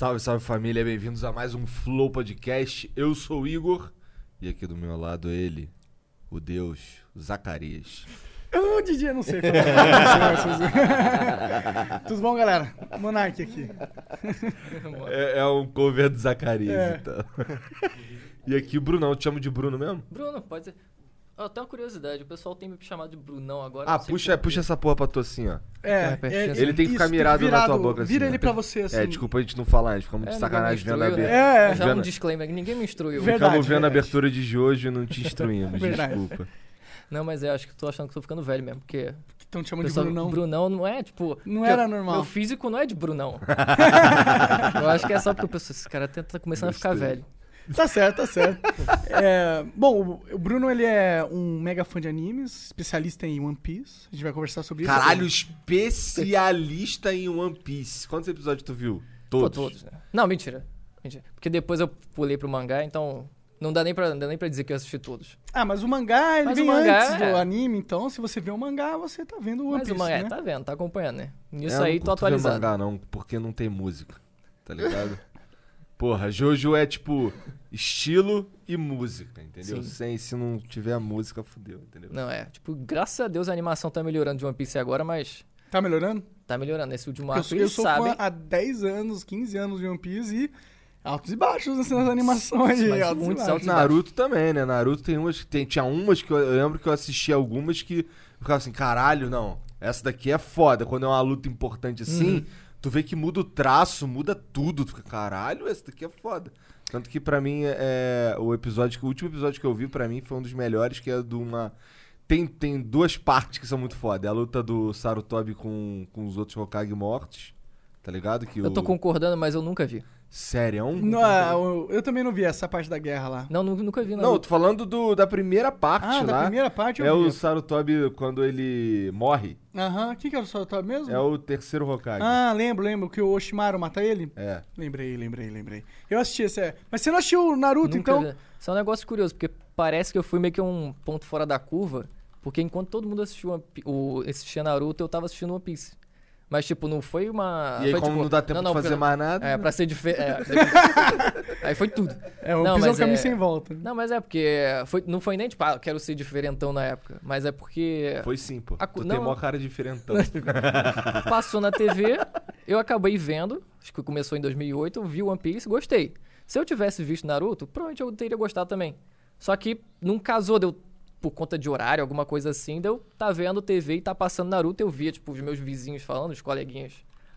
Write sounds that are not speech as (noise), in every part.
Salve, salve família, bem-vindos a mais um Flow Podcast. Eu sou o Igor e aqui do meu lado ele, o Deus, o Zacarias. Eu, Didi, eu não sei (laughs) falar. Tudo bom, galera? Monark aqui. É, é um cover do Zacarias, É. então. (laughs) E aqui o Brunão, te chamo de Bruno mesmo? Bruno, pode ser. Tem uma curiosidade, o pessoal tem me chamado de Brunão agora. Ah, puxa, puxa essa porra pra tu assim, ó. É, É, pertinho. Ele tem que ficar isso, mirado na tua boca assim. Vira ó. ele pra você, assim. É, desculpa a gente não falar, a gente fica muito É, sacanagem vendo a abertura. né? É, Já um vendo- disclaimer, que ninguém me instruiu. Verdade. Ficamos vendo a abertura de hoje e não te instruímos, (laughs) desculpa. Não, mas eu acho que tô achando que tô ficando velho mesmo, porque... Que estão te chamando o de pessoal- Brunão. Brunão não é, tipo... Não era eu- normal. Meu físico não é de Brunão. (laughs) eu acho que é só porque eu penso, esse cara tá começando a ficar Gostei. velho. Tá certo, tá certo. É, bom, o- Bruno, ele é um mega fã de animes, especialista em One Piece. A gente vai conversar sobre isso. Caralho, especialista em One Piece. Quantos episódios tu viu? Pô, Todos. todos, né? Não, mentira. Mentira. Porque depois eu pulei pro mangá, então... Não dá nem pra, não dá nem pra dizer que eu assisti todos. Ah, mas o mangá, ele Mas vem o mangá antes é- do anime, então se você vê o mangá, você tá vendo o One Mas Piece, o mangá, né? tá vendo, tá acompanhando, né? Nisso É, aí, não tô atualizado. mangá, não, porque não tem música. Tá ligado? (laughs) Porra, Jojo é tipo estilo e música, entendeu? Sim. Sem, se não tiver a música, fudeu, entendeu? Não, é. Tipo, graças a Deus a animação tá melhorando de One Piece agora, mas Tá melhorando? tá melhorando. Nesse último Eu, arco eu eles sou sabem. fã há 10 anos, 15 anos de One Piece e altos e baixos nessas animações. Mas altos e muitos baixos. altos e Naruto também, né? Naruto tem umas que tem, tinha umas que eu, eu lembro que eu assisti algumas que eu ficava assim, caralho, não, essa daqui é foda. Quando é uma luta importante assim, Uhum. Tu vê que muda o traço, muda tudo. Tu fica, caralho, essa daqui é foda. Tanto que pra mim é o episódio, o último episódio que eu vi pra mim foi um dos melhores, que é de uma tem, tem duas partes que são muito foda. É a luta do Sarutobi com, com os outros Hokage mortos. Tá ligado? Que Eu tô o... concordando, mas eu nunca vi. Sério? é um- Não, é, eu, eu também não vi essa parte da guerra lá. Não, nu- nunca vi, Não, eu não. tô falando do, da primeira parte Ah, lá. da primeira parte eu É vi. o Sarutobi quando ele morre. Aham, quem que era o Sarutobi mesmo? É o terceiro Hokage. Ah, lembro, lembro, que o Oshimaru mata ele? É. Lembrei, lembrei, lembrei. Eu assisti esse. é. Mas você não assistiu o Naruto, Nunca então? vi. Isso é um negócio curioso, porque parece que eu fui meio que um ponto fora da curva, porque enquanto todo mundo assistiu One Pi- o, assistia Naruto, eu tava assistindo One Piece. Mas, tipo, não foi uma... e aí, foi, como tipo, não dá tempo de fazer mais nada. É, pra ser diferente. (laughs) aí foi tudo. É, o Não, é um mas caminho é- sem volta. Não, mas é porque foi, não foi nem tipo, ah, quero ser diferentão na época. Mas é porque Foi sim, pô. A Tu cu- tem não. mó cara diferentão. (laughs) passou na TV, eu acabei vendo, acho que começou em 2008, eu vi One Piece, gostei. Se eu tivesse visto Naruto, provavelmente eu teria gostado também. Só que não casou, deu por conta de horário, alguma coisa assim, deu tá vendo TV e tá passando Naruto, eu via, tipo, os meus vizinhos falando, os coleguinhas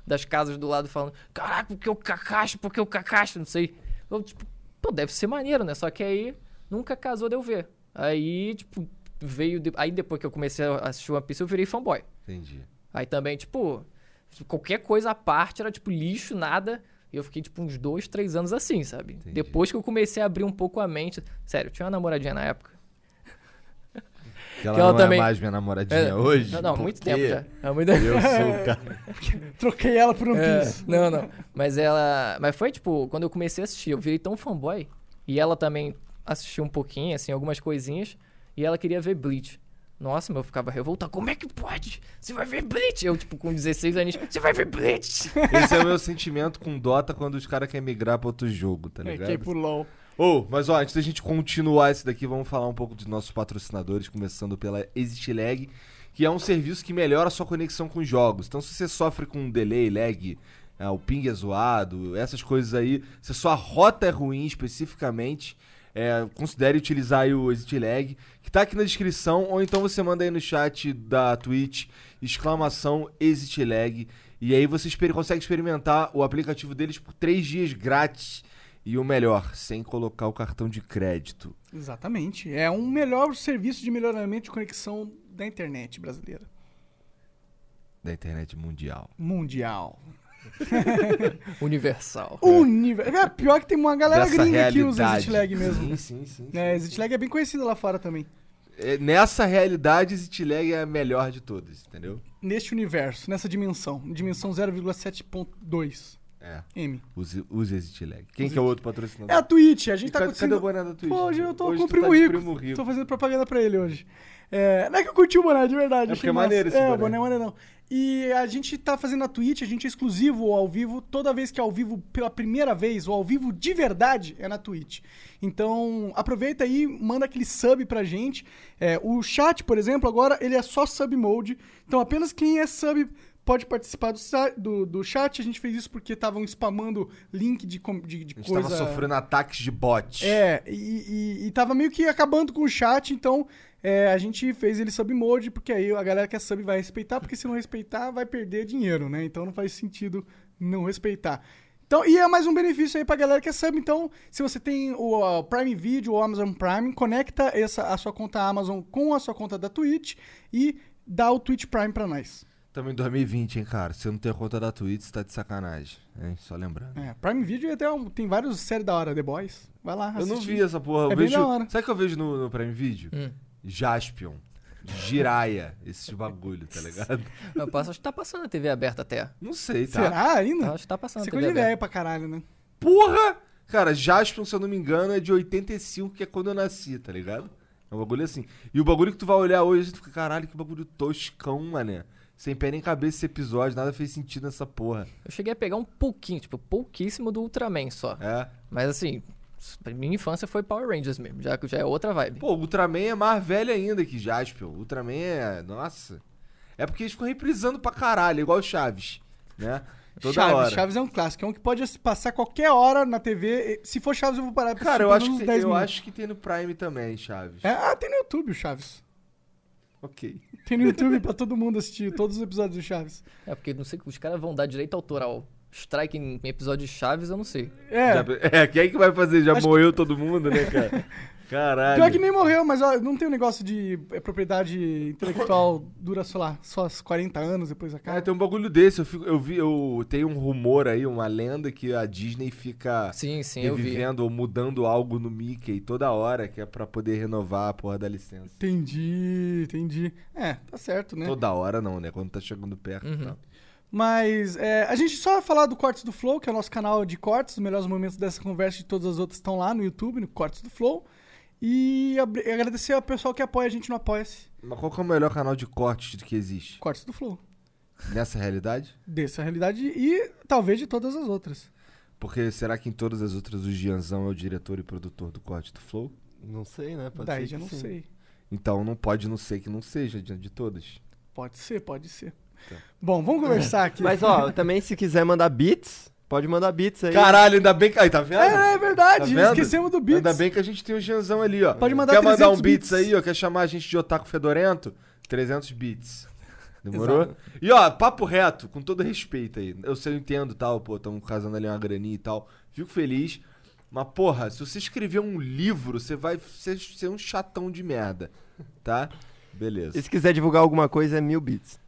das casas do lado falando, caraca, porque o Kakashi, porque o Kakashi, não sei. Eu, tipo, pô, deve ser maneiro, né? Só que aí nunca casou de eu ver. Aí, tipo, veio. de- Aí depois que eu comecei a assistir One Piece, eu virei fanboy. Entendi. Aí também, tipo, qualquer coisa à parte era, tipo, lixo, nada. E eu fiquei, tipo, uns dois, três anos assim, sabe? Entendi. Depois que eu comecei a abrir um pouco a mente. Sério, eu tinha uma namoradinha na época. Que ela, Que ela não também- é mais minha namoradinha É, hoje. Não, não, muito tempo já. É muito... Eu sou o cara. (laughs) Troquei ela por One É, Piece. não, não. Mas ela. Mas foi tipo, quando eu comecei a assistir, eu virei tão fanboy. E ela também assistiu um pouquinho, assim, algumas coisinhas. E ela queria ver Bleach. Nossa, mas eu ficava revoltado. Como é que pode? Você vai ver Bleach? Eu, tipo, com 16 anos, você vai ver Bleach? Esse é o meu sentimento com Dota quando os caras querem migrar pra outro jogo, tá É, ligado? que pro LOL. Ô, mas ó, antes da gente continuar esse daqui, vamos falar um pouco dos nossos patrocinadores, começando pela ExitLag, que é um serviço que melhora a sua conexão com os jogos. Então, se você sofre com delay, lag, ah, o ping é zoado, essas coisas aí, se sua rota é ruim especificamente, é, considere utilizar o ExitLag, que tá aqui na descrição, ou então você manda aí no chat da Twitch, exclamação ExitLag, e aí você consegue experimentar o aplicativo deles por 3 dias grátis. E o melhor, sem colocar o cartão de crédito. Exatamente. É um melhor serviço de melhoramento de conexão da internet brasileira. Da internet mundial. Mundial. (laughs) Universal. (laughs) Univer... É pior que tem uma galera Dessa gringa que usa realidade. ExitLag mesmo. Sim, sim, sim. sim. É, ExitLag é bem conhecida lá fora também. É, nessa realidade, Zitlag é a melhor de todas, entendeu? Neste universo, nessa dimensão. Dimensão 0,7.2. É. M. Use, use Exit Lag. Quem que é o outro patrocinador? É a Twitch, a gente tá cadê, acontecendo... cadê o boné da Twitch? Pô, hoje eu tô Hoje com o Primo tá Rico. Primo Rico. Tô fazendo propaganda pra ele hoje. É, não é que eu curti o boné, de verdade. É porque é maneiro esse é, boné. o boné é maneiro não. E a gente tá fazendo na Twitch, a gente é exclusivo ao vivo. Toda vez que é ao vivo pela primeira vez, ou ao vivo de verdade, é na Twitch. Então, aproveita aí, manda aquele sub pra gente. É, o chat, por exemplo, agora ele é só sub mode. Então, apenas quem é sub pode participar do, do, do chat. A gente fez isso porque estavam spamando link de, de, de A gente coisa... tava sofrendo ataques de bot. É, e, e, e tava meio que acabando com o chat, então é, a gente fez ele sub mode, porque aí a galera que é sub vai respeitar, porque se não respeitar, vai perder dinheiro, né? Então não faz sentido não respeitar. Então, e é mais um benefício aí pra galera que é sub. Então, se você tem o Prime Video ou Amazon Prime, conecta essa, a sua conta Amazon com a sua conta da Twitch e dá o Twitch Prime pra nós. Estamos em 2020, hein, cara. Se eu não tem a conta da Twitch, você tá de sacanagem. Hein? Só lembrando. É, Prime Video até um- tem vários séries da hora, The Boys. Vai lá, Eu não assistir. vi essa porra. Eu É bem vejo... da hora. Sabe o que eu vejo no, no Prime Video? Hum. Jaspion. Jiraya. Esse bagulho, tá ligado? (laughs) Eu posso, acho que tá passando na TV aberta até. Não sei, tá? Será ainda? Acho que tá passando Você coisa TV de aberta. ideia pra caralho, né? Porra! Cara, Jaspion, se eu não me engano, é de 85, que é quando eu nasci, tá ligado? É um bagulho assim. E o bagulho que tu vai olhar hoje, tu fica, caralho, que bagulho toscão, mané. Sem pé nem cabeça esse episódio, nada fez sentido nessa porra. Eu cheguei a pegar um pouquinho, tipo, pouquíssimo do Ultraman só. É. Mas assim, minha infância foi Power Rangers mesmo, já que já é outra vibe. Pô, o Ultraman é mais velho ainda que Jaspion. O Ultraman é. Nossa. É porque eles ficam reprisando pra caralho, igual o Chaves, né? Toda Chaves, hora. Chaves é um clássico. É um que pode passar qualquer hora na TV. Se for Chaves, eu vou parar pra Cara, eu assistir acho, que, menos 10 eu minutos. acho que tem no Prime também, Chaves. É, ah, tem no YouTube o Chaves. Ok. (laughs) Tem no YouTube pra todo mundo assistir todos os episódios do Chaves. É, porque não sei que os caras vão dar direito autoral. Strike em episódio de Chaves, eu não sei. É, Já- é, quem é que vai fazer? Já Acho morreu todo mundo, né, cara? (laughs) Caralho. pior que nem morreu, mas ó, não tem um negócio de é, propriedade intelectual dura, sei lá, só os 40 anos depois Cara, acaba. tem um bagulho desse. Eu, fico, eu vi, eu tenho um rumor aí, uma lenda que a Disney fica Sim, sim, eu vi. revivendo ou mudando algo no Mickey toda hora, que é pra poder renovar a porra da licença. Entendi, entendi. É, tá certo, né? Toda hora não, né? Quando tá chegando perto. Uhum. Tá. Mas é, a gente só vai falar do Cortes do Flow, que é o nosso canal de cortes. Os melhores momentos dessa conversa e todas as outras estão lá no YouTube, no Cortes do Flow. E agradecer ao pessoal que apoia a gente no Apoia-se. Mas qual que é o melhor canal de cortes que existe? Cortes do Flow. Nessa realidade? Dessa realidade e talvez de todas as outras. Porque será que em todas as outras o Gianzão é o diretor e produtor do corte do Flow? Não sei, né? Pode Daí ser já não sim. sei. Então não pode não ser que não seja de, de todas. Pode ser, pode ser. Tá. Bom, vamos conversar aqui. Mas ó, também se quiser mandar beats, pode mandar beats aí. Caralho, ainda bem que. Aí, tá vendo? É, é verdade, Tá esquecemos do Beats. Ainda bem que a gente tem o Gianzão ali, ó. Pode mandar Quer mandar 300 um beats, bits. aí, ó? Quer chamar a gente de Otaku Fedorento? 300 bits. Demorou? Exato. E ó, papo reto, com todo respeito aí. Eu sei, eu entendo tal, pô, tamo casando ali uma graninha e tal. Fico feliz. Mas, porra, se você escrever um livro, você vai ser, ser um chatão de merda. Tá? Beleza. E se quiser divulgar alguma coisa, é mil beats.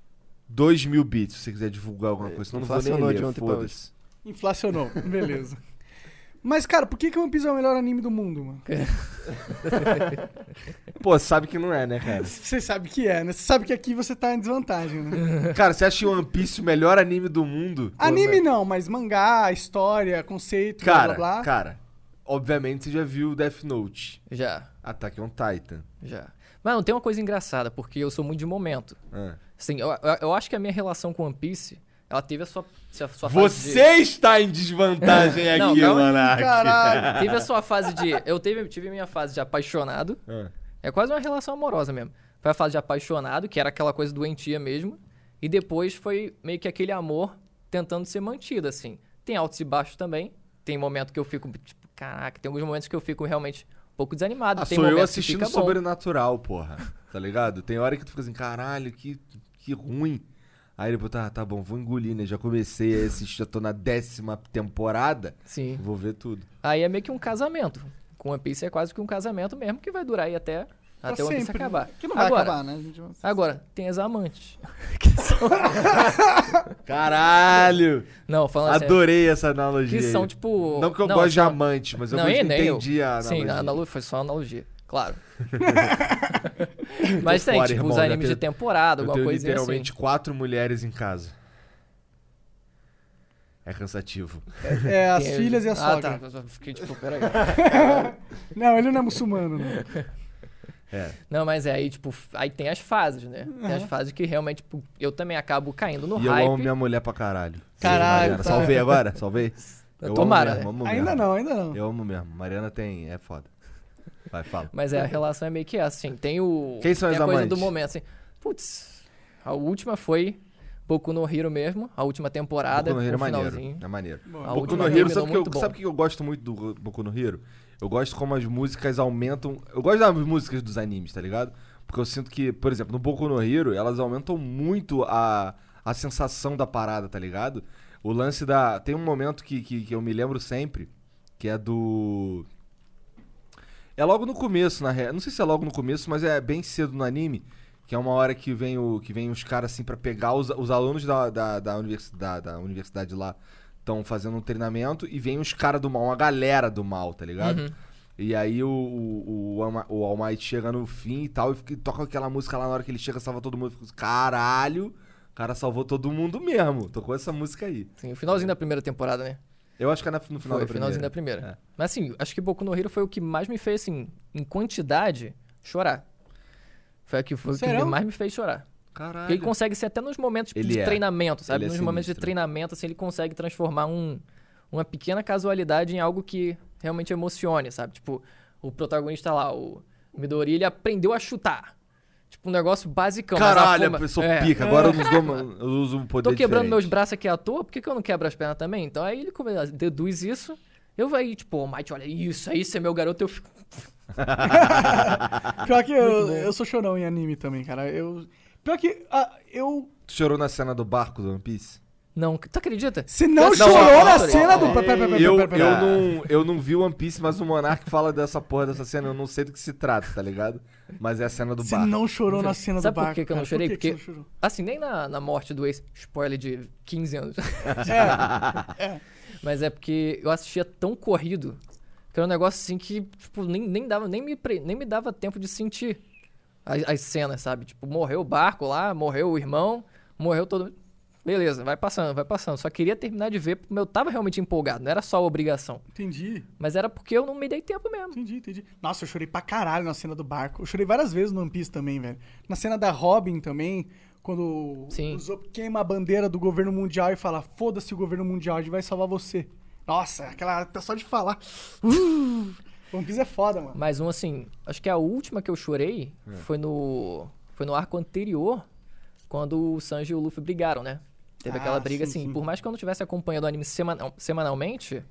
2 mil bits, se você quiser divulgar alguma coisa. Senão não vou nem ler, foda-se. Inflacionou, (laughs) beleza. Mas, cara, por que, que One Piece é o melhor anime do mundo, mano? (laughs) Pô, sabe que não é, né, cara? Você sabe que é, né? Você sabe que aqui você tá em desvantagem, né? (laughs) Cara, você acha One Piece o melhor anime do mundo? Pô, Anime né? não, mas mangá, história, conceito, Cara, blá blá blá. cara, obviamente você já viu Death Note. Já, Attack on Titan. já. Mas não, tem uma coisa engraçada, porque eu sou muito de momento. Ah. Assim, eu, eu, eu acho que a minha relação com One Piece, ela teve a sua, a sua fase de... Você está em desvantagem (laughs) Não, aqui, calma aí, Monark. caralho. Teve a sua fase de... Eu teve, tive a minha fase de apaixonado. Ah. É quase uma relação amorosa mesmo. Foi a fase de apaixonado, que era aquela coisa doentia mesmo. E depois foi meio que aquele amor tentando ser mantido, assim. Tem altos e baixos também. Tem momento que eu fico, tipo, caraca, tem alguns momentos que eu fico realmente um pouco desanimado. Ah, tem sou eu assistindo fica bom. Sobrenatural, porra. Tá ligado? Tem hora que tu fica assim, caralho, que, que ruim. Aí depois, tá, tá bom, vou engolir, né? Já comecei a assistir, já tô na décima temporada. Sim. Vou ver tudo. Aí é meio que um casamento. Com One Piece é quase que um casamento mesmo, que vai durar aí até, Pra até o One Piece sempre, né? acabar. Que não vai agora, acabar, né? A gente vai- Agora, tem as amantes. que (laughs) são... Caralho! Não, falando sério. Adorei essa analogia. Que são, aí. tipo... Não que eu não, gosto de são- amante, mas eu Não, gosto- e nem eu. entendi a analogia. Sim, a analogia foi só uma analogia, claro. (laughs) Mas Tô tem, fora, tipo, irmão, os animes tenho- de temporada, Eu alguma tenho coisinha literalmente assim. quatro mulheres em casa. É cansativo. É, as Tem- filhas e a ah, sogra. tá. Fiquei tipo, peraí. (laughs) Não, ele não é muçulmano, não. É. Não, mas é aí, tipo, aí tem as fases, né? Tem as Uhum. fases que realmente, tipo, eu também acabo caindo no e eu hype. amo minha mulher pra caralho. Caralho, Mariana. tá. Salvei agora? Salvei? (laughs) Eu amo tomara, mesmo, né? amo Ainda mesmo. não, ainda não. Eu amo mesmo. Mariana tem. É foda. Vai, fala. Mas é, a relação é meio que essa, assim. Tem o. Quem são tem as a coisa amantes? do momento, assim. Putz, a última foi Boku no Hero mesmo, a última temporada. Boku no Hero é maneiro. É maneiro. A Boku última no Hero, sabe o que, eu, sabe que eu gosto muito do Boku no Hero? Eu gosto como as músicas aumentam. Eu gosto das músicas dos animes, tá ligado? Porque eu sinto que, por exemplo, no Boku no Hero, elas aumentam muito a, a sensação da parada, tá ligado? O lance da. Tem um momento que, que, que eu me lembro sempre, que é do. É logo no começo, na real. Não sei se é logo no começo, mas é bem cedo no anime. Que é uma hora que vem, o, que vem os caras assim pra pegar os, os alunos da, da, da, universidade, da universidade lá. Estão fazendo um treinamento e vem os caras do mal, uma galera do mal, tá ligado? Uhum. E aí o, o, o, o All Might chega no fim e tal, e, fica, toca aquela música lá na hora que ele chega, salva todo mundo. Eu fico, Caralho, o cara salvou todo mundo mesmo. Tocou essa música aí. Sim, o finalzinho da primeira temporada, né? Eu acho que é na- no final foi, da o finalzinho da primeira. primeira. É. Mas assim, acho que Boku no Hero foi o que mais me fez, assim, em quantidade, chorar. Foi o que, foi o que mais me fez chorar. Caralho. Porque ele consegue ser até nos momentos tipo, Ele de é. treinamento, sabe? Ele é nos momentos de treinamento, assim, ele consegue transformar um, uma pequena casualidade em algo que realmente emocione, sabe? Tipo, o protagonista lá, o Midori, ele aprendeu a chutar. Tipo, um negócio basicão. mas Caralho, forma- a pessoa é. pica. Agora eu, não dou- eu uso um poder Tô quebrando diferente. meus braços aqui à toa, por que, que eu não quebro as pernas também? Então aí ele come- deduz isso. Eu vou aí, tipo, ô Might, olha isso, aí você é meu garoto, eu fico. Pior que (laughs) eu, eu sou chorão em anime também, cara. Eu, pior que ah, eu... Tu chorou na cena do barco do One Piece? Não, tu acredita? Você não, Não, chorou não, na não, cena do... Pera, pera, pera, Eu, eu, não, eu não vi One Piece, mas o Monark fala dessa porra dessa cena. Eu não sei do que se trata, tá ligado? Mas é a cena do Você barco. não chorou na cena Sabe do por barco, que que eu não cara? chorei? Por que que Porque- você não chorou? Assim, nem na, na morte do ex, spoiler de 15 anos. (laughs) É, Mas é porque eu assistia tão corrido que era um negócio assim que, tipo, nem, nem, dava, nem, me, pre- nem me dava tempo de sentir as, as cenas, sabe? Tipo, morreu o barco lá, morreu o irmão, morreu todo. Beleza, vai passando, vai passando. Só queria terminar de ver porque eu tava realmente empolgado, não era só obrigação. entendi, Mas era porque eu não me dei tempo mesmo. entendi, entendi. Nossa, eu chorei pra caralho na cena do barco. Eu chorei várias vezes no One Piece também, velho. Na cena da Robin também, quando Sim. o Zop queima a bandeira do governo mundial e fala, foda-se o governo mundial, a gente vai salvar você. Nossa, aquela... Tá só de falar. Uh, One Piece é foda, mano. Mas um assim, acho que a última que eu chorei É. foi no. Foi no arco anterior, quando o Sanji e o Luffy brigaram, né? Teve Ah, aquela briga sim, assim. sim. Por mais que eu não tivesse acompanhando o anime semanal- semanalmente,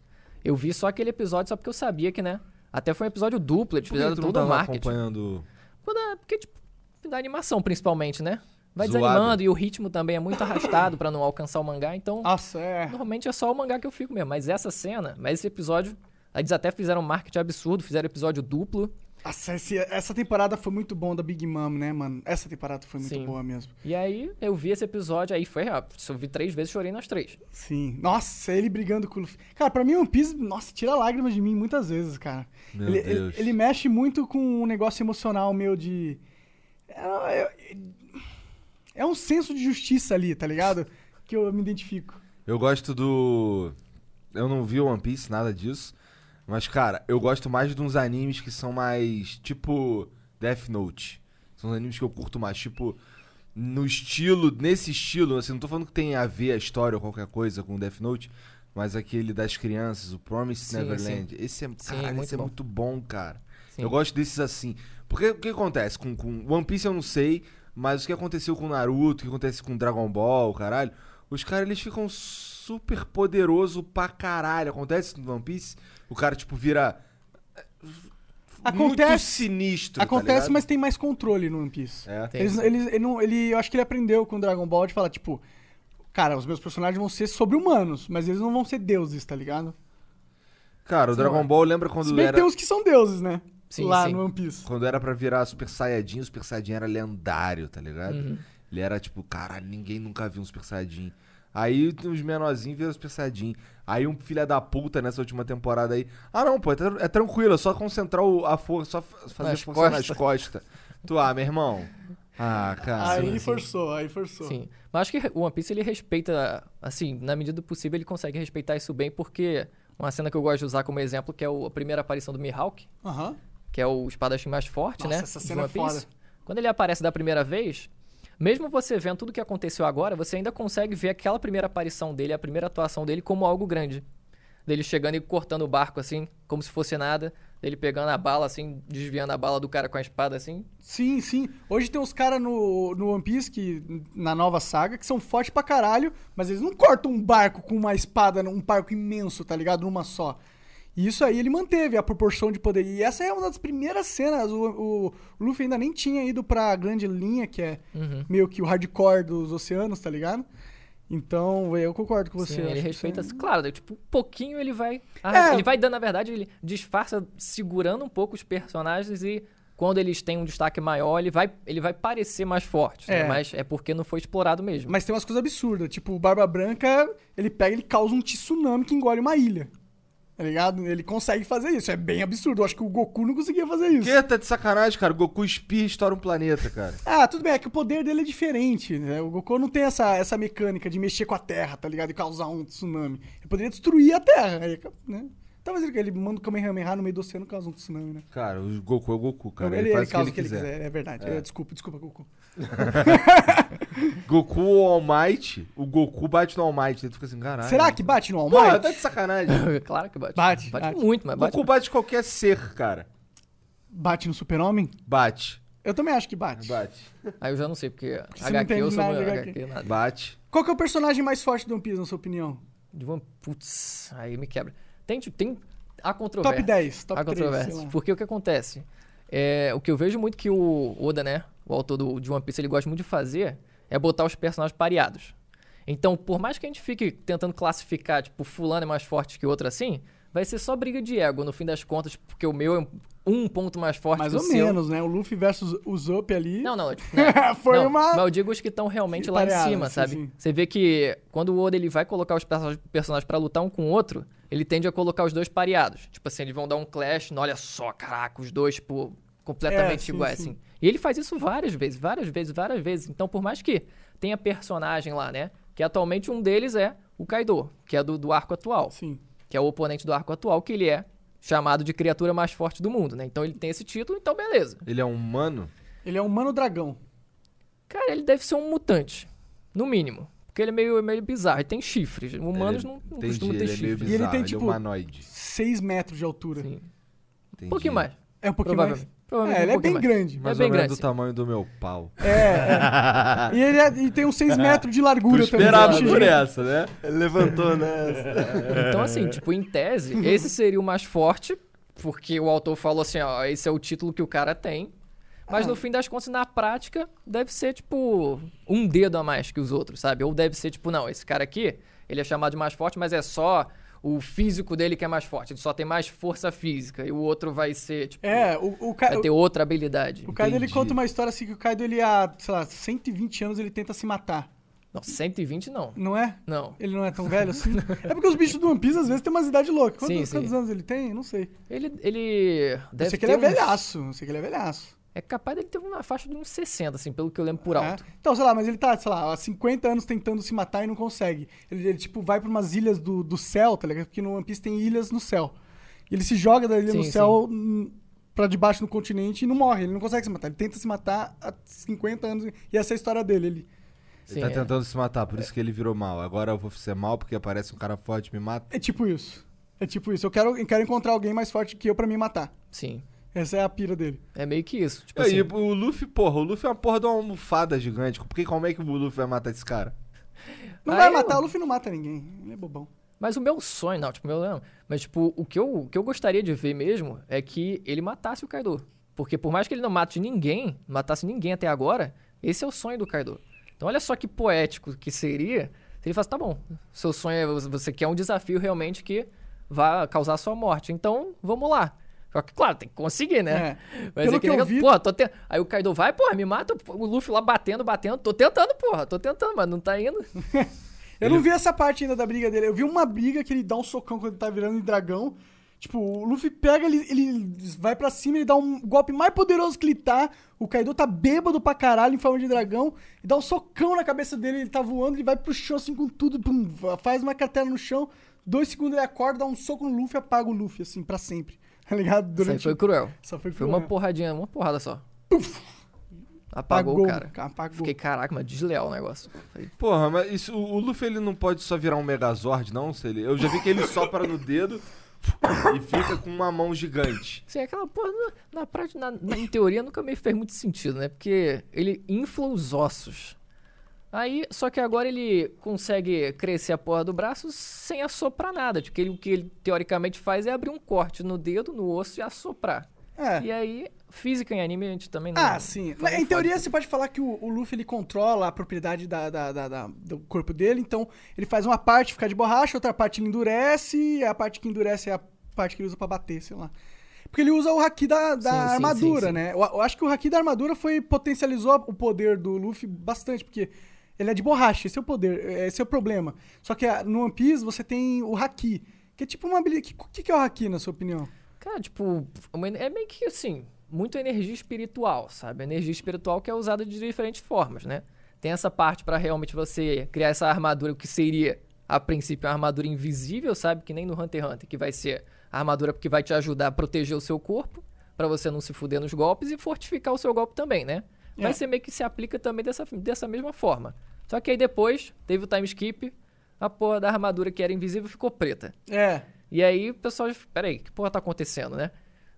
eu vi só aquele episódio só porque eu sabia que, né? Até foi um episódio duplo, eles fizeram todo o marketing. acompanhando... Quando é- Porque, tipo, da animação principalmente, né? Vai Zoado. desanimando e o ritmo também é muito arrastado pra não alcançar o mangá, então. Nossa, é... Normalmente é só o mangá que eu fico mesmo. Mas essa cena, mas esse episódio. Eles até fizeram um marketing absurdo, fizeram episódio duplo. Nossa, esse- essa temporada foi muito bom da Big Mom, né, mano? Essa temporada foi muito Sim. boa mesmo. E aí eu vi esse episódio, aí foi rápido. Se eu vi três vezes, chorei nas três. Sim. Nossa, ele brigando com o Luffy. Cara, pra mim One Piece, nossa, tira lágrimas de mim muitas vezes, cara. Meu ele, Deus. ele, ele mexe muito com um negócio emocional meu de. É, é- é um senso de justiça ali, tá ligado? Que eu me identifico. Eu gosto do. Eu não vi One Piece, nada disso. Mas, cara, eu gosto mais de uns animes que são mais. Tipo. Death Note. São os animes que eu curto mais. Tipo. No estilo. Nesse estilo, assim, não tô falando que tem a ver a história ou qualquer coisa com Death Note. Mas aquele das crianças, o Promised Sim, Neverland. Esse é, caralho, muito esse é bom. muito bom, cara. Sim. Eu gosto desses assim. Porque o que acontece? Com, com One Piece eu não sei, mas o que aconteceu com Naruto, o que acontece com Dragon Ball, caralho, os caras eles ficam super poderoso pra caralho. Acontece no One Piece? O cara, tipo, vira. Muito Acontece- sinistro. tá Acontece, ligado? mas tem mais controle no One Piece. É. Tem. Eles, eles- ele, não- ele- eu acho que ele aprendeu com o Dragon Ball de falar, tipo, cara, os meus personagens vão ser sobre-humanos, mas eles não vão ser deuses, tá ligado? Cara, o Dragon Ball lembra Se quando bem que era. tem uns que são deuses, né? Sim, Lá sim. no One Piece. Quando era pra virar Super Saiyajin, o Super Saiyajin era lendário, tá ligado? Uhum. Ele era tipo, caralho, ninguém nunca viu um Super Saiyajin. Aí os menorzinhos viram Super Saiyajin. Aí um filho da puta nessa última temporada aí. Ah, não, pô, é, é tranquilo, é só concentrar o- a força, só fa- fazer Nas força nas costas. costas. Tu, ah, meu irmão. Ah, cara. aí sim. forçou, aí forçou. Sim. Mas acho que o One Piece ele respeita, assim, na medida do possível, ele consegue respeitar isso bem, porque uma cena que eu gosto de usar como exemplo, que é a primeira aparição do Mihawk, Aham. que é o espadachim mais forte, Nossa, né? essa cena One é foda. Quando ele aparece da primeira vez, mesmo você vendo tudo que aconteceu agora, você ainda consegue ver aquela primeira aparição dele, a primeira atuação dele como algo grande. Dele chegando e cortando o barco assim, como se fosse nada. Dele pegando a bala assim, desviando a bala do cara com a espada assim. Sim, sim. Hoje tem uns caras no, no One Piece, que, na nova saga, que são fortes pra caralho, mas eles não cortam um barco com uma espada, um barco imenso, tá ligado? Numa só. E isso aí ele manteve a proporção de poder. E essa é uma das primeiras cenas. O, o Luffy ainda nem tinha ido pra grande linha, que é Uhum. meio que o hardcore dos oceanos, tá ligado? Então, eu concordo com você. Sim, ele respeita, isso é- claro, né, tipo, um pouquinho ele vai. É. Ele vai dando, na verdade, ele disfarça segurando um pouco os personagens e quando eles têm um destaque maior, ele vai, ele vai parecer mais forte. né? É. Mas é porque não foi explorado mesmo. Mas tem umas coisas absurdas. Tipo, o Barba Branca, ele pega ele causa um tsunami que engole uma ilha. Tá ligado? Ele consegue fazer isso. É bem absurdo. Eu acho que o Goku não conseguia fazer isso. Que tá de sacanagem, cara. O Goku espirra e estoura um planeta, cara. (laughs) Ah, tudo bem, é que o poder dele é diferente. Né? O Goku não tem essa, essa mecânica de mexer com a Terra, tá ligado? E causar um tsunami. Ele poderia destruir a Terra. Né? Talvez ele, ele manda o Kamehameha no meio do oceano e causa um tsunami, né? Cara, o Goku é o Goku, cara. ele, Ele, ele faz causa o que ele quiser. É verdade. É, desculpa, desculpa, Goku. (laughs) Goku o All Might, o Goku bate no All Might. Ele fica assim, caralho. Será que bate no All Porra, Might? tá de sacanagem. (laughs) claro que bate. Bate, Bate, bate. muito, mas bate. Goku bate qualquer ser, cara. Bate no Super-Homem? Bate. Eu também acho que bate. Bate. Aí eu já não sei, porque não HQ eu sou nada HQ, HQ. nada. Bate. Qual que é o personagem mais forte do One Piece, na sua opinião? De One Putz, aí me quebra. Tem, tipo, tem a controvérsia. Top 10, top a 3, controvérsia. sei lá. Porque o que acontece? É, o que eu vejo muito que o Oda, né? O autor do, de One Piece, ele gosta muito de fazer é botar os personagens pareados. Então, por mais que a gente fique tentando classificar, tipo, fulano é mais forte que outro assim, vai ser só briga de ego, no fim das contas, porque o meu é um ponto mais forte Mais que o ou seu. menos, né? O Luffy versus o Zop ali. Não, não, (laughs) tipo, né? Foi Não, uma- Mas eu digo os que estão realmente lá em Pareados, cima, sabe? sim. Você vê que quando o Oda ele vai colocar os perso- personagens pra lutar um com o outro, ele tende a colocar os dois pareados. Tipo assim, eles vão dar um clash, não, olha só, caraca, os dois, tipo, completamente É, sim, iguais, sim. assim. E ele faz isso várias vezes, várias vezes, várias vezes. Então, por mais que tenha personagem lá, né? Que atualmente um deles é o Kaido, que é do, do arco atual Sim. que é o oponente do arco atual, que ele é chamado de criatura mais forte do mundo, né? Então ele tem esse título, então beleza. Ele é um humano? Ele é um mano dragão. Cara, ele deve ser um mutante, no mínimo. Porque ele é meio, meio bizarro, ele tem chifres. Humanos Ele- não, não Entendi, costumam ter é chifres. E ele tem, é tipo, humanoide. 6 metros de altura. Sim. Entendi. Um pouquinho mais. É um pouquinho mais. Provavelmente. É, ele um é pouquinho bem mais. grande. Mais é bem ou menos grande, do sim. tamanho do meu pau. É, é. E ele, é- e tem uns 6 metros de largura Tu também. esperava por essa, né? Ele levantou, né? Então, assim, tipo, em tese, esse seria o mais forte, porque o autor falou assim, ó, esse é o título que o cara tem. Mas Ah. no fim das contas, na prática, deve ser, tipo, um dedo a mais que os outros, sabe? Ou deve ser, tipo, não, esse cara aqui, ele é chamado de mais forte, mas é só o físico dele que é mais forte. Ele só tem mais força física. E o outro vai ser, tipo, É, o, o, Ka- vai ter outra habilidade. o Kaido ele conta uma história assim que o Kaido ele há, sei lá, 120 anos ele tenta se matar. Não, 120 não. Não é? Não. Ele não é tão velho assim? (laughs) é porque os bichos do One Piece às vezes têm umas idades loucas. Quantos, Sim, sim. quantos anos ele tem? Eu Não sei. Ele, ele Eu deve sei que ter ele é uns- velhaço. Eu sei que ele é velhaço. É capaz dele ter uma faixa de uns 60, assim, pelo que eu lembro por É. alto. Então, sei lá, mas ele tá, sei lá, há 50 anos tentando se matar e não consegue. Ele, ele, tipo, vai pra umas ilhas do, do céu, tá ligado? Porque no One Piece tem ilhas no céu. E ele se joga da ilha Sim, no céu hum, pra debaixo no continente e não morre. Ele não consegue se matar. Ele tenta se matar há 50 anos. E essa é a história dele. Ele, Sim, Ele tá é. tentando se matar, por isso que ele virou mal. Agora eu vou ser mal porque aparece um cara forte e me mata. é tipo isso. É tipo isso. Eu quero, eu quero encontrar alguém mais forte que eu pra me matar. Sim. Essa é a pira dele. É meio que isso. Tipo E assim, aí, o Luffy, porra, o Luffy é uma porra de uma almofada gigante. Por que, como é que o Luffy vai matar esse cara? Não Aí vai eu- matar, o Luffy não mata ninguém. Ele é bobão. Mas o meu sonho, não, tipo, meu não. Mas, tipo, o que, eu, o que eu gostaria de ver mesmo é que ele matasse o Kaido. Porque por mais que ele não mate ninguém, matasse ninguém até agora, esse é o sonho do Kaido. Então olha só que poético que seria se ele falasse, tá bom, seu sonho é, você quer um desafio realmente que vá causar sua morte. Então, vamos lá. Só que, claro, tem que conseguir, né? É. Mas Pelo é que, que eu vi- Porra, tô te... Aí o Kaido vai, porra, me mata. O Luffy lá batendo, batendo. Tô tentando, porra. Tô tentando, mas não tá indo. (laughs) Eu não vi essa parte ainda da briga dele. Eu vi uma briga que ele dá um socão quando ele tá virando em dragão. Tipo, o Luffy pega, ele, ele vai pra cima, ele dá um golpe mais poderoso que ele tá. O Kaido tá bêbado pra caralho em forma de dragão. E dá um socão na cabeça dele, ele tá voando, ele vai pro chão assim com tudo. Pum, faz uma cartela no chão. Dois segundos ele acorda, dá um soco no Luffy e apaga o Luffy, assim, pra sempre. (laughs) Tá ligado? Isso aí foi cruel. Só foi, Foi cruel. uma porradinha, uma porrada só. Apagou o cara. Apagou. Fiquei, caraca, mas desleal o negócio. Falei, Porra, mas isso, o o Luffy ele não pode só virar um Megazord, não? Se ele, eu já vi que ele sopra no dedo e fica com uma mão gigante. Sim, aquela porra, na, na prática, na, na- em teoria, nunca me fez muito sentido, né? Porque ele infla os ossos. Aí, só que agora ele consegue crescer a porra do braço sem assoprar nada. Porque ele- o que ele teoricamente faz é abrir um corte no dedo, no osso e assoprar. É. E aí, física em anime a gente também não. Ah, sim. em teoria, você pode falar que o, o Luffy ele controla a propriedade da, da- da- da- do corpo dele, então ele faz uma parte ficar de borracha, outra parte ele endurece, e a parte que endurece é a parte que ele usa pra bater, sei lá. Porque ele usa o haki da, da sim, armadura, sim, sim. né? Eu, eu acho que o haki da armadura foi potencializou o poder do Luffy bastante, porque ele é de borracha, esse é o poder, esse é o problema. Só que ah, no One Piece você tem o haki, que é tipo uma habilidade. O que, que é o haki, na sua opinião? Cara, tipo, uma é meio que assim, muito energia espiritual, sabe? Energia espiritual que é usada de diferentes formas, né? Tem essa parte pra realmente você criar essa armadura que seria, a princípio, uma armadura invisível, sabe? Que nem no Hunter x Hunter, que vai ser a armadura que vai te ajudar a proteger o seu corpo, pra você não se fuder nos golpes e fortificar o seu golpe também, né? Vai É. ser meio que se aplica também dessa, dessa mesma forma. Só que aí depois teve o time skip, a porra da armadura que era invisível ficou preta. É. E aí o pessoal, peraí, que porra tá acontecendo, né?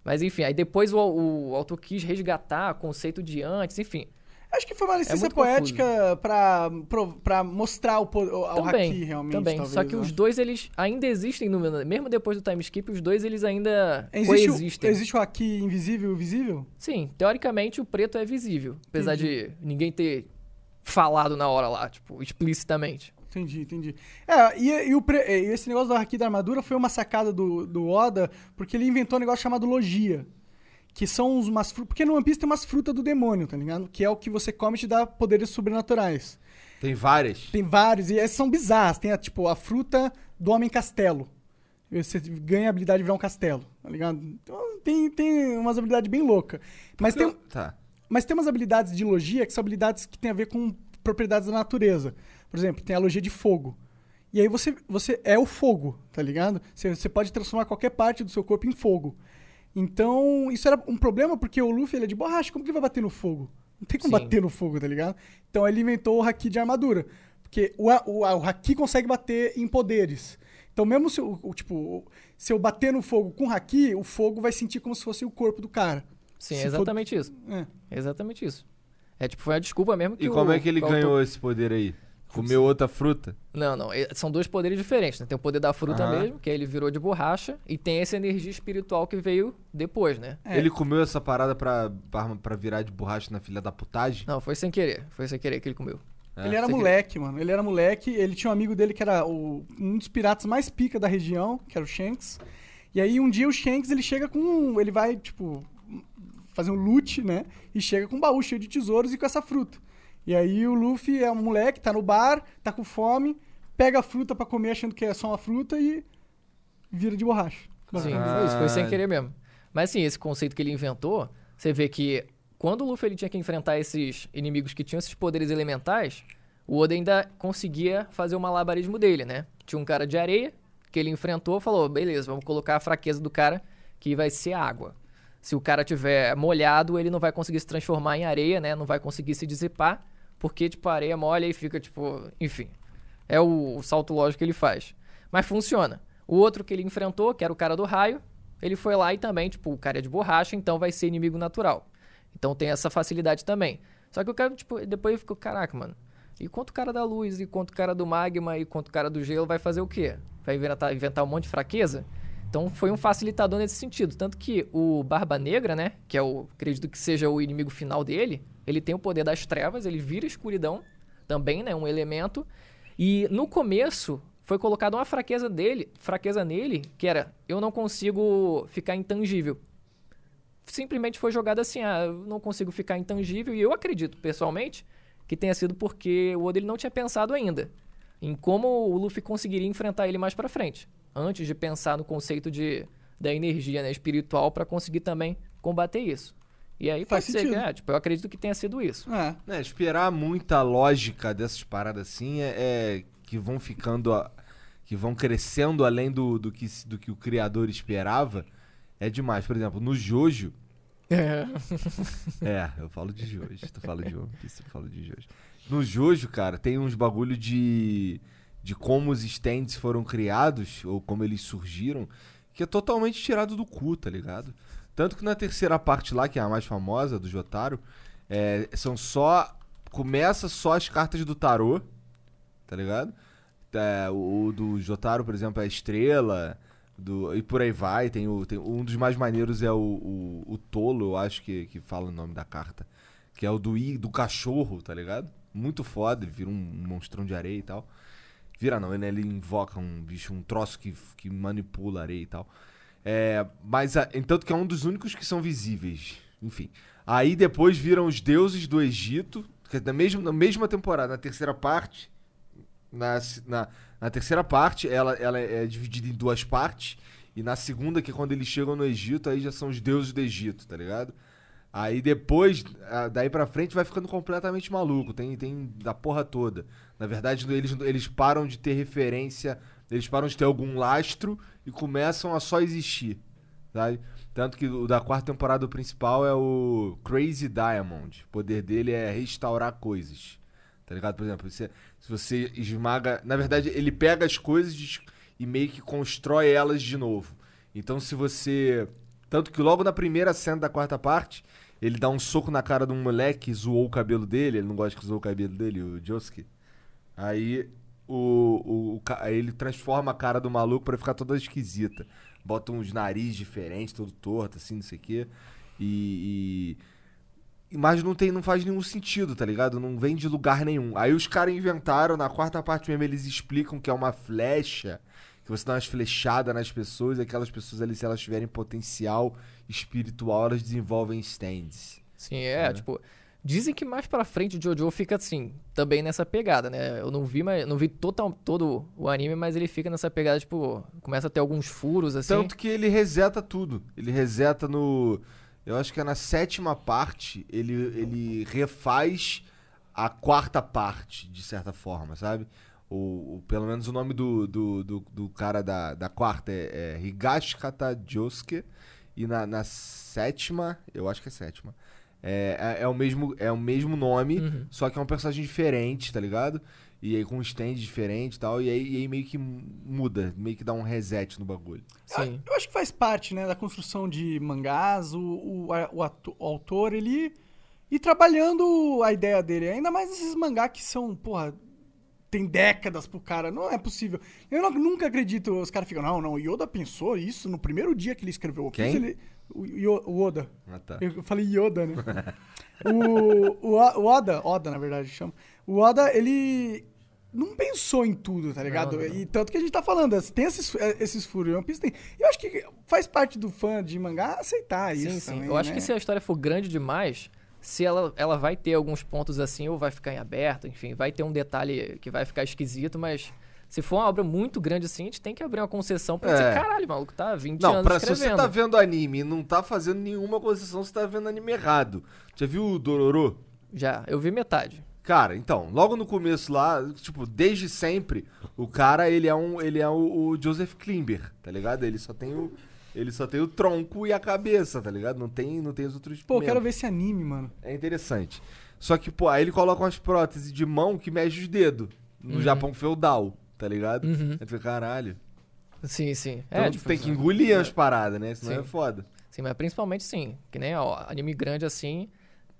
Mas enfim, aí depois o, o autor quis resgatar o conceito de antes, enfim. Acho que foi uma licença muito poética pra mostrar o, o, o também, haki realmente. também. talvez, Só que eu os dois, eles ainda existem, no, mesmo depois do time skip, os dois eles ainda Existe o, coexistem. existe o haki invisível e visível? Sim, teoricamente o preto é visível, apesar de ninguém ter falado na hora lá, tipo, explicitamente. Entendi, entendi. É, e, e o e esse negócio do haki da armadura foi uma sacada do, do Oda, porque ele inventou um negócio chamado logia. Que são umas frutas. Porque no One Piece tem umas frutas do demônio, tá ligado? Que é o que você come e te dá poderes sobrenaturais. Tem várias. Tem vários, e essas são bizarras. Tem, a, tipo, a fruta do Homem Castelo. Você ganha a habilidade de virar um castelo, tá ligado? Então tem, tem umas habilidades bem loucas. Mas tem, Tá. mas tem umas habilidades de logia que são habilidades que têm a ver com propriedades da natureza. Por exemplo, tem a logia de fogo. E aí você, você é o fogo, tá ligado? Você, você pode transformar qualquer parte do seu corpo em fogo. Então, isso era um problema porque o Luffy ele é de borracha. Como que ele vai bater no fogo? Não tem como Sim. bater no fogo, tá ligado? Então ele inventou o haki de armadura. Porque o, o, o haki consegue bater em poderes. Então, mesmo se eu, o- tipo, se eu bater no fogo com haki, o fogo vai sentir como se fosse o corpo do cara. Sim, Se é for- exatamente isso. É. É exatamente isso. É tipo, foi a desculpa mesmo que E o- como é que ele o autor- ganhou esse poder aí? Comeu outra fruta? Não, não. é- São dois poderes diferentes, né? Tem o poder da fruta Aham. mesmo, que aí ele virou de borracha, e tem essa energia espiritual que veio depois, né? É. Ele comeu essa parada pra, pra, pra virar de borracha na filha da putagem? Não, foi sem querer. Foi sem querer que ele comeu. É. Ele era quer- moleque, mano. Ele era moleque. Ele tinha um amigo dele que era o- um dos piratas mais pica da região, que era o Shanks. E aí um dia o Shanks ele chega com. um- Ele vai, tipo, fazer um loot, né? E chega com um baú cheio de tesouros e com essa fruta. E aí o Luffy é um moleque, tá no bar, tá com fome, pega a fruta pra comer achando que é só uma fruta e vira de borracha. Sim, Ah. foi isso. Foi sem querer mesmo. Mas assim, esse conceito que ele inventou, você vê que quando o Luffy ele tinha que enfrentar esses inimigos que tinham esses poderes elementais, o Oda ainda conseguia fazer o malabarismo dele, né? Tinha um cara de areia que ele enfrentou, falou: beleza, vamos colocar a fraqueza do cara que vai ser água. Se o cara tiver molhado, ele não vai conseguir se transformar em areia, né? Não vai conseguir se dissipar, porque, tipo, a areia molha e fica, tipo, enfim. É o, o salto lógico que ele faz. Mas funciona. O outro que ele enfrentou, que era o cara do raio, ele foi lá e também, tipo, o cara é de borracha, então vai ser inimigo natural. Então tem essa facilidade também. Só que o cara, tipo, depois ele ficou, caraca, mano. E quanto o cara da luz, e quanto o cara do magma, e quanto o cara do gelo vai fazer o quê? Vai inventar, inventar um monte de fraqueza? Então foi um facilitador nesse sentido. Tanto que o Barba Negra, né? Que é o. Acredito que seja o inimigo final dele. Ele tem o poder das trevas, ele vira escuridão também, né? Um elemento. E no começo foi colocada uma fraqueza dele, fraqueza nele, que era eu não consigo ficar intangível. Simplesmente foi jogado assim, ah, eu não consigo ficar intangível. E eu acredito, pessoalmente, que tenha sido porque o Oda ele não tinha pensado ainda em como o Luffy conseguiria enfrentar ele mais pra frente. Antes de pensar no conceito de da energia né, espiritual pra conseguir também combater isso. E aí Faz pode ser que, é, tipo, eu acredito que tenha sido isso. É. É, esperar muita lógica dessas paradas assim é, é que vão ficando. a- que vão crescendo além do, do, que, do que o criador esperava é demais. Por exemplo, no Jojo. É. (laughs) É, eu falo de Jojo. Tu fala de One Piece, eu falo de Jojo. No Jojo, cara, tem uns bagulho de. de como os stands foram criados, ou como eles surgiram, que é totalmente tirado do cu, tá ligado? Tanto que na terceira parte lá, que é a mais famosa, do Jotaro, é, são só. Começa só as cartas do tarô, tá ligado? É, o, o do Jotaro, por exemplo, é a estrela. Do, e por aí vai. Tem o, tem, um dos mais maneiros é o, o, o Tolo, eu acho que, que fala o nome da carta. Que é o do, i- do cachorro, tá ligado? Muito foda, ele vira um monstrão de areia e tal. Vira não, ele, ele invoca um bicho, um troço que, que manipula areia e tal. É, mas, a, entanto que é um dos únicos que são visíveis. Enfim. Aí depois viram os deuses do Egito, que é na mesma, na mesma temporada, na terceira parte. Na, na, na terceira parte, ela, ela é dividida em duas partes. E na segunda, que é quando eles chegam no Egito, aí já são os deuses do Egito, tá ligado? Aí depois, daí pra frente, vai ficando completamente maluco. Tem, tem da porra toda. Na verdade, eles, eles param de ter referência, eles param de ter algum lastro e começam a só existir, sabe? Tanto que o da quarta temporada principal é o Crazy Diamond. O poder dele é restaurar coisas. Tá ligado? Por exemplo, você- se você esmaga. Na verdade, ele pega as coisas e meio que constrói elas de novo. Então, se você. Tanto que logo na primeira cena da quarta parte, ele dá um soco na cara de um moleque que zoou o cabelo dele. Ele não gosta que zoou o cabelo dele, o Josuke. Aí o, o, o ele transforma a cara do maluco pra ficar toda esquisita. Bota uns nariz diferentes, todo torto, assim, não sei o quê. E. e- Mas não, tem, não faz nenhum sentido, tá ligado? Não vem de lugar nenhum. Aí os caras inventaram, na quarta parte mesmo, eles explicam que é uma flecha, que você dá umas flechadas nas pessoas, e aquelas pessoas ali, se elas tiverem potencial espiritual, elas desenvolvem stands. Sim, é, tipo. Dizem que mais pra frente o Jojo fica assim, também nessa pegada, né? Eu não vi, mas não vi total, todo o anime, mas ele fica nessa pegada, tipo, começa a ter alguns furos assim. Tanto que ele reseta tudo. Ele reseta no. Eu acho que é na sétima parte. Ele, ele refaz a quarta parte, de certa forma, sabe? O, o- pelo menos o nome do, do, do, do cara da, da quarta é, é Higashikata Josuke. E na, na sétima, eu acho que é sétima. É, é, é o, mesmo, é o mesmo nome, Uhum. só que é um personagem diferente, tá ligado? E aí com um stand diferente e tal. E aí, e aí meio que muda, meio que dá um reset no bagulho. Sim. Eu acho que faz parte, né, da construção de mangás, o, o, a- o o autor, ele ir trabalhando a ideia dele. Ainda mais esses mangá que são, porra, tem décadas pro cara. Não é possível. Eu não- nunca acredito, os caras ficam, não, não, o Yoda pensou isso no primeiro dia que ele escreveu o Quem? ele- o, Oda. Ah, tá. Eu falei Yoda, né? (laughs) o, o, O- Oda, Oda, na verdade, chama. O Oda, ele não pensou em tudo, tá ligado? Não, não. E tanto que a gente tá falando, tem esses, esses furos. One Piece tem. Eu acho que faz parte do fã de mangá aceitar isso. Sim, sim. também, Eu acho né? que se a história for grande demais, se ela, ela vai ter alguns pontos assim, ou vai ficar em aberto, enfim, vai ter um detalhe que vai ficar esquisito, mas se for uma obra muito grande assim, a gente tem que abrir uma concessão pra É. dizer, caralho, maluco, tá 20 Não, anos pra, se escrevendo. você tá vendo anime e não tá fazendo nenhuma concessão, você tá vendo anime errado. Já viu o Dororo? Já, eu vi metade. Cara, então, logo no começo lá, tipo, desde sempre, o cara, ele é um, ele é o, o Joseph Klimber, tá ligado? Ele só tem o ele só tem o tronco e a cabeça, tá ligado? Não tem, não tem os outros Pô, eu quero ver esse anime, mano. É interessante. Só que, pô, aí ele coloca umas próteses de mão que mexe os dedos. No Uhum. Japão feudal, tá ligado? Uhum. Aí tu fica, caralho. Sim, sim. Então é, tu tipo, tem que engolir as paradas, né? Senão Sim. é foda. Sim, mas principalmente sim. Que nem ó, anime grande assim.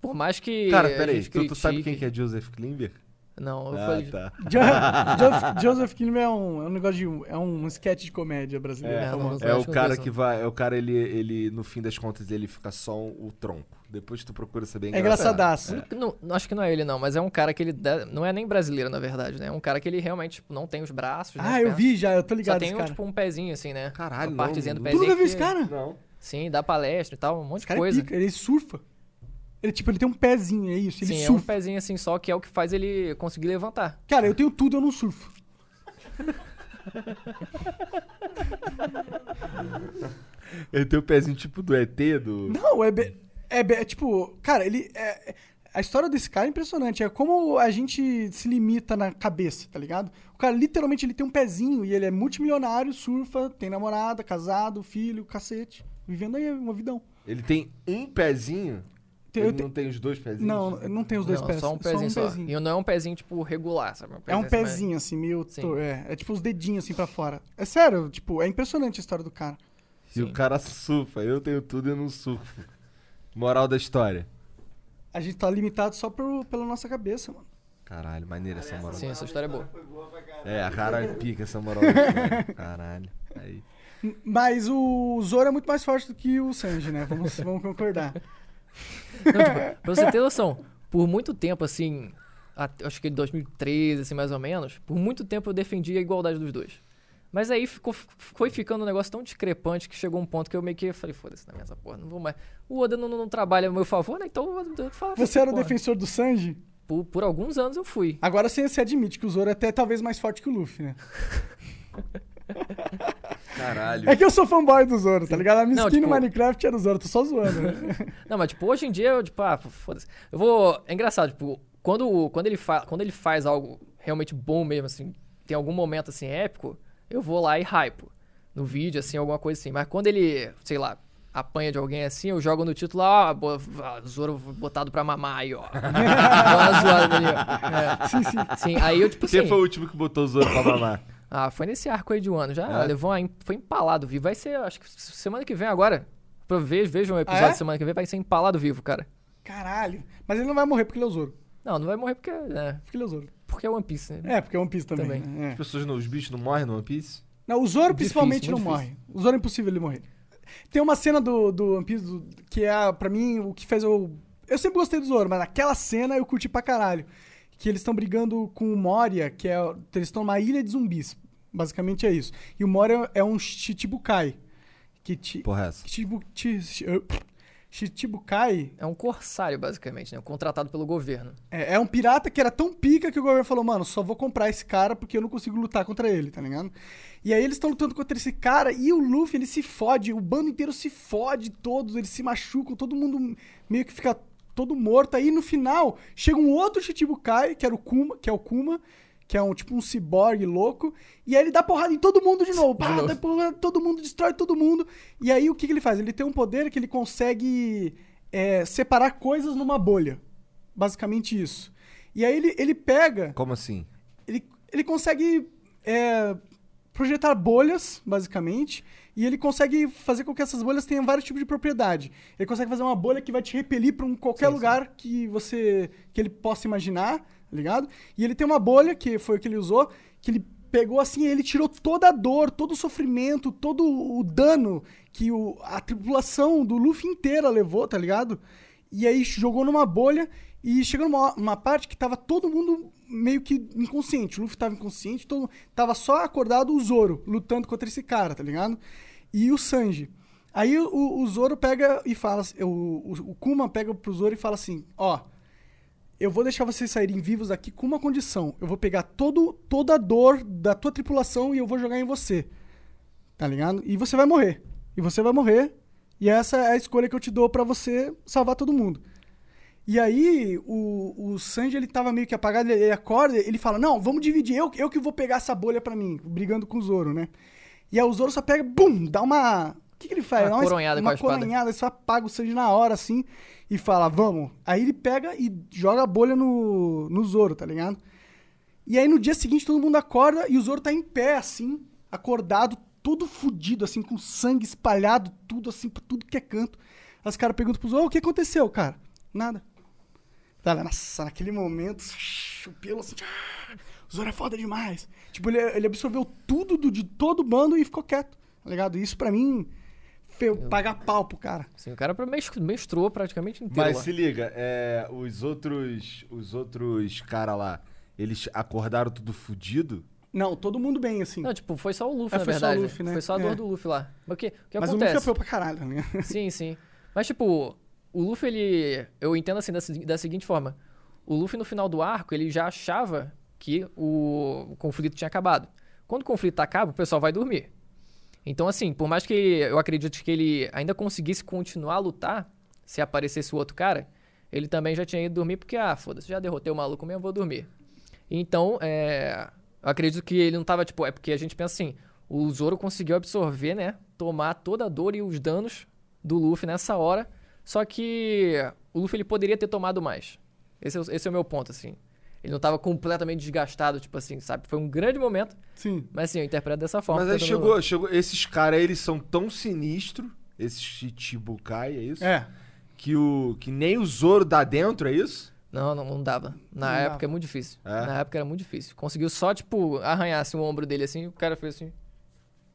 Por mais que. Cara, peraí, tu, tu sabe quem critique- que é Joseph Klimber? Não, eu Ah, falei. tá. (laughs) Jo- (laughs) Joseph, Joseph Klimber é um, é um negócio de. É um sketch de comédia brasileira. É, famoso. não- É acho o cara que vai. É o cara, ele, ele, no fim das contas, ele fica só o tronco. Depois tu procura saber É engraçadaço. Não, não- acho que não é ele, não, mas é um cara que ele. Não é nem brasileiro, na verdade, né? É um cara que ele realmente tipo, não tem os braços. né, Ah, eu pernas. vi já, eu tô Só ligado tem esse um, cara. tipo um pezinho, assim, né? Caralho, Uma partezinha não, do não- Tu pezinho. nunca viu esse cara? Não. Sim, dá palestra e tal, um monte Esse de é coisa. pica, ele surfa. Ele, tipo, ele tem um pezinho, é isso, ele Sim, é um surfa. pezinho assim só que é o que faz ele conseguir levantar. Cara, eu tenho tudo, eu não surfo. Ele tem o pezinho tipo do ET, do... Não, é, be- é, é tipo, cara, ele é, é- a história desse cara é impressionante. É como a gente se limita na cabeça, tá ligado? O cara literalmente ele tem um pezinho e ele é multimilionário, surfa, tem namorada, casado, filho, cacete, vivendo aí uma vidão. Ele tem um pezinho? Tem- ele te- não tem os dois pezinhos? Não, não tem os dois não, pés. só um pezinho só. E não é um pezinho, tipo, regular, sabe? É um assim, mas- pezinho, assim, meio. Sim. tor- É, é tipo os dedinhos assim pra fora. É sério, tipo, é impressionante a história do cara. E o cara surfa. Eu tenho tudo e eu não surfo. Moral da história. A gente tá limitado só pro, pela nossa cabeça, mano. Caralho, maneira essa moral. Sim, essa história é boa. É, a cara pica essa moral da história. (laughs) Caralho. Aí. Mas o Zoro é muito mais forte do que o Sanji, né? Vamos, (laughs) vamos concordar. Não, tipo, pra você ter noção, por muito tempo, assim, acho que 2013, assim, mais ou menos, por muito tempo eu defendi a igualdade dos dois. Mas aí ficou, foi ficando um negócio tão discrepante que chegou um ponto que eu meio que falei, foda-se na minha essa porra, não vou mais. O Oda não, não, não trabalha a meu favor, né? Então eu, falo Você era o defensor do Sanji? Por, por alguns anos eu fui. Agora você, você admite que o Zoro é até talvez mais forte que o Luffy, né? (laughs) Caralho. É que eu sou fanboy do Zoro, tá ligado? A minha Não, skin no tipo- Minecraft era o Zoro, tô só zoando, né? (laughs) Não, mas tipo, hoje em dia eu, tipo, ah, foda-se. Eu vou. É engraçado, tipo, quando, quando, ele fa... quando ele faz algo realmente bom mesmo, assim, tem algum momento assim épico, eu vou lá e hypo. No vídeo, assim, alguma coisa assim. Mas quando ele, sei lá, apanha de alguém assim, eu jogo no título, ó, ah, Zoro botado pra mamar aí, ó. (laughs) Dá uma zoada ali, ó. É. (laughs) sim, sim. Sim, aí eu, tipo assim. Você foi o último que botou o Zoro pra mamar. (laughs) Ah, foi nesse arco aí de um ano. Já É? levou uma, foi empalado vivo. Vai ser, acho que semana que vem agora. Pra ver, vejam o episódio Ah, é? semana que vem, vai ser empalado vivo, cara. Caralho. Mas ele não vai morrer porque ele é o Zoro. Não, não vai morrer porque é, Porque ele é o Zoro. porque é One Piece, né? É, porque é One Piece também. Também. né? É. As pessoas, os bichos não morrem no One Piece? Não, o Zoro Difícil, principalmente não morre. O Zoro é impossível ele morrer. Tem uma cena do, do One Piece do- que é, pra mim, o que fez eu... Eu sempre gostei do Zoro, mas naquela cena eu curti pra caralho. Que eles estão brigando com o Moria, que é... Eles estão numa ilha de zumbis. Basicamente é isso. E o Moria é um Chichibukai. Que ti, Porra, é essa. Chi, chi- Chichibukai É um corsário, basicamente, né? Contratado pelo governo. é, é um pirata que era tão pica que o governo falou, mano, só vou comprar esse cara porque eu não consigo lutar contra ele, tá ligado? E aí eles estão lutando contra esse cara e o Luffy, ele se fode, o bando inteiro se fode, todos, eles se machucam, todo mundo meio que fica todo morto. Aí no final, chega um outro Chichibukai, que era o Kuma, que é o Kuma, que é um tipo um ciborgue louco, e aí ele dá porrada em todo mundo de novo. Pá, novo. dá porrada, todo mundo destrói todo mundo. E aí o que, que ele faz? Ele tem um poder que ele consegue é, separar coisas numa bolha. Basicamente isso. E aí ele, ele pega, Como assim? ele, ele consegue é, projetar bolhas, basicamente, e ele consegue fazer com que essas bolhas tenham vários tipos de propriedade. Ele consegue fazer uma bolha que vai te repelir para um qualquer Sim, sim. lugar que você que ele possa imaginar, ligado? E ele tem uma bolha que foi o que ele usou, que ele pegou assim, ele tirou toda a dor, todo o sofrimento, todo o dano que o, a tripulação do Luffy inteira levou, tá ligado? E aí jogou numa bolha e chegou numa uma parte que tava todo mundo meio que inconsciente. O Luffy tava inconsciente, todo, tava só acordado o Zoro lutando contra esse cara, tá ligado? E o Sanji. Aí o, o Zoro pega e fala, o, o, o Kuma pega pro Zoro e fala assim, ó, eu vou deixar vocês saírem vivos daqui com uma condição. Eu vou pegar todo, toda a dor da tua tripulação e eu vou jogar em você. Tá ligado? E você vai morrer. E você vai morrer. E essa é a escolha que eu te dou pra você salvar todo mundo. E aí, o, o Sanji, ele tava meio que apagado, ele acorda, ele fala, não, vamos dividir, eu, eu que vou pegar essa bolha pra mim, brigando com o Zoro, né? E aí o Zoro só pega, bum, dá uma... O que, que ele faz? Uma coronhada com uma a espada. coronhada, só apaga o Sanji na hora, assim, e fala, vamos. Aí ele pega e joga a bolha no, no Zoro, tá ligado? E aí no dia seguinte todo mundo acorda e o Zoro tá em pé, assim, acordado, todo fudido, assim, com sangue espalhado, tudo assim, pra tudo que é canto. Aí os caras perguntam pro Zoro, "Ô, o que aconteceu, cara? Nada. Tá, nossa, naquele momento, o pelo assim, o Zoro é foda demais. Tipo, ele, ele absorveu tudo do, de todo o bando e ficou quieto, tá ligado? Isso pra mim, fe, pagar pau pro cara. Assim, o cara mestrou praticamente inteiro Mas lá. se liga, é, os outros. Os outros caras lá, eles acordaram tudo fudido? Não, todo mundo bem, assim. Não, tipo, foi só o Luffy, É, na foi só o verdade. Luffy, né? Foi só a dor É. do Luffy lá. Mas o que, o que Mas o Luffy acontece? apoiou pra caralho, né? (laughs) Sim, sim. Mas, tipo, o Luffy, ele. Eu entendo assim da, da seguinte forma: o Luffy, no final do arco, ele já achava que o, o conflito tinha acabado. Quando o conflito acaba, o pessoal vai dormir. Então, assim, por mais que eu acredite que ele ainda conseguisse continuar a lutar, se aparecesse o outro cara, ele também já tinha ido dormir porque, ah, foda-se, já derrotei o maluco mesmo, vou dormir. Então, é, eu acredito que ele não tava, tipo, é porque a gente pensa assim, o Zoro conseguiu absorver, né, tomar toda a dor e os danos do Luffy nessa hora, só que o Luffy ele poderia ter tomado mais. Esse é, esse é o meu ponto, assim. Ele não tava completamente desgastado, tipo assim, sabe? Foi um grande momento, Sim. mas assim, eu interpreto dessa forma. Mas aí tentando- chegou, chegou. Esses caras, eles são tão sinistros, esses Chichibukai, é isso? É. Que, o, que nem o Zoro dá dentro, é isso? Não, não, não dava. Na Não época dava. é muito difícil. É? Na época era muito difícil. Conseguiu só, tipo, arranhar assim, o ombro dele assim, o cara fez assim.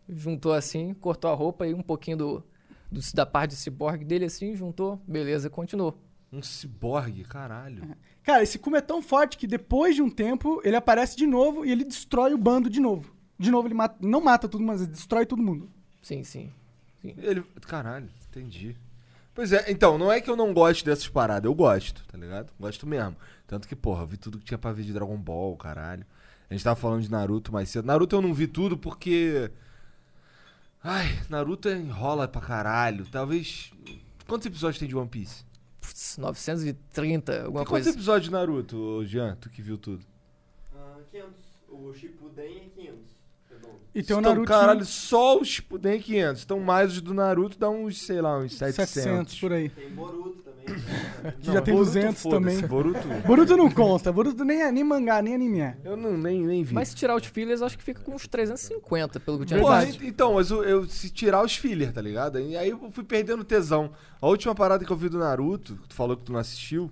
Juntou assim, cortou a roupa e um pouquinho do, do- da parte de ciborgue dele assim, juntou, beleza, continuou. Um ciborgue, caralho. Cara, esse Kuma é tão forte que depois de um tempo ele aparece de novo e ele destrói o bando de novo. De novo, ele mata, não mata todo mundo, mas ele destrói todo mundo. Sim, sim. Ele. Caralho, entendi. Pois é, então, não é que eu não gosto dessas paradas, eu gosto, tá ligado? Gosto mesmo. Tanto que, porra, eu vi tudo que tinha pra ver de Dragon Ball, caralho. A gente tava falando de Naruto mais cedo. Naruto eu não vi tudo porque. Ai, Naruto enrola pra caralho. Talvez. Quantos episódios tem de One Piece? Putz, 930, alguma Tem quantos coisa. assim. episódios de Naruto, Jean? Tu que viu tudo? Ah, 500. O Shippuden é 500. Redondo. E tem o Então, Naruto caralho, só os Shippuden 500. Então, mais os do Naruto dá uns, sei lá, uns 700. 700 por aí. Tem Boruto também. Que (laughs) Não, já tem Boruto, 200 foda-se, também. Boruto, Boruto não conta. Boruto nem é nem mangá, nem anime é. eu não, nem, nem vi. Mas se tirar os fillers, acho que fica com uns 350, pelo que eu tinha Porra, visto. ent- então, mas eu, eu- se tirar os filler, tá ligado? E aí eu fui perdendo tesão. A última parada que eu vi do Naruto, que tu falou que tu não assistiu,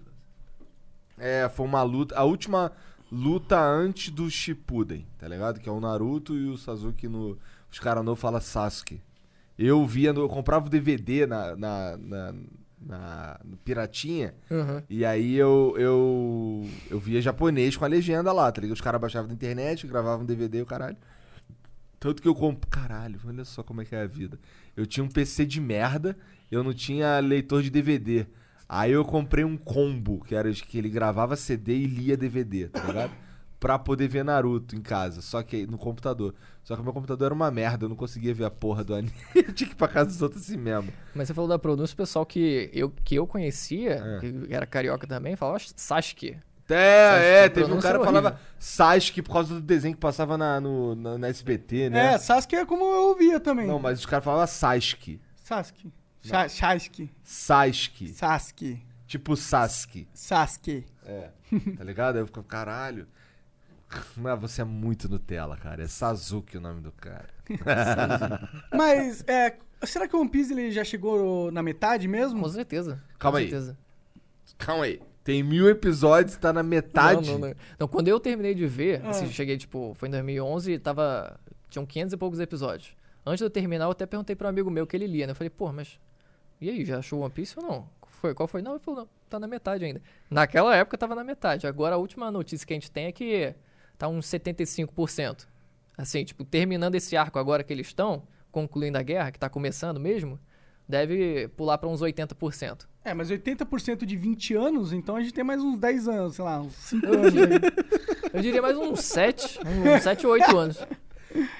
é, foi uma luta, a última luta antes do Shippuden, tá ligado? Que é o Naruto e o Sasuke no... Os caras não falam Sasuke. Eu via, no, eu comprava o DVD na, na, na, na- no Piratinha, Uhum. e aí eu, eu, eu via japonês com a legenda lá, tá ligado? Os caras baixavam da internet, gravavam DVD e o caralho. Tanto que eu compro. Caralho, olha só como é que é a vida. Eu tinha um PC de merda, eu não tinha leitor de DVD. Aí eu comprei um combo, que era que ele gravava CD e lia DVD, tá ligado? (laughs) Pra poder ver Naruto em casa, só que no computador. Só que meu computador era uma merda, eu não conseguia ver a porra do anime. (laughs) eu tinha que ir pra casa dos outros assim mesmo. Mas você falou da pronúncia, o pessoal que eu, que eu conhecia, É. que era carioca também, falava Sasuke. É, é, teve um cara que falava. Sasuke por causa do desenho que passava na, no, na, na SBT, né? É, Sasuke é como eu ouvia também. Não, mas os caras falavam Sasuke. Sasuke. Sa Sasuke. Sasuke. Sasuke. Tipo Sasuke. Sasuke. É. Tá ligado? Aí eu fico, caralho. (laughs) Mas você é muito Nutella, cara. É Sasuke o nome do cara. (laughs) Mas, é, será que o One Piece ele já chegou na metade mesmo? Com certeza. Calma com aí. certeza. Calma aí. Tem mil episódios, tá na metade. Não, não, não. Não, quando eu terminei de ver, Ah. assim, cheguei, tipo, foi em 2011 e tava... Tinham 500 e poucos episódios. Antes de eu terminar, eu até perguntei pra um amigo meu que ele lia, né? Eu falei, pô, mas... E aí, já achou One Piece ou não? Qual foi? Qual foi? Não, ele falou, não, tá na metade ainda. Naquela época tava na metade. Agora a última notícia que a gente tem é que tá uns 75%. Assim, tipo, terminando esse arco agora que eles estão, concluindo a guerra, que tá começando mesmo, deve pular pra uns 80%. É, mas 80% de 20 anos, então a gente tem mais uns 10 anos, sei lá, uns 5 anos aí. Eu diria mais uns 7, uns 7 ou 8 anos.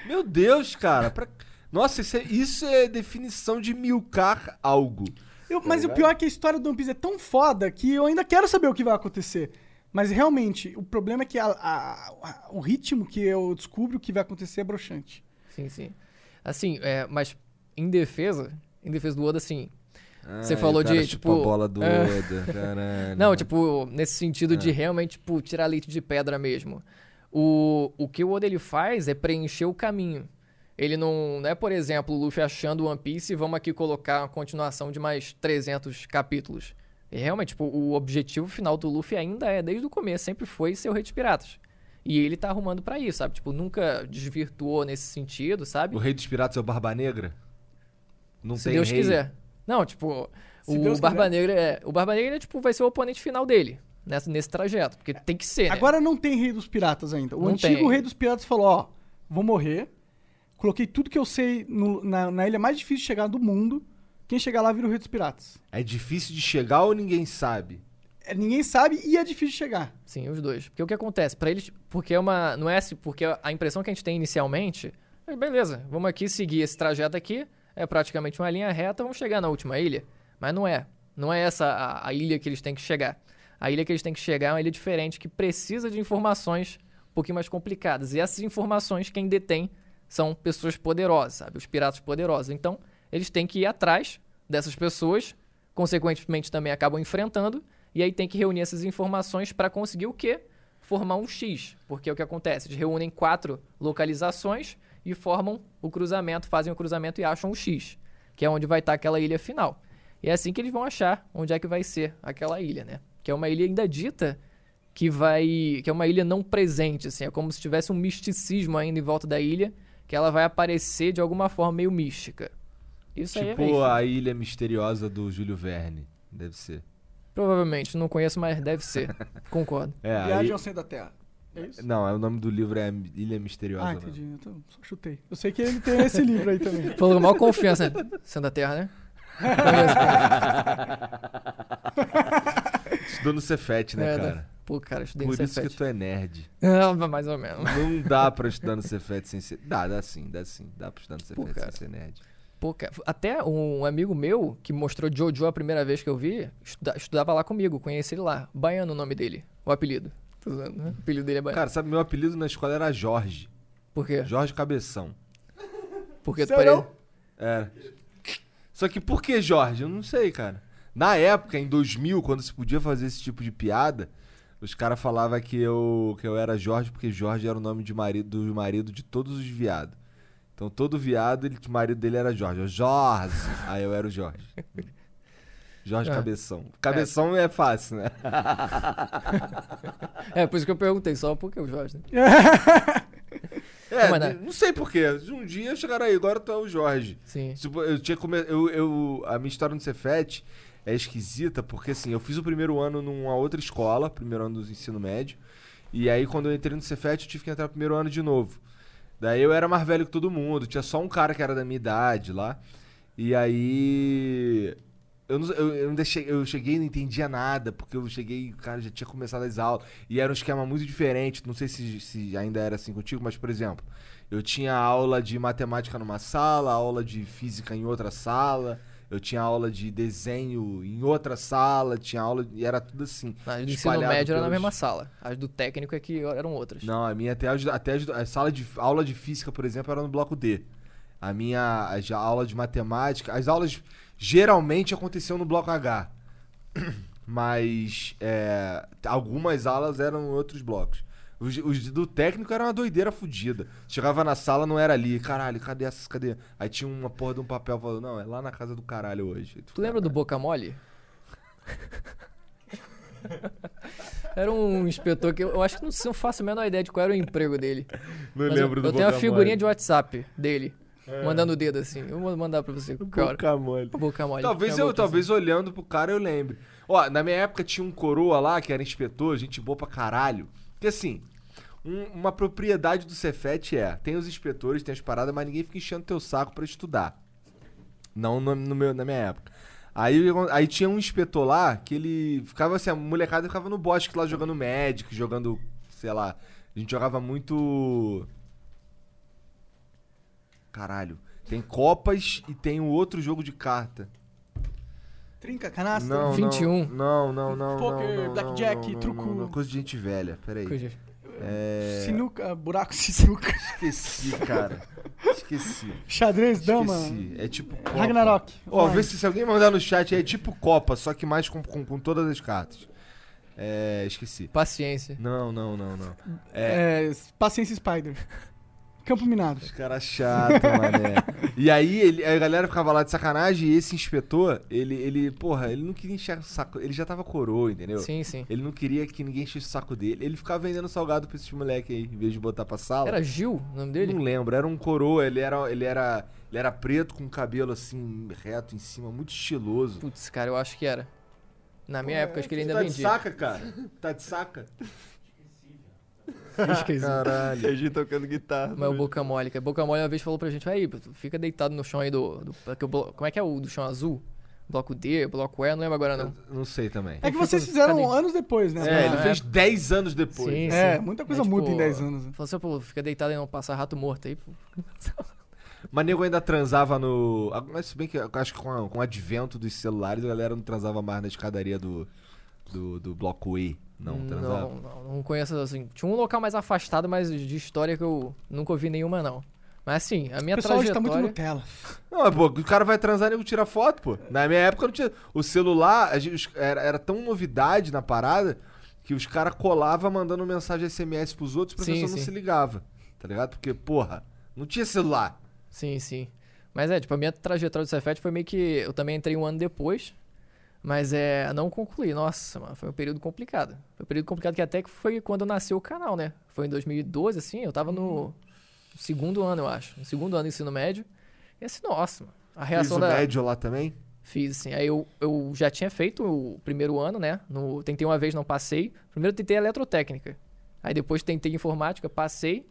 Meu Deus, cara. pra- Nossa, isso é, isso é definição de milcar algo. Eu- mas o ligado? pior é que a história do One Piece é tão foda que eu ainda quero saber o que vai acontecer. Mas realmente, o problema é que a- a- a- o ritmo que eu descubro que vai acontecer é broxante. Sim, sim. Assim, é, mas em defesa, em defesa do Oda, assim. Você Ai, falou de, tipo, a bola do (laughs) é. Oda, caralho. Não, tipo, nesse sentido É. de realmente, tipo, tirar leite de pedra mesmo. O, o que o Oda ele faz é preencher o caminho. Ele não, não é, por exemplo, o Luffy achando One Piece e vamos aqui colocar uma continuação de mais 300 capítulos. E realmente, tipo, o objetivo final do Luffy ainda é, desde o começo, sempre foi ser o Rei dos Piratas. E ele tá arrumando pra isso, sabe? Tipo, nunca desvirtuou nesse sentido, sabe? O rei dos piratas é o Barba Negra? Não Se tem Deus rei? quiser. Não, tipo, Se o Deus Barba quiser. Negra é. O Barba Negra, tipo, vai ser o oponente final dele. Nessa, nesse trajeto. Porque tem que ser, né? Agora não tem Rei dos Piratas ainda. O Não antigo tem. Rei dos Piratas falou, ó, vou morrer. Coloquei tudo que eu sei no- na, na ilha mais difícil de chegar do mundo. Quem chegar lá vira o Rei dos Piratas. É difícil de chegar ou ninguém sabe? é, ninguém sabe e é difícil de chegar. Sim, os dois. Porque o que acontece? Pra eles. Porque é uma. Não é assim, porque a impressão que a gente tem inicialmente. É, beleza, vamos aqui seguir esse trajeto aqui. É praticamente uma linha reta, vamos chegar na última ilha. Mas não é. Não é essa a, a ilha que eles têm que chegar. A ilha que eles têm que chegar é uma ilha diferente que precisa de informações um pouquinho mais complicadas. E essas informações, quem detém são pessoas poderosas, sabe? Os piratas poderosos. Então, eles têm que ir atrás dessas pessoas, consequentemente também acabam enfrentando, e aí tem que reunir essas informações para conseguir o quê? Formar um X. Porque é o que acontece? Eles reúnem quatro localizações e formam o cruzamento, fazem o cruzamento e acham o X, que é onde vai estar aquela ilha final. E é assim que eles vão achar onde é que vai ser aquela ilha, né? Que é uma ilha ainda dita que vai. que é uma ilha não presente, assim, é como se tivesse um misticismo ainda em volta da ilha, que ela vai aparecer de alguma forma meio mística. Isso aí é Tipo a ilha misteriosa do Júlio Verne. Deve ser. Provavelmente, não conheço, mas deve ser. (laughs) Concordo. É, a Viagem ao centro da Terra. É isso? Não, é o nome do livro é Ilha Misteriosa. Ah, entendi. Então, só chutei. Eu sei que ele tem esse livro aí também. (laughs) Falou com maior confiança, né? Sendo da Terra, né? (laughs) Estudou no Cefet, né, É, né? cara? Pô, cara, estudei Por no isso que Cefet. tu é nerd. Ah, mais ou menos. Não dá pra estudar no Cefet sem ser. Dá, dá sim, dá sim. Dá pra estudar no Cefet cara. sem ser nerd. Pô, cara, até um amigo meu que mostrou Jojo a primeira vez que eu vi, estuda- estudava lá comigo, conheci ele lá. Baiano o nome dele, o apelido. Tô zoando, né? O apelido dele é Baiano. Cara, sabe, meu apelido na escola era Jorge. Por quê? Jorge Cabeção. Porque tu Serão? pare- Era. Só que por que Jorge? Eu não sei, cara. Na época, em 2000, quando se podia fazer esse tipo de piada, os caras falavam que eu, que eu era Jorge porque Jorge era o nome de marido, do marido de todos os viados. Então todo viado, ele, o marido dele era Jorge. Eu, Jorge! Aí eu era o Jorge. Jorge É. Cabeção. Cabeção é, fácil, né? (laughs) É, por isso que eu perguntei, só porque o Jorge, né? (laughs) É, né? não sei porquê. Um dia chegaram aí, agora tu é o Jorge. Sim. Tipo, eu tinha come... eu, eu A minha história no Cefet é esquisita, porque assim, eu fiz o primeiro ano numa outra escola, primeiro ano do ensino médio. E aí, quando eu entrei no Cefet, eu tive que entrar no primeiro ano de novo. Daí eu era mais velho que todo mundo, tinha só um cara que era da minha idade lá. E aí. Eu, não- eu, eu, ainda che- eu cheguei e não entendia nada, porque eu cheguei, o cara já tinha começado as aulas. E era um esquema muito diferente. Não sei se, se ainda era assim contigo, mas, por exemplo, eu tinha aula de matemática numa sala, aula de física em outra sala, eu tinha aula de desenho em outra sala, tinha aula. E era tudo assim. As do ensino médio era na pelos- mesma sala. As do técnico é que eram outras. Não, a minha até, as- até a sala de a aula de física, por exemplo, era no bloco D. A minha a, aula de matemática, as aulas geralmente aconteciam no bloco H. (clears throat) Mas é, algumas aulas eram em outros blocos. Os, os do técnico era uma doideira fodida. Chegava na sala, não era ali. Caralho, cadê essas? Cadê? Aí tinha uma porra de um papel falando, não, é lá na casa do caralho hoje. Tu lembra do Boca Mole? era um inspetor que eu, eu acho que não, não faço a menor ideia de qual era o emprego dele. Não Mas lembro eu, do eu tenho a figurinha Mole. de WhatsApp dele, mandando o dedo assim. Eu vou mandar pra você. Cara, Boca mole. Boca Mole. Talvez eu, talvez olhando pro cara eu lembre. Ó, na minha época tinha um coroa lá que era inspetor, gente boa pra caralho. Porque assim, um- uma propriedade do Cefet é, tem os inspetores, tem as paradas, mas ninguém fica enchendo teu saco pra estudar. Não no, no meu, na minha época. Aí, aí tinha um inspetor lá que ele ficava assim, a molecada ficava no bosque lá jogando Magic, jogando, sei lá. A gente jogava muito. Caralho. Tem Copas e tem um outro jogo de carta. Trinca, canastra. Não, 21. Não, não, não. Poker, não, não, blackjack, não, não, truco. não, não, Coisa de gente velha, peraí. Coisa- É... Sinuca, buraco, sinuca. Esqueci, cara. Esqueci. Xadrez, dama. Esqueci. É tipo Copa. Ragnarok. Ó, Online. vê se, se alguém mandar no chat é tipo Copa, só que mais com, com, com todas as cartas. É. Esqueci. Paciência. Não, não, não, não. É. É, Paciência Spider. Campo Minado. Os caras chato, mané. E aí ele, a galera ficava lá de sacanagem e esse inspetor, ele, ele, porra, ele não queria encher o saco. Ele já tava coroa, entendeu? Sim, sim. Ele não queria que ninguém enchesse o saco dele. Ele ficava vendendo salgado pra esses moleque aí, em vez de botar pra sala. Era Gil o nome dele? Não lembro, era um coroa, ele era, ele era, ele era preto com cabelo assim, reto em cima, muito estiloso. Putz, cara, eu acho que era. Na minha época, acho que ele ainda tá de vendia. saca, cara? Tá de saca? (laughs) Esqueci. Caralho. Serginho tocando guitarra. Mas o Boca Mole, cara. Boca Mole uma vez falou pra gente, aí, tu fica deitado no chão aí do. do- como é que é o do chão azul? Bloco D, bloco E, não lembro agora não. Não sei também. É que vocês fizeram cadê? anos depois, né? É, ele é. fez 10 anos depois. Sim, É, sim. muita coisa É, muda tipo, em 10 anos. né? Falou assim, pô, fica deitado e não passa rato morto aí, pô. Mas nego ainda transava no. Mas se bem que eu acho que com, a- com o advento dos celulares a galera não transava mais na escadaria do, do, do bloco E. Não, transava. Não, não, não conheço assim. Tinha um local mais afastado, mas de história que eu nunca ouvi nenhuma, não. Mas assim, a minha O pessoal hoje tá trajetória... muito Nutella. (laughs) Não, pô, o cara vai transar e nego tira foto, pô. Na minha época não tinha. O celular a gente- era, era tão novidade na parada que os caras colavam mandando mensagem SMS pros outros e o Sim, professor não sim. se ligava. Tá ligado? Porque, porra, não tinha celular. Sim, sim. Mas é, tipo, a minha trajetória do Cefet foi meio que. Eu também entrei um ano depois. Mas é. Não concluí. Nossa, mano, foi um período complicado. Foi um período complicado que até que foi quando nasceu o canal, né? Foi em 2012, assim. Eu tava no segundo ano, eu acho. No segundo ano do ensino médio. E assim, nossa, mano. A Fiz reação o da. médio lá também. Fiz, assim. Aí eu, eu já tinha feito o primeiro ano, né? No, tentei uma vez, não passei. Primeiro tentei eletrotécnica. Aí depois tentei informática, passei.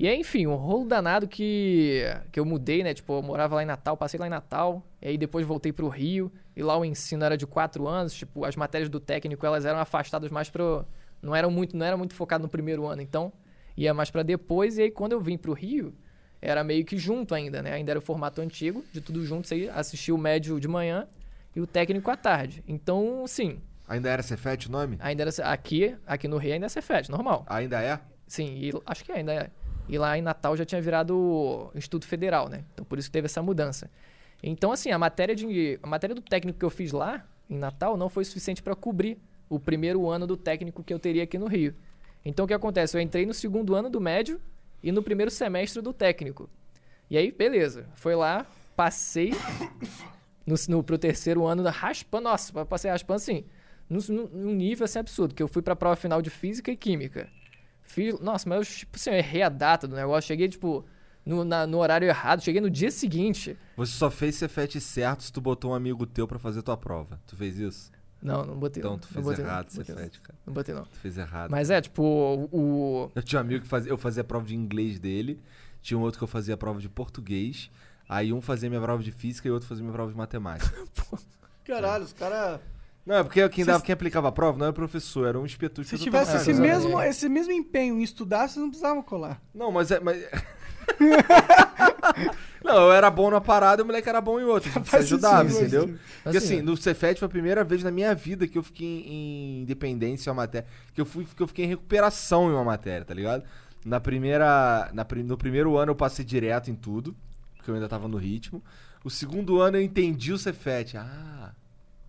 E aí, enfim, um rolo danado que, que eu mudei, né? Tipo, eu morava lá em Natal, passei lá em Natal. E aí depois voltei pro Rio. E lá o ensino era de quatro anos. Tipo, as matérias do técnico, elas eram afastadas mais pro... Não eram muito, não era muito focado no primeiro ano. Então, ia mais pra depois. E aí, quando eu vim pro Rio, era meio que junto ainda, né? Ainda era o formato antigo, de tudo junto. Você ia assistir o médio de manhã e o técnico à tarde. Então, sim, Ainda era Cefete o nome? ainda era aqui, aqui no Rio ainda é Cefet, normal. Ainda é? Sim, e acho que ainda é. E lá em Natal já tinha virado Instituto Federal, né? Então por isso que teve essa mudança. Então assim, a matéria de a matéria do técnico que eu fiz lá em Natal não foi suficiente para cobrir o primeiro ano do técnico que eu teria aqui no Rio. Então o que acontece? Eu entrei no segundo ano do médio e no primeiro semestre do técnico. E aí, beleza. Foi lá, passei no, no, pro terceiro ano da raspando. Nossa, passei raspando assim. Num, nível assim absurdo, que eu fui pra prova final de física e química. Fiz, nossa, mas eu, tipo assim, eu errei a data do negócio. Cheguei, tipo, no, na- no horário errado. Cheguei no dia seguinte. Você só fez Cefete certo se tu botou um amigo teu pra fazer tua prova. Tu fez isso? Não, não botei. Então tu fez botei, errado, não botei, não. Cefete, cara. Não botei, não. Tu fez errado. Mas é, tipo, o. Eu tinha um amigo que fazia, eu fazia a prova de inglês dele, tinha um outro que eu fazia a prova de português, aí um fazia minha prova de física e outro fazia minha prova de matemática. (laughs) Caralho, os caras. Não, é porque quem, dava, quem aplicava a prova não era o professor, era um inspetor. Se tivesse esse mesmo, esse mesmo empenho em estudar, vocês não precisavam colar. Não, mas é. Mas... (laughs) não, eu era bom na parada e o moleque era bom em outra. A gente se Faz ajudava, sentido, entendeu? Porque Assim, assim, no Cefet foi a primeira vez na minha vida que eu fiquei em, em independência em uma matéria. Que eu, fui, que eu fiquei em recuperação em uma matéria, tá ligado? Na primeira. Na, no primeiro ano eu passei direto em tudo, porque eu ainda tava no ritmo. O segundo ano eu entendi o Cefet. Ah,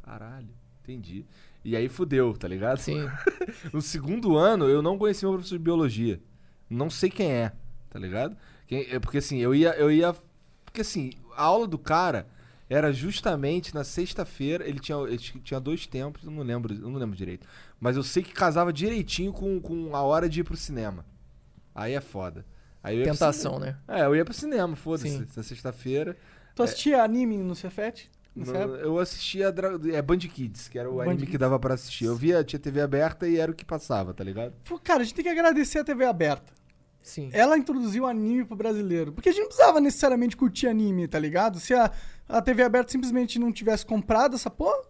caralho, entendi. E aí fudeu, tá ligado? Sim. (laughs) No segundo ano, eu não conheci meu professor de biologia. Não sei quem é, tá ligado? Quem- é porque assim, eu ia, eu ia. Porque assim, a aula do cara era justamente na sexta-feira. Ele tinha, ele tinha dois tempos, eu não lembro, eu não lembro direito. Mas eu sei que casava direitinho com, com a hora de ir pro cinema. Aí é foda. Aí Tentação, né? É, eu ia pro cinema, foda-se. Na sexta-feira. Tu assistia anime no Cefet? No- eu assistia Dra- é, Band Kids, que era o Band anime Kids. que dava pra assistir. Eu via, tinha TV aberta e era o que passava, tá ligado? Pô, cara, a gente tem que agradecer a TV aberta. Sim. Ela introduziu anime pro brasileiro. Porque a gente não precisava necessariamente curtir anime, tá ligado? Se a, a TV aberta simplesmente não tivesse comprado essa porra,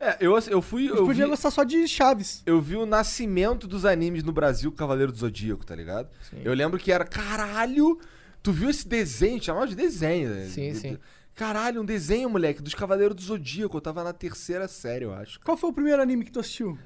É, eu, eu fui. a gente Eu podia vi, gostar só de Chaves. eu vi o nascimento dos animes no Brasil, Cavaleiro do Zodíaco, tá ligado? Sim. Eu lembro que era, caralho, tu viu esse desenho? Chamava de desenho, né? Sim, De- sim. Caralho, um desenho, moleque, dos Cavaleiros do Zodíaco. Eu tava na terceira série, eu acho. Qual foi o primeiro anime que tu assistiu?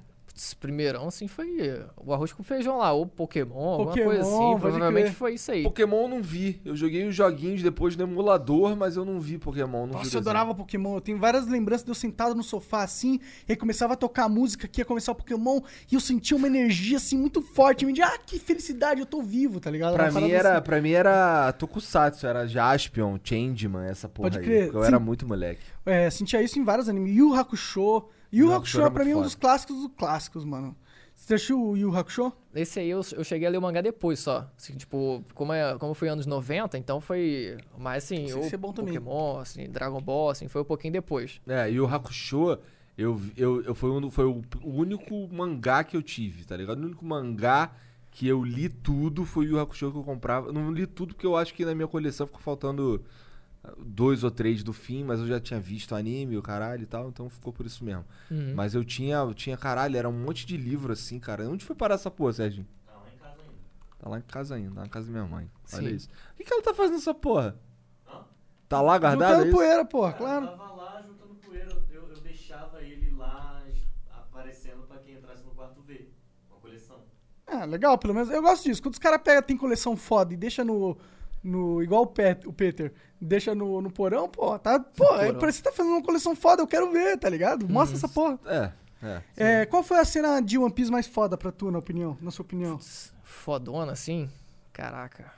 Primeirão, assim, foi o arroz com feijão lá, ou Pokémon, alguma Pokémon, coisa assim. Provavelmente crer. foi isso aí. Pokémon eu não vi. Eu joguei os joguinhos depois no emulador, mas eu não vi Pokémon. Não vi Nossa, eu desenho. adorava Pokémon. Eu tenho várias lembranças de eu sentado no sofá assim, e aí começava a tocar a música que ia começar o Pokémon, e eu sentia uma energia assim muito forte. Me de, ah, que felicidade, eu tô vivo, tá ligado? Pra mim, era, assim. pra mim era Tokusatsu, era Jaspion, Changeman, essa porra Pode aí. crer, porque Eu sim. era muito moleque. É, sentia isso em vários animes. Yu Hakusho. Yu Hakusho era é pra mim um foda. dos clássicos dos clássicos, mano. Você assistiu o Yu Hakusho? Esse aí eu, eu cheguei a ler o mangá depois só. Assim, tipo, como, é, como foi anos 90, então foi mais assim, Sei ou ser bom também. Pokémon, assim, Dragon Ball, assim, foi um pouquinho depois. É, e o Hakusho, eu, eu, eu foi, um, foi o, o único mangá que eu tive, tá ligado? O único mangá que eu li tudo foi o Yu Hakusho que eu comprava. Eu não li tudo porque eu acho que na minha coleção ficou faltando dois ou três do fim, mas eu já tinha visto anime, o caralho e tal, então ficou por isso mesmo. Uhum. Mas eu tinha, eu tinha, caralho, era um monte de livro assim, cara. Onde foi parar essa porra, Sérgio? Tá lá em casa ainda. Tá lá em casa ainda, tá na casa da minha mãe. Olha Sim. isso. O que, que ela tá fazendo essa porra? Hã? Tá lá guardada? Juntando é isso? poeira, porra, claro. Eu tava lá juntando poeira, eu, eu deixava ele lá aparecendo pra quem entrasse no quarto ver. Uma coleção. Ah, legal, pelo menos. Eu gosto disso. Quando os caras pegam, tem coleção foda e deixa no. No igual o, Pet, o Peter, deixa no, no porão, pô, tá. Pô, é, porão. parece que tá fazendo uma coleção foda, eu quero ver, tá ligado? Mostra essa porra. É, é. É, qual foi a cena de One Piece mais foda pra tu, na opinião? Na sua opinião? Fodona, assim? Caraca.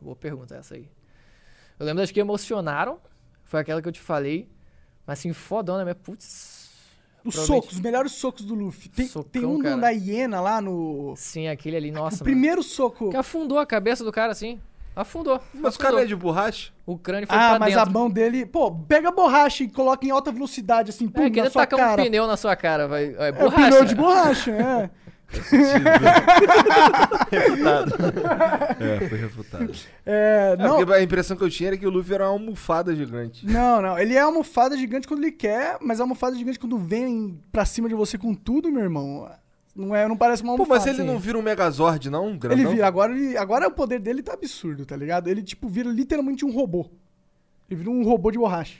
Boa pergunta essa aí. Eu lembro das que emocionaram. Foi aquela que eu te falei. Mas assim, fodona mesmo. Putz. Os Provavelmente- socos, os melhores socos do Luffy. Tem, Socão, tem um cara. da hiena lá no. Sim, aquele ali, nossa. o mano. primeiro soco. Que afundou a cabeça do cara assim. Afundou. Mas o afundou. cara é de borracha? O crânio foi Ah, pra mas dentro. a mão dele. Pô, pega a borracha e coloca em alta velocidade, assim, pum, É, que na ele sua tacar cara. um pneu na sua cara, vai. É É o borracha. pneu de borracha, (laughs) é. (laughs) É, foi refutado. É, É, não, porque a impressão que eu tinha era que o Luffy era uma almofada gigante. não, não. Ele é almofada gigante quando ele quer, mas é almofada gigante quando vem pra cima de você com tudo, meu irmão. Não, é, não parece uma Pô, almofada. mas ele assim. não vira um Megazord, não? Um Ele grandão? vira, agora, ele, agora o poder dele tá absurdo, tá ligado? Ele, tipo, vira literalmente um robô. Ele vira um robô de borracha.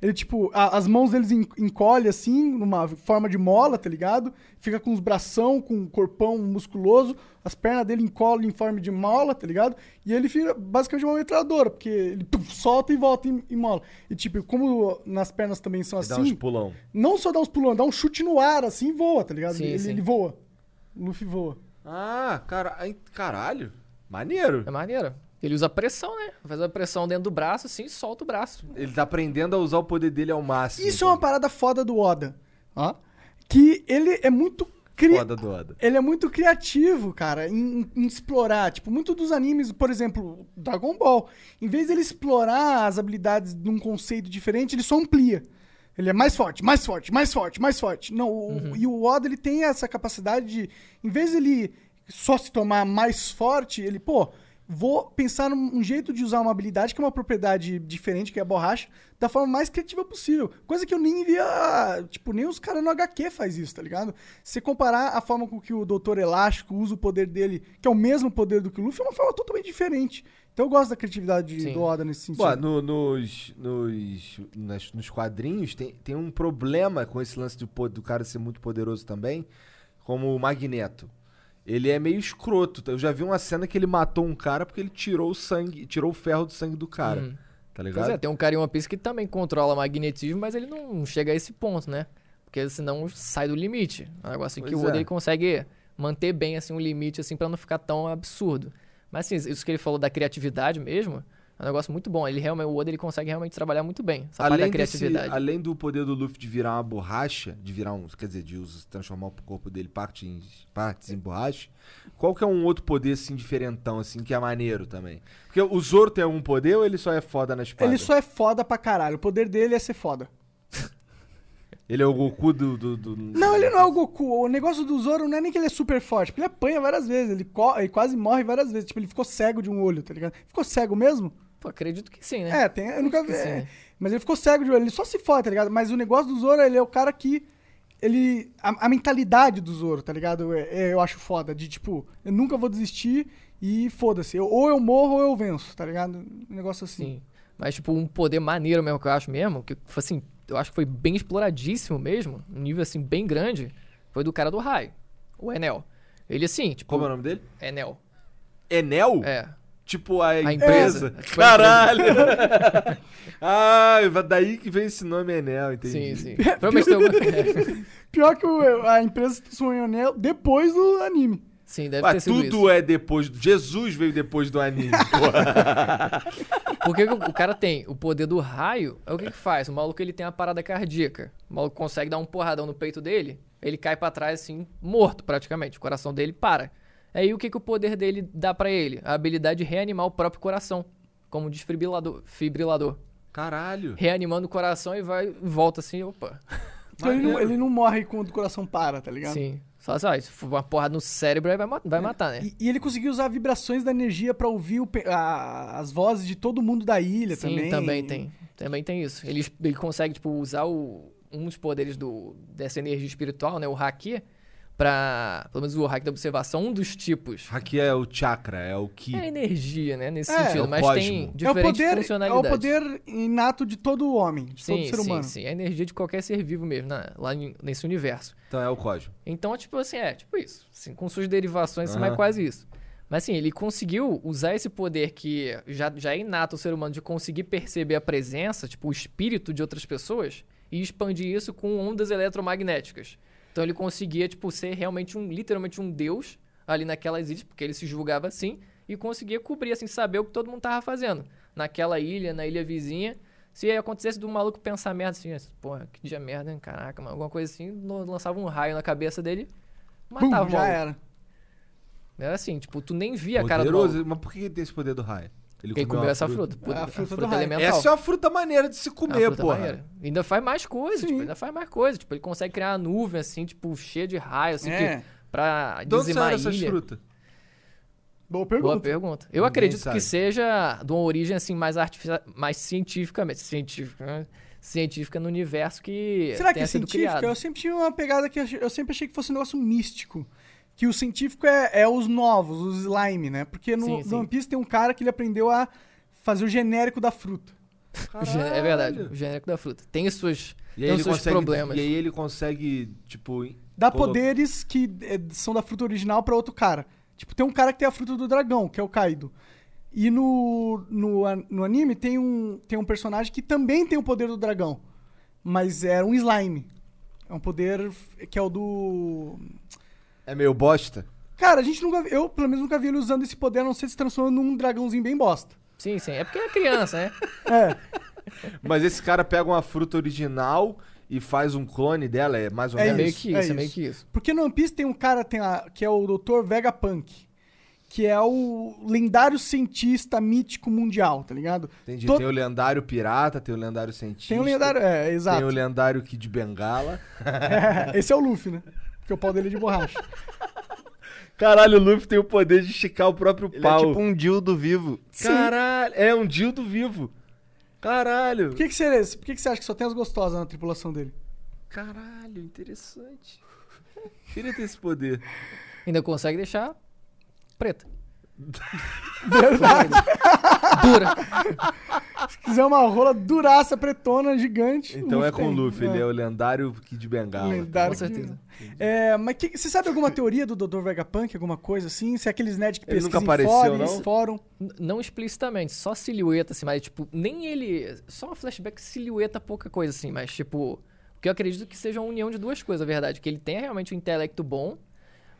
Ele, tipo, a- as mãos deles en- encolhe assim, numa forma de mola, tá ligado? Fica com os bração, com o corpão musculoso, as pernas dele encolhem em forma de mola, tá ligado? E ele fica basicamente uma metralhadora, porque ele solta e volta em, em mola. E, tipo, como nas pernas também são Ele dá uns assim, pulão. não só dá uns pulões, dá um chute no ar, assim, e voa, tá ligado? Sim, ele, sim. ele voa. O Luffy voa. Ah, cara, caralho. Maneiro. É maneiro. Ele usa pressão, né? Faz a pressão dentro do braço, assim, e solta o braço. Ele tá aprendendo a usar o poder dele ao máximo. Isso é uma parada foda do Oda. Ó. Que ele é muito cri... Foda do Oda. Ele é muito criativo, cara, em, em explorar. Tipo, muito dos animes, por exemplo, Dragon Ball, em vez dele explorar as habilidades num conceito diferente, ele só amplia. Ele é mais forte, mais forte, mais forte, mais forte. Não, o- e o Oda ele tem essa capacidade de, em vez dele só se tomar mais forte, ele, pô, vou pensar num um jeito de usar uma habilidade que é uma propriedade diferente, que é a borracha, da forma mais criativa possível. Coisa que eu nem via, tipo, nem os caras no HQ faz isso, tá ligado? Se comparar a forma com que o Doutor Elástico usa o poder dele, que é o mesmo poder do que o Luffy, é uma forma totalmente diferente. Então eu gosto da criatividade Sim. do Oda nesse sentido. Pô, no- nos, nos, nas- nos quadrinhos tem, tem um problema com esse lance do, do cara ser muito poderoso também, como o Magneto. Ele é meio escroto. Eu já vi uma cena que ele matou um cara porque ele tirou o sangue, tirou o ferro do sangue do cara. Uhum. Tá Pois ligado? é, tem um cara em One Piece que também controla magnetismo, mas ele não chega a esse ponto, né? Porque senão sai do limite. É um negócio que Pois o Oda é. ele consegue manter bem assim um limite assim para não ficar tão absurdo. Mas assim, isso que ele falou da criatividade mesmo, é um negócio muito bom. Ele realmente o Oda ele consegue realmente trabalhar muito bem essa parte da Além, desse, criatividade. além do poder do Luffy de virar uma borracha, de virar um, quer dizer, de us- transformar o corpo dele partes em, partes em borracha, qual que é um outro poder assim diferentão assim que é maneiro também? Porque o Zoro tem algum poder ou ele só é foda na espada? Ele só é foda pra caralho. O poder dele é ser foda. (laughs) Ele é o Goku do, do, do- Não, ele não é o Goku. O negócio do Zoro não é nem que ele é super forte, porque ele apanha várias vezes. Ele, co- ele quase morre várias vezes. Tipo, ele ficou cego de um olho, tá ligado? Ficou cego mesmo? Pô, acredito que sim, né? É, tem, eu nunca vi. é. Mas ele ficou cego de olho. Ele só se fode, tá ligado? Mas o negócio do Zoro, ele é o cara que. Ele. A, a mentalidade do Zoro, tá ligado? É- é- eu acho foda. De tipo, eu nunca vou desistir e foda-se. Eu- Ou eu morro ou eu venço, tá ligado? Um negócio assim. Sim. Mas, tipo, um poder maneiro mesmo que eu acho mesmo, que, assim, eu acho que foi bem exploradíssimo mesmo, um nível, assim, bem grande, foi do cara do raio, o Enel. Ele, assim, tipo... Como é o nome dele? Enel. Enel? É. Tipo a, A empresa. empresa. A Caralho! (laughs) ah, daí que vem esse nome Enel, entendi. Sim, sim. Provavelmente tem alguma... Pior que o- a empresa em anel depois do anime. Sim, deve Ué, ter sido tudo isso. é depois. do- Jesus veio depois do anime, (laughs) porra. Porque o o cara tem o poder do raio, é o que que faz? O maluco, ele tem a parada cardíaca. O maluco consegue dar um porradão no peito dele, ele cai pra trás, assim, morto praticamente. O coração dele para. Aí o que, que o poder dele dá pra ele? A habilidade de reanimar o próprio coração, como um desfibrilador. Fibrilador. Caralho. Reanimando o coração e vai volta assim, opa. (laughs) Então ele não, ele não morre quando o coração para, tá ligado? Sim. Fala assim, ó, se for uma porrada no cérebro, aí vai, vai matar, né? E, e ele conseguiu usar vibrações da energia pra ouvir o a- as vozes de todo mundo da ilha Sim, também. também tem. Também tem isso. Ele, ele consegue, tipo, usar o, um dos poderes do, dessa energia espiritual, né? O haki, pra. Pelo menos o haki da observação, um dos tipos. Aqui é o chakra, é o ki. É energia, né? Nesse É, é sentido. o mas cosmo. tem É o, diferentes poder, é o funcionalidades. poder inato de todo homem, de todo sim, ser sim, humano. sim. É a energia de qualquer ser vivo mesmo, né? lá nesse universo. Então é o cosmo. Então, tipo assim, é, tipo isso. Assim, com suas derivações, mas é quase isso. Mas assim, ele conseguiu usar esse poder que já, já é inato ao ser humano de conseguir perceber a presença, tipo, o espírito de outras pessoas, e expandir isso com ondas eletromagnéticas. Então ele conseguia, tipo, ser realmente um, literalmente um deus ali naquelas ilhas, porque ele se julgava assim, e conseguia cobrir, assim, saber o que todo mundo tava fazendo. Naquela ilha, na ilha vizinha. Se acontecesse do maluco pensar merda assim, porra, que dia merda, hein? Caraca, mano, alguma coisa assim, lançava um raio na cabeça dele, matava o já era. Era assim, tipo, tu nem via a cara do Poderoso. maluco. Mas por que ele tem esse poder do raio? Ele comeu uma essa fruta. É a fruta do raio. elemental. Essa é uma fruta maneira de se É comer, fruta porra. maneira. Ainda faz mais coisa, Sim. tipo, ainda faz mais coisa. Tipo, ele consegue criar uma nuvem, assim, tipo, cheia de raio, assim, É. que, pra De onde dizimar saíram a essas ilha. frutas? Boa pergunta. Boa pergunta. Eu Ninguém acredito sabe. que seja de uma origem, assim, mais artificial, mais cientificamente, científica, né? científica no universo que Será que é sido científico? criado. Eu sempre tinha uma pegada que eu sempre achei que fosse um negócio místico. Que o científico é, é os novos, os slime, né? Porque no, Sim, no sim. One Piece tem um cara que ele aprendeu a fazer o genérico da fruta. (laughs) O gê- É verdade, Caralho. o genérico da fruta. Tem suas, E aí tem ele seus consegue, problemas. E aí ele consegue, tipo... Dá colo- poderes que é, são da fruta original pra outro cara. Tipo, tem um cara que tem a fruta do dragão, que é o Kaido. E no, no, no anime tem um, tem um personagem que também tem o poder do dragão. Mas é um slime. É um poder que é o do. É meio bosta? Cara, a gente nunca. Eu, pelo menos, nunca vi ele usando esse poder, a não ser se transformando num dragãozinho bem bosta. Sim, sim. É porque é criança, né? (laughs) É. Mas esse cara pega uma fruta original e faz um clone dela, é mais ou É É, menos? meio isso, que é isso, é meio isso. que isso. Porque no One Piece tem um cara tem a, que é o Dr. Vegapunk. Que é o lendário cientista mítico mundial, tá ligado? Entendi. To- Tem o lendário pirata, tem o lendário cientista. Tem um lendário. É, Tem exato. o lendário Kid Bengala. (laughs) É, esse é o Luffy, né? (laughs) Porque o pau dele é de borracha. Caralho, o Luffy tem o poder de esticar o próprio Ele pau. é tipo um dildo vivo. Caralho, é um dildo vivo. Caralho. Por que, que, você, por que, que você acha que só tem as gostosas na tripulação dele? Caralho, interessante. Queria ter esse poder. Ainda consegue deixar preta. Verdade. (laughs) Dura. Se quiser uma rola duraça, pretona, gigante. Então é com o. Luffy, ele é o lendário Kid Bengala. Lendário Com que- certeza. É, mas que- você sabe alguma teoria do Dr. Vegapunk? Alguma coisa assim? Se é aqueles nerds que Ele pesquisam nunca apareceu, fóruns, não? fórum. N- Não explicitamente, só silhueta, assim, mas, tipo, nem ele. Só uma flashback silhueta, pouca coisa, assim, mas, tipo. O que eu acredito que seja uma união de duas coisas, na verdade. Que ele tenha realmente um intelecto bom,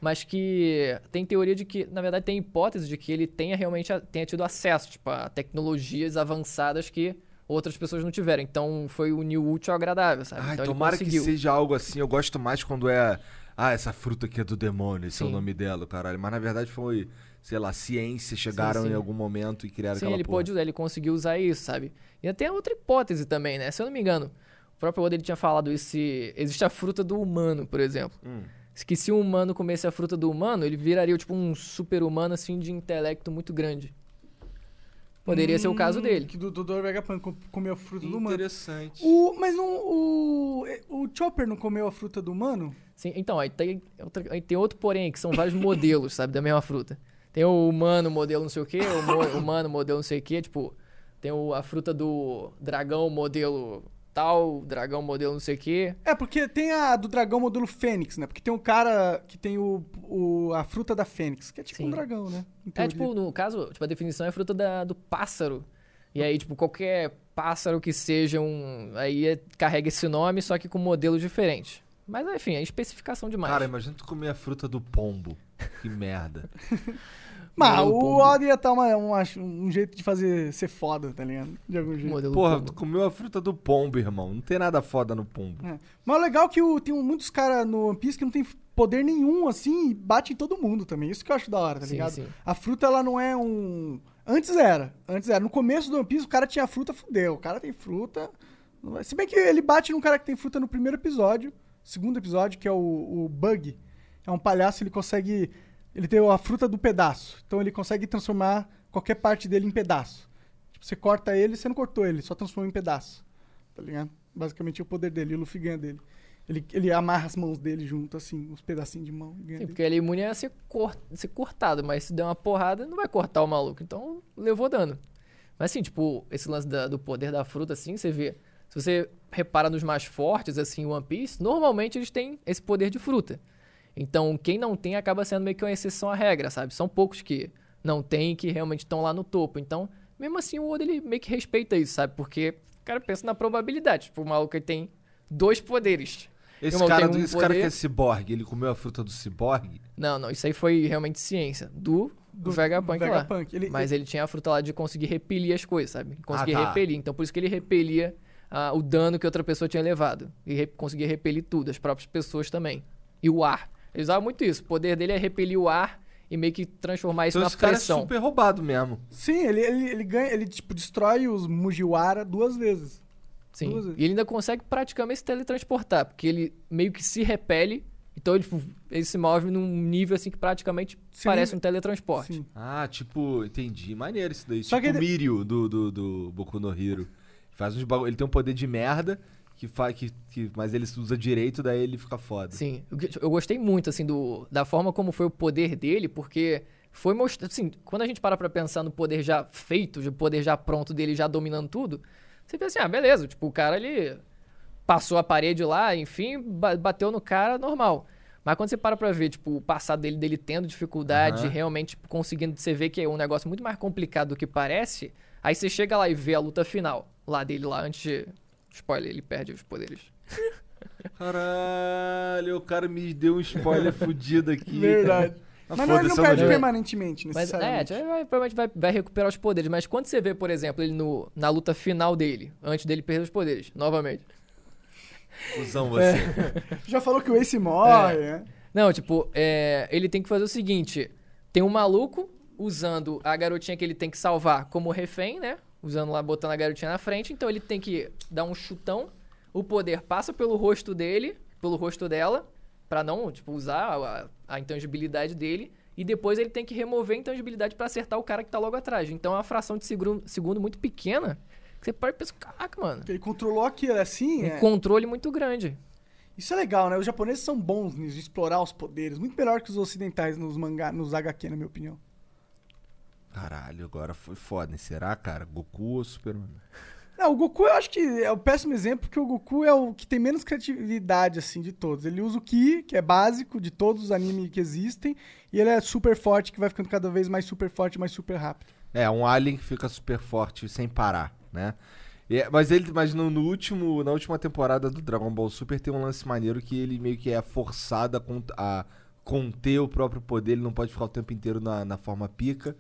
mas que tem teoria de que, na verdade, tem hipótese de que ele tenha realmente tenha tido acesso, tipo, a tecnologias avançadas que outras pessoas não tiveram. Então foi o útil ao agradável, sabe? Ai, então tomara que seja algo assim. Eu gosto mais quando é. Ah, essa fruta aqui é do demônio, esse é o Sim. nome dela, caralho. Mas na verdade foi, sei lá, ciência, chegaram sim. em algum momento e criaram Sim, aquela ele porra. pôde ele conseguiu usar isso, sabe? E até outra hipótese também, né? Se eu não me engano, o próprio Oda ele tinha falado isso, existe a fruta do humano, por exemplo. Hum. Que se um humano comesse a fruta do humano, ele viraria tipo um super-humano assim de intelecto muito grande. Poderia ser o caso Hum, dele. Que do Dr. Vegapunk com- comeu a fruta do humano. Interessante. O, mas não, o, o Chopper não comeu a fruta do humano? Sim, então, aí tem, outra- aí tem outro porém, que são vários modelos, sabe, da mesma fruta. Tem o humano modelo não sei o quê, o mo- humano modelo não sei o quê, tipo, tem o- a fruta do dragão modelo tal, dragão modelo não sei o quê. É, porque tem a do dragão modelo Fênix, né? Porque tem um cara que tem o, o- a fruta da Fênix, que é tipo Sim. um dragão, né? É, tipo, no caso, tipo, a definição é fruta da- do pássaro. E aí, tipo, qualquer pássaro que seja um. Aí é- carrega esse nome, só que com modelo diferente. Mas, enfim, é especificação demais. Cara, imagina tu comer a fruta do pombo. Que merda. (laughs) Mas o pombo. Oda ia estar uma, uma- um jeito de fazer ser foda, tá ligado? De algum jeito. modelo Porra, pombo. tu comeu a fruta do pombo, irmão. Não tem nada foda no pombo. É. Mas o legal é que o- tem muitos caras no One Piece que não tem poder nenhum, assim, e bate em todo mundo também. Isso que eu acho da hora, tá Sim, ligado? sim. A fruta, ela não é um... Antes era. Antes era. No começo do One Piece, o cara tinha fruta, fudeu. O cara tem fruta... Se bem que ele bate num cara que tem fruta no primeiro episódio, segundo episódio, que é o, o Bug. é um palhaço, ele consegue. Ele tem a fruta do pedaço. Então ele consegue transformar qualquer parte dele em pedaço. Tipo, você corta ele, você não cortou ele, só transforma em pedaço. Tá ligado? Basicamente é o poder dele, o Luffy ganha dele. Ele, ele amarra as mãos dele junto, assim, uns pedacinhos de mão. Sim, porque ele é imune a ser, cor- ser cortado, mas se der uma porrada, não vai cortar o maluco. Então, levou dano. Mas assim, tipo, esse lance da- do poder da fruta, assim, você vê. Se você repara nos mais fortes, assim, One Piece, normalmente eles têm esse poder de fruta. Então, quem não tem acaba sendo meio que uma exceção à regra, sabe? São poucos que não tem que realmente estão lá no topo. Então, mesmo assim, o Oda ele meio que respeita isso, sabe? Porque o cara pensa na probabilidade. Tipo, o maluco ele tem dois poderes. Esse, Irmão, cara, um esse cara poder- que é ciborgue, ele comeu a fruta do ciborgue? Não, não, isso aí foi realmente ciência. Do, do Vegapunk lá. Vegapunk. Ele, Mas ele tinha a fruta lá de conseguir repelir as coisas, sabe? Conseguir Ah, tá. repelir. Então por isso que ele repelia ah, o dano que outra pessoa tinha levado. E re- conseguia repelir tudo, as próprias pessoas também. E o ar. Ele usava muito isso. O poder dele é repelir o ar e meio que transformar isso Então na esse cara é pressão. super roubado mesmo. Sim, ele, ele, ele ganha, ele tipo, destrói os Mugiwara duas vezes. Sim. duas vezes. E ele ainda consegue praticamente se teletransportar, porque ele meio que se repele. Então ele, tipo, ele se move num nível assim que praticamente Seria- parece um teletransporte. Sim. Ah, tipo, entendi. Maneiro isso daí. Só tipo que o ele- Mirio do, do, do Boku no Hero. Faz uns bagu- Ele tem um poder de merda, que fa... que, que... mas ele usa direito, daí ele fica foda. Sim, eu, eu gostei muito, assim, do, da forma como foi o poder dele, porque foi mostrado, assim, quando a gente para pra pensar no poder já feito, o poder já pronto dele, já dominando tudo, você pensa assim, ah, beleza, tipo, o cara, ele passou a parede lá, enfim, ba- bateu no cara, normal. Mas quando você para pra ver, tipo, o passado dele, dele tendo dificuldade, Aham. realmente tipo, conseguindo, você vê que é um negócio muito mais complicado do que parece, aí você chega lá e vê a luta final, lá dele, lá, antes. Spoiler, ele perde os poderes. Caralho, o cara me deu um spoiler fudido aqui. Verdade. Ah, Mas não, ele não perde não- permanentemente, Mas é, vai- provavelmente vai, vai recuperar os poderes. Mas quando você vê, por exemplo, ele no, na luta final dele, antes dele perder os poderes, novamente. Cusão você. Já falou que o Ace morre, né? Não, tipo, é, ele tem que fazer o seguinte: tem um maluco usando a garotinha que ele tem que salvar como refém, né? Usando lá, botando a garotinha na frente. Então ele tem que dar um chutão. O poder passa pelo rosto dele, pelo rosto dela, pra não, tipo, usar a, a intangibilidade dele. E depois ele tem que remover a intangibilidade pra acertar o cara que tá logo atrás. Então é uma fração de segundo, segundo muito pequena. Que você pode pensar, caraca, mano. Ele controlou aquilo assim. Um é. controle muito grande. Isso é legal, né? Os japoneses são bons nisso, de explorar os poderes. Muito melhor que os ocidentais nos mangá, nos HQ, na minha opinião. Caralho, agora foi foda, hein? Será, cara? Goku ou Superman? Não, o Goku eu acho que é o péssimo exemplo, porque o Goku é o que tem menos criatividade, assim, de todos. Ele usa o Ki, que é básico de todos os animes que existem, e ele é super forte, que vai ficando cada vez mais super forte, mais super rápido. É, um alien que fica super forte sem parar, né? É- mas ele, mas no, no último, na última temporada do Dragon Ball Super tem um lance maneiro que ele meio que é forçado a, a conter o próprio poder, ele não pode ficar o tempo inteiro na, na forma pica,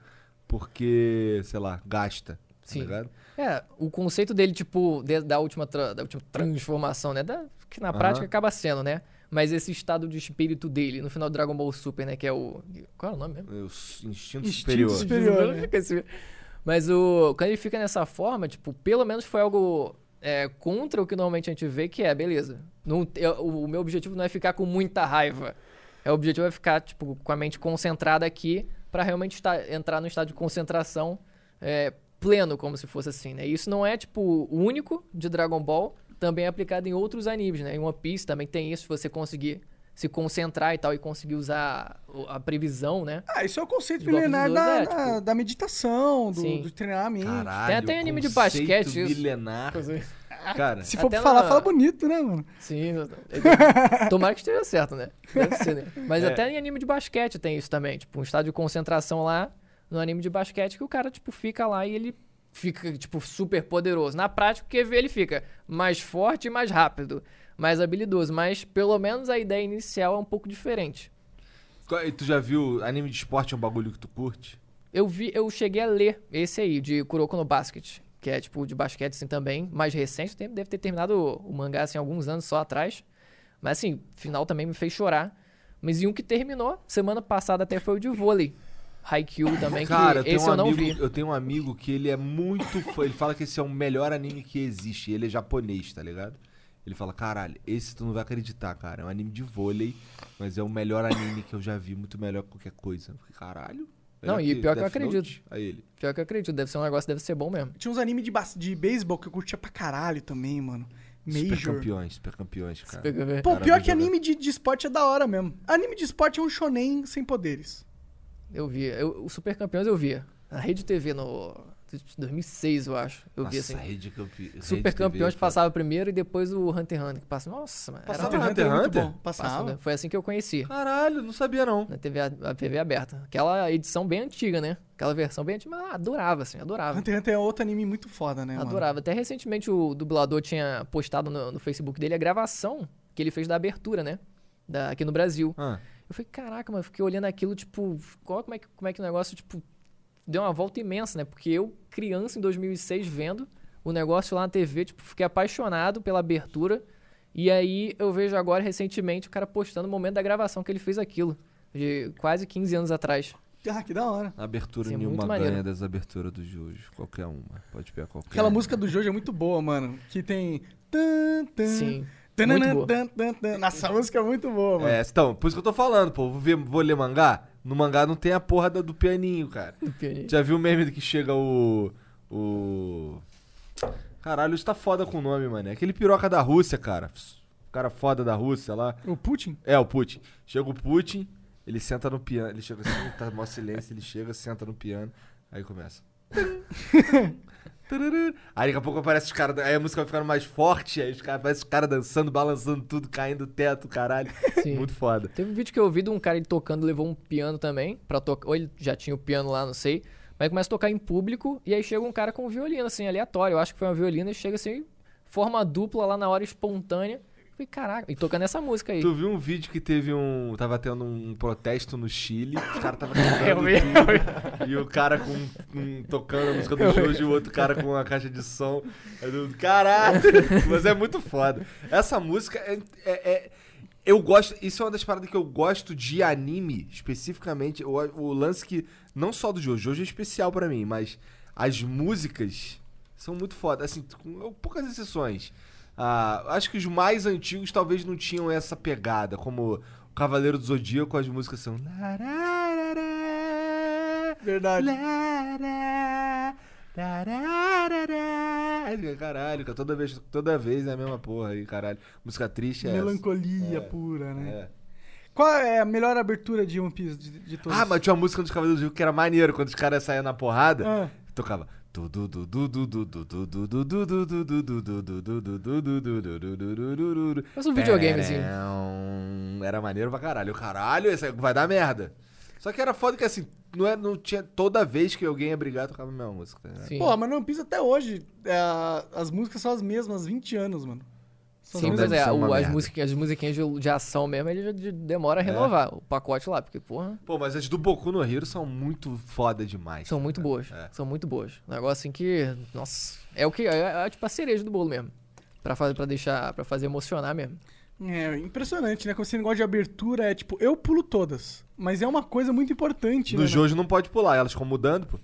porque, sei lá, gasta. Tá Sim. ligado? É, o conceito dele, tipo, de- da, última da última transformação, né? Da, que na prática acaba sendo, né? Mas esse estado de espírito dele, no final do Dragon Ball Super, né? Que é o. Qual é o nome mesmo? O instinto, Instinto superior. superior. né? (laughs) Mas o. Quando ele fica nessa forma, tipo, pelo menos foi algo é, contra o que normalmente a gente vê, que é, beleza. Não, eu- o, o meu objetivo não é ficar com muita raiva. É, o objetivo é ficar, tipo, com a mente concentrada aqui pra realmente estar, entrar no estado de concentração é, pleno, como se fosse assim, né? E isso não é, tipo, o único de Dragon Ball, também é aplicado em outros animes, né? Em One Piece também tem isso, se você conseguir se concentrar e tal, e conseguir usar a previsão, né? Ah, isso é o conceito milenar da, é, da, tipo- da meditação, do, do treinamento. Caralho, Tem até anime de basquete isso. milenar. Cara, Se for pra falar, na- fala bonito, né, mano? Sim, tomara que esteja certo, né? Deve ser, né? Mas É. até em anime de basquete tem isso também. Tipo, um estado de concentração lá no anime de basquete que o cara, tipo, fica lá e ele fica, tipo, super poderoso. Na prática, o que vê, ele fica mais forte e mais rápido, mais habilidoso. Mas, pelo menos, a ideia inicial é um pouco diferente. e tu já viu anime de esporte é um bagulho que tu curte? Eu vi, eu cheguei a ler esse aí, de Kuroko no Basket, que é tipo de basquete assim também, mais recente, deve ter terminado o, o mangá assim alguns anos só atrás. Mas assim, final também me fez chorar. Mas e um que terminou, semana passada até foi o de vôlei. Haikyuu também, Cara, eu que tenho, esse um eu não amigo, vi. eu tenho um amigo que ele é muito fã. Ele fala que esse é o melhor anime que existe. Ele é japonês, tá ligado? Ele fala, caralho, esse tu não vai acreditar, cara. É um anime de vôlei, mas é o melhor anime que eu já vi, muito melhor que qualquer coisa. Eu falei, caralho. Não, e pior que eu Death Note?" acredito. Aí ele. Pior que eu acredito, deve ser um negócio, deve ser bom mesmo. Tinha uns animes de, de beisebol que eu curtia pra caralho também, mano. Super Major. campeões, super campeões, cara. Pega ver. Pô, Cara, pior que anime de, de esporte é da hora mesmo. Anime de esporte é um shonen sem poderes. Eu via. Eu, o Super Campeões eu via. Na Rede TV no 2006, eu acho. Eu vi Nossa, assim. rede campe... rede Super TV, Campeões cara. passava primeiro e depois o Hunter x Hunter que passa. Nossa, mano. Passava era Hunter x muito Hunter? bom. Passava. Passava, né? Foi assim que eu conheci. Caralho, não sabia não. Na TV, a TV aberta. Aquela edição bem antiga, né? Aquela versão bem antiga. Mas adorava, assim, adorava. Hunter x Hunter é outro anime muito foda, né, mano? Adorava. Até recentemente o dublador tinha postado no, no Facebook dele a gravação que ele fez da abertura, né? Da, aqui no Brasil. Ah, Eu falei, caraca, mano, eu fiquei olhando aquilo, tipo, qual, como, é que, como é que o negócio, tipo, deu uma volta imensa, né? Porque eu, criança, em 2006, vendo o negócio lá na TV, tipo, fiquei apaixonado pela abertura. E aí eu vejo agora, recentemente, o cara postando o momento da gravação que ele fez aquilo. De quase 15 anos atrás. Ah, que da hora. a abertura Sim, é nenhuma ganha maneiro. das aberturas do Jojo. Qualquer uma. Pode pegar qualquer Aquela uma. música do Jojo é muito boa, mano. Que tem. Tan, tan, Sim. tananã, muito boa. tan, tan, tan. Nossa, essa música é muito boa, mano. É, então, por isso que eu tô falando, pô. Vou, ver, vou ler mangá. No mangá não tem a porra do pianinho, cara. Do pianista. Já viu o meme que chega o. O. Caralho, isso tá foda com o nome, mano. É aquele piroca da Rússia, cara. O cara foda da Rússia lá. O Putin? É, o Putin. Chega o Putin, ele senta no piano. Ele chega assim, tá mó silêncio, ele chega, senta no piano. Aí começa. Aí daqui a pouco aparece os caras. Aí a música vai ficando mais forte, aí os caras aparecem os caras dançando, balançando tudo, caindo do teto, caralho. Sim. Muito foda. Teve um vídeo que eu vi de um cara ele tocando, levou um piano também, pra tocar. Ou ele já tinha o piano lá, não sei. Mas começa a tocar em público e aí chega um cara com um violino, assim, aleatório. Eu acho que foi uma violina e chega assim, forma dupla lá na hora espontânea. Eu Falei, caraca, e tocando essa música aí. Tu viu um vídeo que teve um. Tava tendo um protesto no Chile, os caras tava (laughs) Eu tocando vi, tudo, e o cara com, com- tocando a música do Jojo e o outro cara com a caixa de som. Eu, Caralho! (laughs) Mas é muito foda. Essa música é, é- é- Eu gosto. Isso é uma das paradas que eu gosto de anime, especificamente. O, o lance que. Não só do Jojo, Jojo é especial pra mim, mas as músicas são muito foda. Assim, com poucas exceções. Ah, acho que os mais antigos talvez não tinham essa pegada, como o Cavaleiro do Zodíaco, as músicas são. Verdade. Caralho, cara, toda vez, toda vez é a mesma porra aí, caralho. Música triste é Melancolia É. pura, né? É. Qual é a melhor abertura de One Piece de, de todos? Ah, mas tinha uma música dos Cavaleiros do Zodíaco que era maneiro, quando os caras saíam na porrada, Ah. tocava. Faz um videogamezinho. Era maneiro pra caralho. Caralho, esse vai dar merda. Só que era foda que assim, não, é, não tinha. Toda vez que alguém ia brigar, tocava a mesma música. tá ligado? Sim. Porra, mas One Piece até hoje, é, as músicas são as mesmas, 20 anos, mano. São Sim, mas é, o- as, musiquinhas, as musiquinhas de, de ação mesmo, ele já de- demora a renovar o pacote lá, porque, porra, Pô, mas as do Boku no Hero são muito foda demais. são muito cara. boas. É. São muito boas. Um negócio assim que, nossa, é o que, é, é tipo a cereja do bolo mesmo. Pra, fazer, pra deixar, pra fazer emocionar mesmo. É impressionante, né? Como esse negócio de abertura é tipo, eu pulo todas. Mas é uma coisa muito importante, No né? Jojo não pode pular, elas ficam mudando, pô.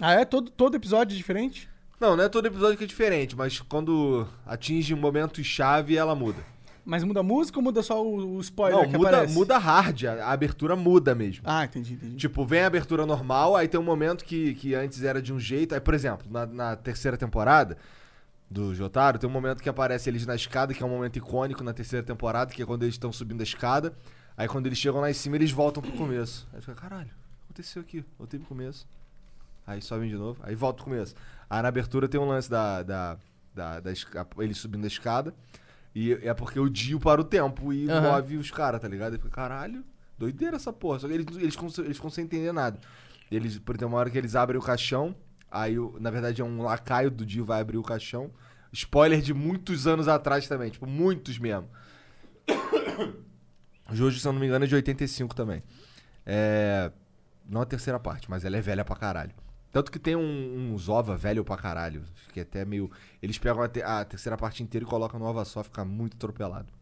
Ah, é? Todo, todo episódio é diferente? Não, não é todo episódio que é diferente, mas quando atinge um momento chave, ela muda. Mas muda a música ou muda só o, o spoiler não, que muda, aparece? muda hard, a, a abertura muda mesmo. Ah, entendi, entendi. Tipo, vem a abertura normal, aí tem um momento que, que antes era de um jeito. Aí, por exemplo, na, na terceira temporada do Jotaro, tem um momento que aparece eles na escada, que é um momento icônico na terceira temporada, que é quando eles estão subindo a escada. Aí quando eles chegam lá em cima, eles voltam pro começo. Aí fica, caralho, o que aconteceu aqui? Voltei pro começo. Aí sobem de novo, aí volta pro começo. Aí na abertura tem um lance da. da, da, da eles subindo a escada. E é porque o Dio para o tempo e Aham. move os caras, tá ligado? Aí fica, caralho, doideira essa porra. Só que eles, eles, eles sem entender nada. Eles, por exemplo, uma hora que eles abrem o caixão, aí na verdade é um lacaio do Dio vai abrir o caixão. Spoiler de muitos anos atrás também, tipo, muitos mesmo. (coughs) Jojo, se eu não me engano, é de 85 também. É. Não a terceira parte, mas ela é velha pra caralho. Tanto que tem um, uns ova velho pra caralho. Que é até meio. Eles pegam a, te- a terceira parte inteira e colocam no ova só, fica muito atropelado.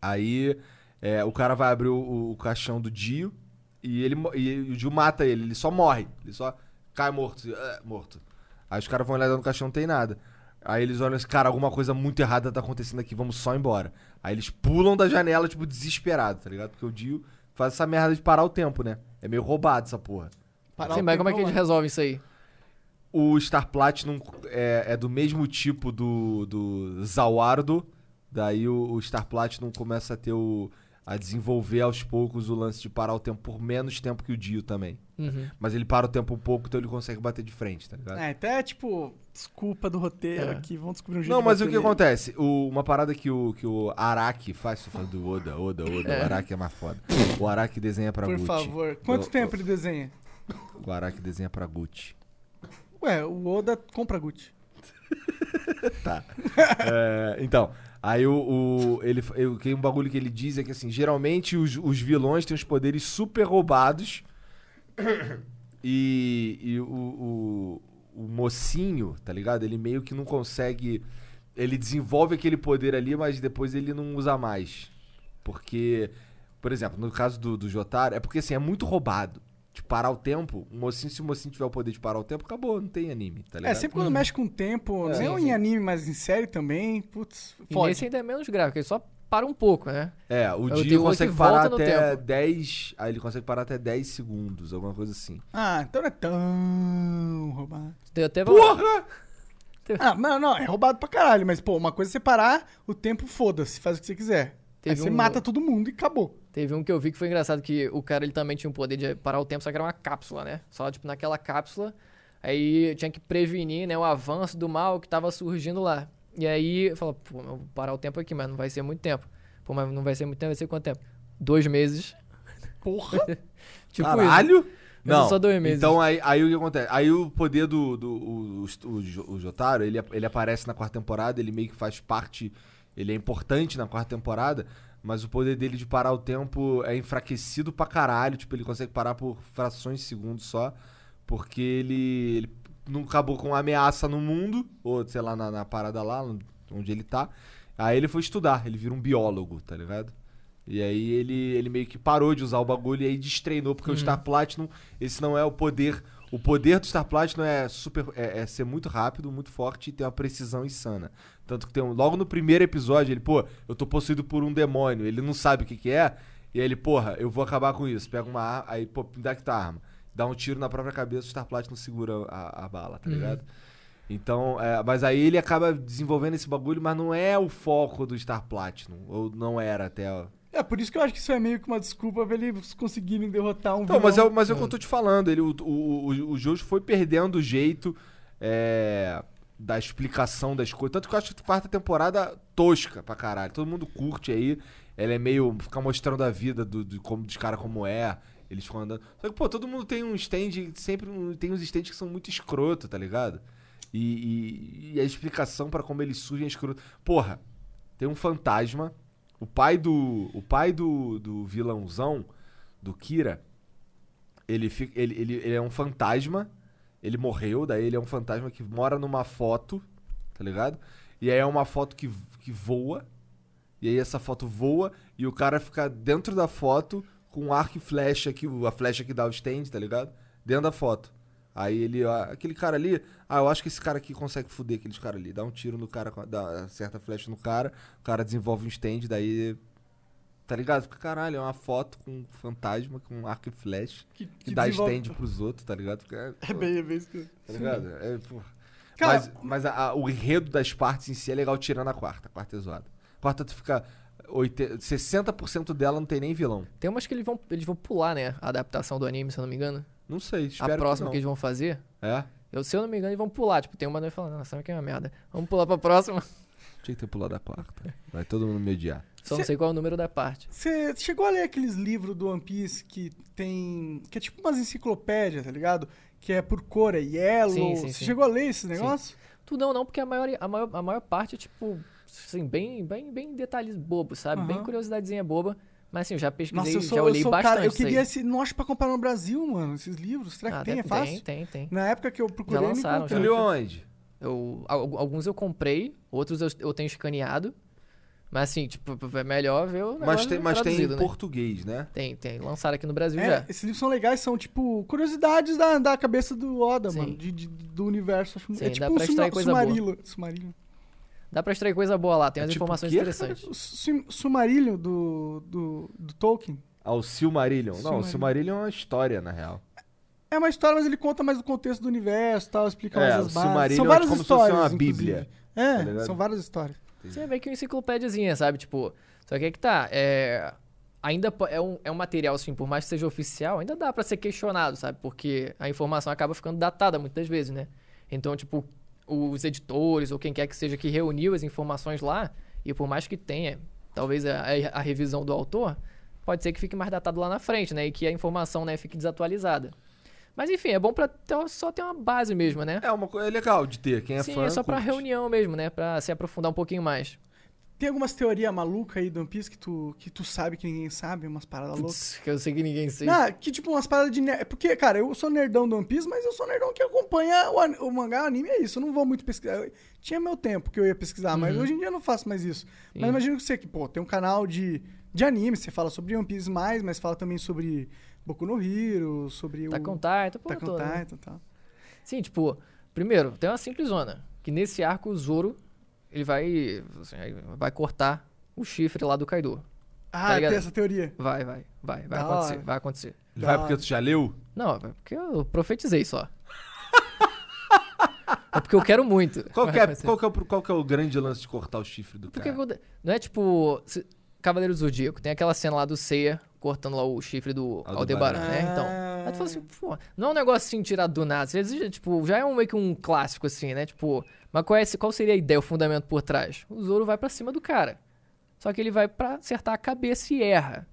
Aí é, o cara vai abrir o, o caixão do Dio e, ele, e o Dio mata ele, ele só morre. Ele só cai morto. "Ah", morto. Aí os caras vão olhar no caixão, não tem nada. Aí eles olham assim, cara, alguma coisa muito errada tá acontecendo aqui, vamos só embora. Aí eles pulam da janela, tipo, desesperado, tá ligado? Porque o Dio faz essa merda de parar o tempo, né? É meio roubado essa porra. Parar Sim, o mas como é que eles resolvem isso aí? O Star Platinum é, é do mesmo tipo do, do Zawardo. Daí o, o Star Platinum começa a ter o. a desenvolver aos poucos o lance de parar o tempo por menos tempo que o Dio também. Uhum. Mas ele para o tempo um pouco, então ele consegue bater de frente, tá ligado? É, até tipo, desculpa do roteiro É. aqui, vamos descobrir um jeito Não, de mas o que nele. acontece? O- uma parada que o, que o Araki faz, tô falando do Oda, Oda, Oda, (laughs) É. o Araki é mais foda. O Araki desenha pra Por Gucci. favor. Quanto O- tempo ele desenha? O Araki desenha pra Gucci. Ué, o Oda compra Gucci. (laughs) É, então, aí o, o- ele, que um bagulho que ele diz é que assim, geralmente os, os vilões têm os poderes super roubados e, e o, o, o mocinho, tá ligado? Ele meio que não consegue. Ele desenvolve aquele poder ali, mas depois ele não usa mais. Porque, por exemplo, no caso do, do Jotaro, é porque assim, é muito roubado. De parar o tempo, o mocinho, se o mocinho tiver o poder de parar o tempo, acabou, não tem anime, tá ligado? É, sempre quando mexe com o tempo, É. não Sim, em sim. anime, mas em série também, putz, E fode. nesse ainda é menos grave, porque ele só para um pouco, né? É, o Eu Dio consegue parar até tempo. 10. Aí ele consegue parar até 10 segundos, alguma coisa assim. Ah, então não é tão roubado. Tem até Porra! Ah, não, não, é roubado pra caralho, mas pô, uma coisa é você parar o tempo, foda-se, faz o que você quiser. Aí Teve você um- mata todo mundo e acabou. Teve um que eu vi que foi engraçado, que o cara ele também tinha um poder de parar o tempo, só que era uma cápsula, né? Só, tipo, naquela cápsula, aí tinha que prevenir, né, o avanço do mal que tava surgindo lá. E aí, falou, pô, eu vou parar o tempo aqui, mas não vai ser muito tempo. Pô, mas não vai ser muito tempo, vai ser quanto tempo? Dois meses. (laughs) Porra! (laughs) Tipo Caralho! Mas Não, só dois meses. então aí, aí o que acontece? Aí o poder do, do o, o, o o Jotaro, ele, ele aparece na quarta temporada, ele meio que faz parte, ele é importante na quarta temporada, mas o poder dele de parar o tempo é enfraquecido pra caralho, tipo, ele consegue parar por frações de segundos só, porque ele, ele não acabou com uma ameaça no mundo, ou sei lá, na, na parada lá, onde ele tá, aí ele foi estudar, ele vira um biólogo, tá ligado? E aí ele, ele meio que parou de usar o bagulho e aí destreinou, porque o Star Platinum, esse não é o poder. O poder do Star Platinum é super é, é ser muito rápido, muito forte e ter uma precisão insana. Tanto que tem um, logo no primeiro episódio, ele, pô, eu tô possuído por um demônio, ele não sabe o que que é, e aí ele, porra, eu vou acabar com isso. Pega uma arma, aí, pô, me dá que tá a arma. Dá um tiro na própria cabeça, o Star Platinum segura a, a bala, tá ligado? Então, é, mas aí ele acaba desenvolvendo esse bagulho, mas não é o foco do Star Platinum. Ou não era até. ó. É, por isso que eu acho que isso é meio que uma desculpa pra eles conseguirem derrotar um Não, mas é, mas é o que eu tô te falando. Ele, o, o, o, o Jojo foi perdendo o jeito é, da explicação das coisas. Tanto que eu acho que a quarta temporada tosca pra caralho. Todo mundo curte aí. Ela é meio. ficar mostrando a vida do, do, como, dos caras como é. Eles ficam andando. Só que, pô, todo mundo tem um stand. Sempre um- tem uns stands que são muito escroto, tá ligado? E, e- e a explicação pra como eles surgem é escroto. Porra, tem um fantasma. O pai do. O pai do, do vilãozão, do Kira, ele, fica, ele, ele, ele é um fantasma. Ele morreu, daí ele é um fantasma que mora numa foto, tá ligado? E aí é uma foto que, que voa. E aí essa foto voa e o cara fica dentro da foto com um arco e flecha, que, a flecha que dá o stand, tá ligado? Dentro da foto. Aí ele, ó, aquele cara ali, ah, eu acho que esse cara aqui consegue foder aqueles cara ali. Dá um tiro no cara, dá certa flecha no cara, o cara desenvolve um stand, daí. Tá ligado? Fica caralho, é uma foto com um fantasma com um arco e flecha que, que dá desenvolve- stand (laughs) pros outros, tá ligado? Fica, É bem, é bem isso que... Tá ligado? É, pô. Cara- mas mas a- a- o enredo das partes em si é legal tirando a quarta. A quarta é zoada. A quarta tu fica. 80, 60% dela não tem nem vilão. Tem umas que eles vão, eles vão pular, né? A adaptação do anime, se eu não me engano. Não sei, espero a próxima que que, eles vão fazer. É? Eu, se eu não me engano, eles vão pular. Tipo, tem uma que falando, nossa, sabe que é uma merda. Vamos pular pra próxima. (laughs) Tinha que ter pulado a quarta. Vai todo mundo me odiar. Só Cê- não sei qual é o número da parte. Você chegou a ler aqueles livros do One Piece que tem. que é tipo umas enciclopédias, tá ligado? Que é por cor, é yellow. Sim, sim, Você sim. chegou a ler esse negócio? Tu não, não, porque a maior, a maior, a maior parte é, tipo, assim, bem, bem, bem detalhes bobos, sabe? Bem Aham. curiosidadezinha boba. Mas assim, eu já pesquisei, Nossa, eu sou, já eu olhei sou bastante cara. Eu queria esse. Não acho pra comprar no Brasil, mano, esses livros. Será que Ah, tem? É fácil? Tem, tem, tem. Na época que eu procurei, Já lançaram, já. leu aonde? Eu, al- alguns eu comprei, outros eu, eu tenho escaneado. Mas assim, tipo, é melhor ver o Mas tem, mas tem em né? português, né? Tem, tem. Lançaram aqui no Brasil É, já. esses livros são legais, são tipo curiosidades da, da cabeça do Oda, Sim. mano. de- de- do universo. Acho, Sim, é dá tipo um pra extrair suma, coisa boa. sumarilho. Dá pra extrair coisa boa lá, tem É umas tipo informações o interessantes. (laughs) O sumarilho do, do, do Tolkien. Ah, o Silmarillion. Não, o Silmarillion. Silmarillion é uma história, na real. É uma história, mas ele conta mais do contexto do universo tal, explica É, mais o as bases. Silmarillion São é várias como se fosse histórias, uma bíblia, tá É, ligado? são várias histórias. Sim, é meio que uma enciclopédiazinha, sabe? Tipo, só que é que tá, é... Ainda é um, é um material, assim, por mais que seja oficial, ainda dá pra ser questionado, sabe? Porque a informação acaba ficando datada muitas vezes, né? Então, tipo, os editores ou quem quer que seja que reuniu as informações lá, e por mais que tenha, talvez a, a- revisão do autor, pode ser que fique mais datado lá na frente, né? E que a informação, né, fique desatualizada. Mas enfim, é bom pra ter- só ter uma base mesmo, né? É uma coisa é legal de ter. Quem é Sim, fã. é só pra curte. reunião mesmo, né? Pra se aprofundar um pouquinho mais. Tem algumas teorias malucas aí do One Piece que tu, que tu sabe que ninguém sabe, umas paradas loucas. Putz, que eu sei que ninguém sei. Ah, que tipo umas paradas de nerd. Porque, cara, eu sou nerdão do One Piece, mas eu sou nerdão que acompanha o, an- o mangá, o anime, é isso. Eu não vou muito pesquisar. Eu- tinha meu tempo que eu ia pesquisar, mas hoje em dia eu não faço mais isso. Sim. Mas imagina que você, que, pô, tem um canal de, de anime, você fala sobre One Piece mais, mas fala também sobre Boku no Hero, sobre Tá o. com Titan, pô, Attack on toda, né? Titan e tal. Sim, tipo, primeiro, tem uma simples zona. Que nesse arco o Zoro, ele vai. assim, vai cortar o chifre lá do Kaido. Ah, ligado? tem essa teoria. Vai, vai, vai, vai Da acontecer, hora. vai acontecer. Vai Da porque hora. tu já leu? Não, é porque eu profetizei só. é porque eu quero muito. Qual que, é, Vai qual, que é, o- qual que é o grande lance de cortar o chifre do Porque cara? não é tipo se- Cavaleiro do Zodíaco, tem aquela cena lá do Seiya cortando lá o chifre do Aldebaran. Aldebaran, né? Então, Ah. aí tu fala assim, pô, não é um negócio assim tirado do nada, tipo, já é um, meio que um clássico assim, né? Tipo, mas qual, é, esse- qual seria a ideia, o fundamento por trás? O Zoro vai pra cima do cara. Só que ele vai pra acertar a cabeça e erra.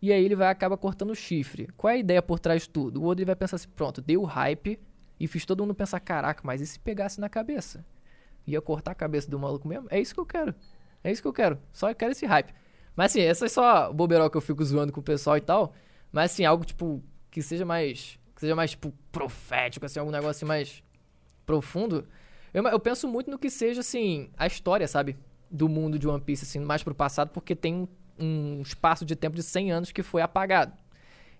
E aí ele vai acaba cortando o chifre. Qual é a ideia por trás de tudo? O Oda ele vai pensar assim, pronto, deu hype e fiz todo mundo pensar, caraca, mas e se pegasse na cabeça? Ia cortar a cabeça do maluco mesmo? É isso que eu quero. É isso que eu quero. Só eu quero esse hype. Mas assim, essa é só bobeirol que eu fico zoando com o pessoal e tal. Mas assim, algo tipo que seja mais que seja mais tipo profético, assim, algum negócio mais profundo. Eu, eu penso muito no que seja assim, a história, sabe, do mundo de One Piece assim, mais pro passado, porque tem um, um espaço de tempo de 100 anos que foi apagado.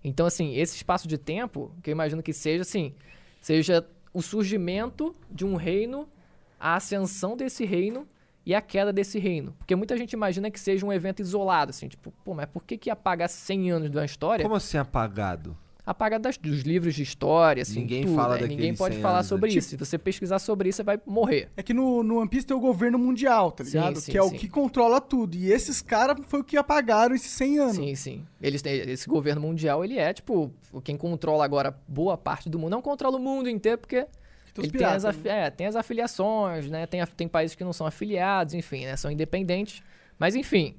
Então assim, esse espaço de tempo, que eu imagino que seja assim, seja o surgimento de um reino, a ascensão desse reino e a queda desse reino. Porque muita gente imagina que seja um evento isolado, assim, tipo, pô, mas por que, que apagar 100 anos de uma história? Como assim apagado? Apagar das- dos livros de história, assim, Ninguém tudo, fala né? Ninguém pode 100 falar anos, sobre né? isso. Se você pesquisar sobre isso, você vai morrer. É que no, no One Piece tem o governo mundial, tá Sim, ligado? sim, que é o sim. que controla tudo. E esses caras foi o que apagaram esses 100 anos. Sim, sim. Eles têm, esse governo mundial, ele é, tipo, o- quem controla agora boa parte do mundo. Não controla o mundo inteiro, porque Que tem tem, as, afi- é, tem as afiliações, né? Tem, tem países que não são afiliados, enfim, né? São independentes. Mas, enfim,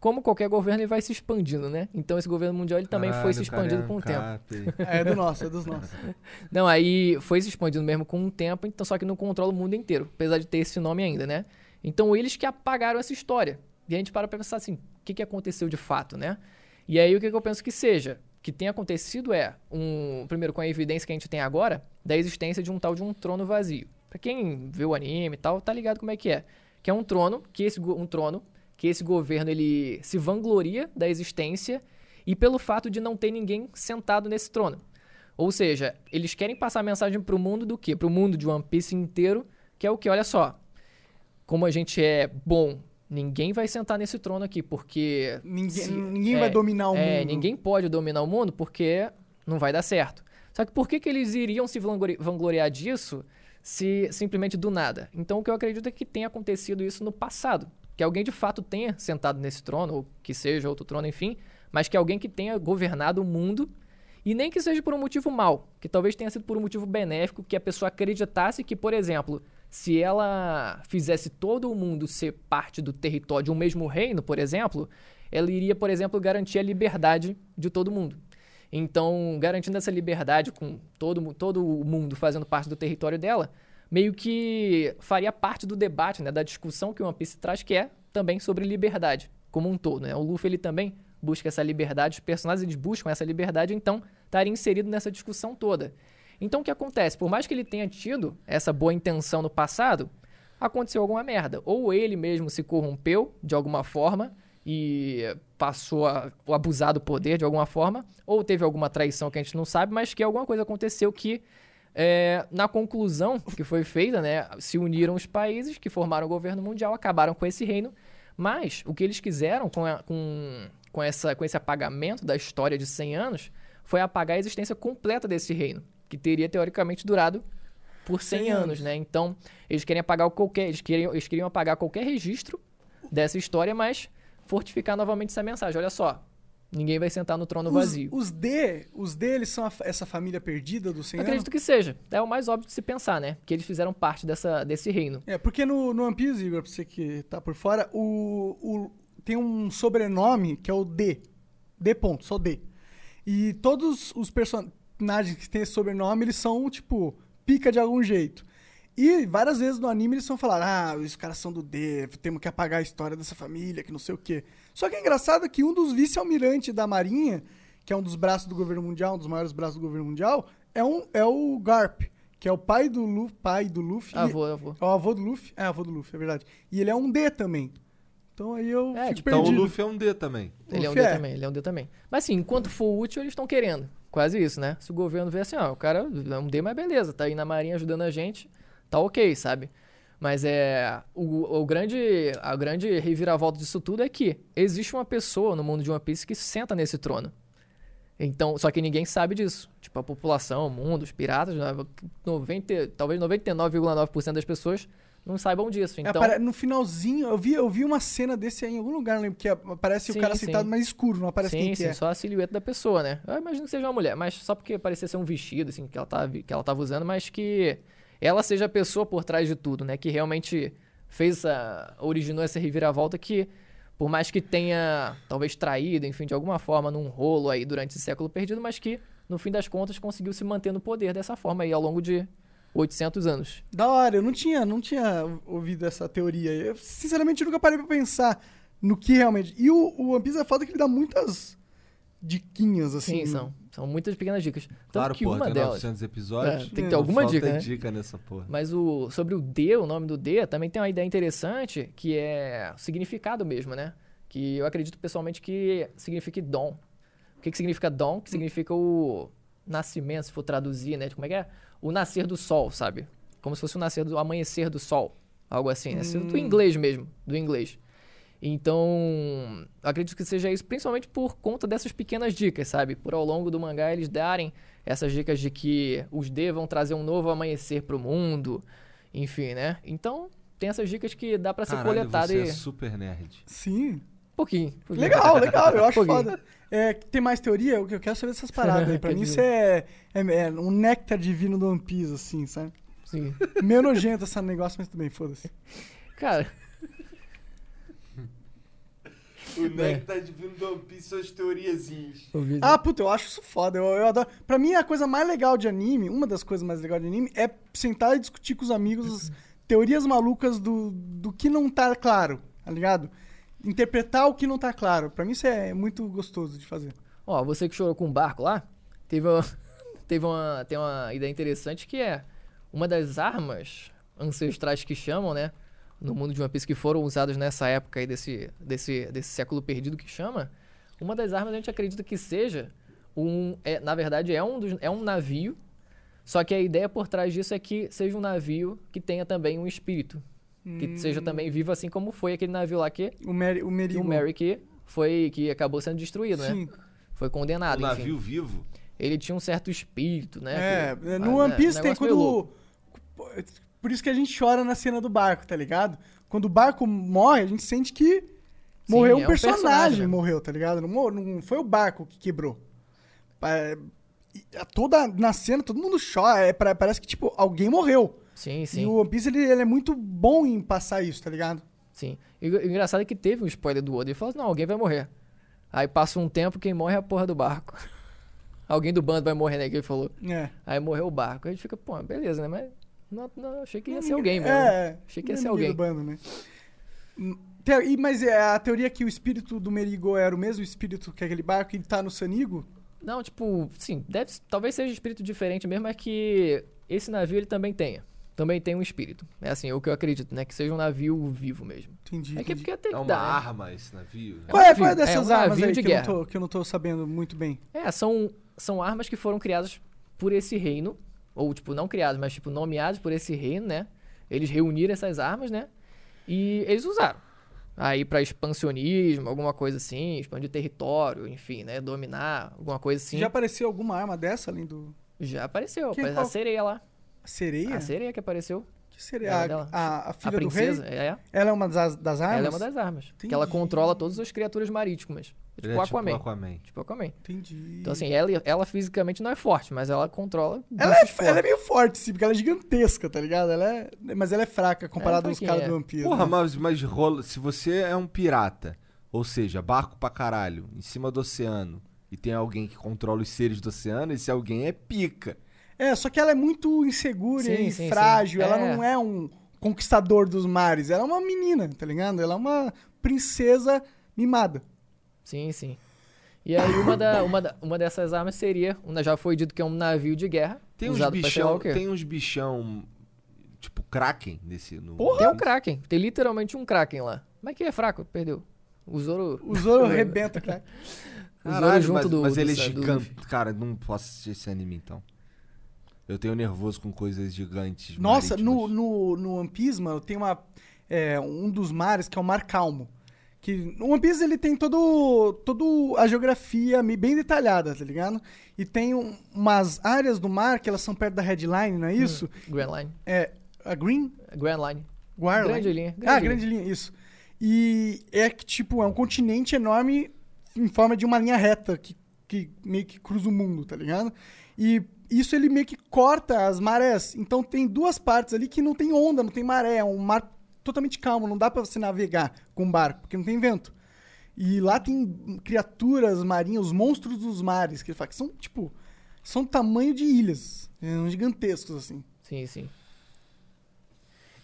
como qualquer governo, ele vai se expandindo, né? Então, esse governo mundial, ele também foi se expandindo com o tempo. tempo. (laughs) É do nosso, é dos nossos. (laughs) Não, aí foi se expandindo mesmo com o tempo, então só que não controla o mundo inteiro, apesar de ter esse nome ainda, né? Então eles que apagaram essa história. E a gente para pra pensar assim, o que, que aconteceu de fato, né? E aí o que, que eu penso que seja, que tenha acontecido é, um, primeiro com a evidência que a gente tem agora, da existência de um tal de um trono vazio. Pra quem vê o anime e tal, tá ligado como é que é. Que é um trono, que esse, um trono, que esse governo ele se vangloria da existência e pelo fato de não ter ninguém sentado nesse trono. Ou seja, eles querem passar a mensagem pro mundo do quê? Pro mundo de One Piece inteiro, que é o que? Olha só, como a gente é bom, ninguém vai sentar nesse trono aqui, porque... Ninguém, se- ninguém é, vai dominar o é, mundo. ninguém pode dominar o mundo porque não vai dar certo. Só que por que, que eles iriam se vanglori- vangloriar disso se simplesmente do nada? Então o que eu acredito é que tenha acontecido isso no passado. Que alguém de fato tenha sentado nesse trono, ou que seja outro trono, enfim, mas que alguém que tenha governado o mundo e nem que seja por um motivo mau, que talvez tenha sido por um motivo benéfico, que a pessoa acreditasse que, por exemplo, se ela fizesse todo mundo ser parte do território de um mesmo reino, por exemplo, ela iria, por exemplo, garantir a liberdade de todo mundo. Então, garantindo essa liberdade com todo, todo mundo fazendo parte do território dela, meio que faria parte do debate, né, da discussão que o One Piece traz, que é também sobre liberdade como um todo. Né? O Luffy ele também busca essa liberdade, os personagens eles buscam essa liberdade, então estaria inserido nessa discussão toda. Então o que acontece? Por mais que ele tenha tido essa boa intenção no passado, aconteceu alguma merda. Ou ele mesmo se corrompeu de alguma forma e passou a, abusar do poder de alguma forma, ou teve alguma traição que a gente não sabe, mas que alguma coisa aconteceu que, é, na conclusão que foi feita, né, se uniram os países que formaram o governo mundial, acabaram com esse reino, mas o que eles quiseram com, a- com, com, essa, com esse apagamento da história de 100 anos foi apagar a existência completa desse reino, que teria teoricamente durado por 100, 100 anos, anos. né? Então, eles querem apagar qualquer, eles queriam, eles queriam apagar qualquer registro dessa história, mas fortificar novamente essa mensagem. Olha só, ninguém vai sentar no trono Os, vazio. os D, os D, eles são a essa família perdida do 100 anos? Acredito que seja. É o mais óbvio de se pensar, né? Que eles fizeram parte dessa, desse reino. É, porque no, no One Piece, Igor, pra você que tá por fora, o, o- tem um sobrenome que é o D. D ponto, só D. E todos os personagens que têm esse sobrenome, eles são, tipo, pica de algum jeito. E várias vezes no anime eles vão falar, ah, os caras são do D, temos que apagar a história dessa família, que não sei o quê. Só que é engraçado que um dos vice-almirantes da Marinha, que é um dos braços do governo mundial, um dos maiores braços do governo mundial, é, um, é o Garp, que é o pai do Luffy, pai do Luffy. e- Avô, avô. é o avô do Luffy? É, avô do Luffy, é verdade. E ele é um D também. Então aí eu É, fico então Então o. Luffy é um D também. Ele é um D é. também, ele é um D também. Mas assim, enquanto for útil, eles estão querendo. Quase isso, né? Se o governo vê assim, ó, o cara é um D, mas beleza, tá aí na marinha ajudando a gente, tá ok, sabe? Mas é. O, o grande. A grande reviravolta disso tudo é que existe uma pessoa no mundo de One Piece que senta nesse trono. Então, só que ninguém sabe disso. Tipo, a população, o mundo, os piratas, né, 90, talvez 99,9% das pessoas não saibam disso. É, Então, apare- no finalzinho, eu vi, eu vi uma cena desse aí em algum lugar, não lembro, que aparece Sim, o cara sim. sentado mais escuro, não aparece sim, quem sim, que é. só a silhueta da pessoa, né? Eu imagino que seja uma mulher, mas só porque parecia ser um vestido, assim, que ela tava, que ela tava usando, mas que ela seja a pessoa por trás de tudo, né? Que realmente fez essa. originou essa reviravolta que, por mais que tenha talvez traído, enfim, de alguma forma, num rolo aí durante esse século perdido, mas que, no fim das contas, conseguiu se manter no poder dessa forma aí ao longo de 800 anos. Da hora, eu não tinha, não tinha ouvido essa teoria. Eu, sinceramente, nunca parei pra pensar no que realmente. E o, o One Piece é foda que ele dá muitas diquinhas, assim. Sim, são. São muitas pequenas dicas. Tanto Claro, que porra, uma tem delas. 900 episódios. É, tem que ter alguma falta dica, né? dica nessa porra. Mas o, sobre o D, o nome do D, também tem uma ideia interessante, que é o significado mesmo, né? Que eu acredito pessoalmente que signifique dom. O que, que significa dom? Que significa o nascimento, se for traduzir, né? Como é que é? O nascer do sol, sabe? Como se fosse o nascer do o amanhecer do sol. Algo assim, né? Do inglês mesmo, do inglês. Então, acredito que seja isso, principalmente por conta dessas pequenas dicas, sabe? Por ao longo do mangá eles darem essas dicas de que os D vão trazer um novo amanhecer pro mundo, enfim, né? Então, tem essas dicas que dá pra ser Caralho, coletada você e... é super nerd. Sim. Pouquinho, pouquinho. Legal, legal, eu acho Pouquinho. foda. É, tem mais teoria? Eu eu quero saber dessas paradas aí. (laughs) Pra mim isso é, é, é um néctar divino do One Piece, assim, sabe? Sim. (laughs) Meio nojento esse negócio, mas tudo bem, foda-se. Cara, O tá divino do One Piece são as teoriazinhas. o. Ah, puta, eu acho isso foda. Eu, eu adoro. Pra mim, a coisa mais legal de anime, uma das coisas mais legais de anime, é sentar e discutir com os amigos as (laughs) teorias malucas do, do que não tá claro, tá ligado? Interpretar o que não tá claro. Pra mim, isso é muito gostoso de fazer. Ó, você que chorou com o barco lá, teve uma, (laughs) teve uma, tem uma ideia interessante que é uma das armas ancestrais que chamam, né? No mundo de One Piece que foram usadas nessa época aí desse, desse, desse século perdido que chama. Uma das armas a gente acredita que seja um. É, na verdade, é um, dos, é um navio. Só que a ideia por trás disso é que seja um navio que tenha também um espírito. Que seja também vivo, assim como foi aquele navio lá que. O Mary, o Merigo. o Mary que foi. que acabou sendo destruído, né? Sim. Foi O condenado, enfim navio vivo. ele tinha um certo espírito, né? É, que- no ah, One né, Piece tem quando. Por isso que a gente chora na cena do barco, tá ligado? Quando o barco morre, a gente sente que morreu um, é um personagem, personagem, né? morreu, tá ligado? Não, mor- não foi o barco que quebrou. Toda na cena, todo mundo chora. é, pa- parece que, tipo, alguém morreu. Sim, E sim, o One Piece, ele, ele é muito bom em passar isso, tá ligado? sim. E o engraçado é que teve um spoiler do Oda. Ele falou assim, não, alguém vai morrer. Aí passa um tempo, quem morre é a porra do barco. (laughs) alguém do bando vai morrer, né? Que ele falou. É. Aí morreu o barco. Aí a gente fica, pô, beleza, né? Mas não, não, achei que ia ser alguém mesmo. É, Achei que ia é ser alguém. do bando, né? Hum, te- e- Mas é a teoria que o espírito do Merigo era o mesmo espírito que aquele barco e ele tá no Sanigo? Não, tipo, sim, deve, talvez seja espírito diferente mesmo, é que esse navio ele também tenha. Também tem um espírito. É assim, é o que eu acredito, né? Que seja um navio vivo mesmo. Entendi. É que, entendi. porque tem É que uma dar, né? arma esse navio? É um Qual é, qual é é dessas um armas aí de que eu, tô, que eu não tô sabendo muito bem? É, são, são armas que foram criadas por esse reino. Ou, tipo, não criadas, mas, tipo, nomeadas por esse reino, né? Eles reuniram essas armas, né? E eles usaram. Aí pra expansionismo, alguma coisa assim, expandir território, enfim, né? Dominar, alguma coisa assim. Já Já, apareceu alguma arma dessa além do. apareceu, Que aparece qual? a sereia lá. Sereia? A sereia que apareceu. Que seria? Ela A, dela. a, a filha a do rei? princesa, é. Ela é uma das, das armas? Ela é uma das armas. Que ela Entendi. controla todas as criaturas marítimas. Ele Tipo é Aquaman. tipo Aquaman. Tipo Aquaman. Entendi. Então, assim, ela, ela fisicamente não é forte, mas ela controla. Ela é, ela é meio forte, sim, porque ela é gigantesca, tá ligado? Ela é, mas ela é fraca comparada É, aos caras é. do Piece. Porra, né? mas, mas rola. Se você é um pirata, ou seja, barco pra caralho, em cima do oceano, e tem alguém que controla os seres do oceano, esse alguém é pica. É, só que ela é muito insegura Sim, e sim, frágil. sim. Ela É. não é um conquistador dos mares. Ela é uma menina, tá ligado? Ela é uma princesa mimada. Sim, sim. E aí uma, da, uma, da- uma dessas armas seria, uma, já foi dito que é um navio de guerra. Tem uns bichão, tem uns bichão, tipo Kraken nesse. No, Tem um Kraken, tem literalmente um Kraken lá. Mas que é fraco, perdeu. O Zoro... O Zoro (laughs) arrebenta, cara. O Zoro Caralho, junto mas, do... mas do ele é do gigante. Cara, não posso assistir esse anime então. Eu tenho nervoso com coisas gigantes. Nossa, no, marítimas. no, no One Piece, mano, tem uma, é, um dos mares que é o Mar Calmo. Que no One Piece ele tem todo, todo a geografia bem detalhada, tá ligado? E tem um- umas áreas do mar que elas são perto da headline, não é isso? Grand Line. É a Green Grand Line. Grande Line? linha, ah, grande grande linha, isso. E é que, tipo, é um continente enorme em forma de uma linha reta que, que meio que cruza o mundo, tá ligado? E isso ele meio que corta as marés. Então tem duas partes ali que não tem onda, não tem maré, é um mar totalmente calmo, não dá pra você navegar com um barco, porque não tem vento. E lá tem criaturas marinhas, os monstros dos mares, que ele fala que são, tipo, são tamanho de ilhas, gigantescos, assim. Sim, sim.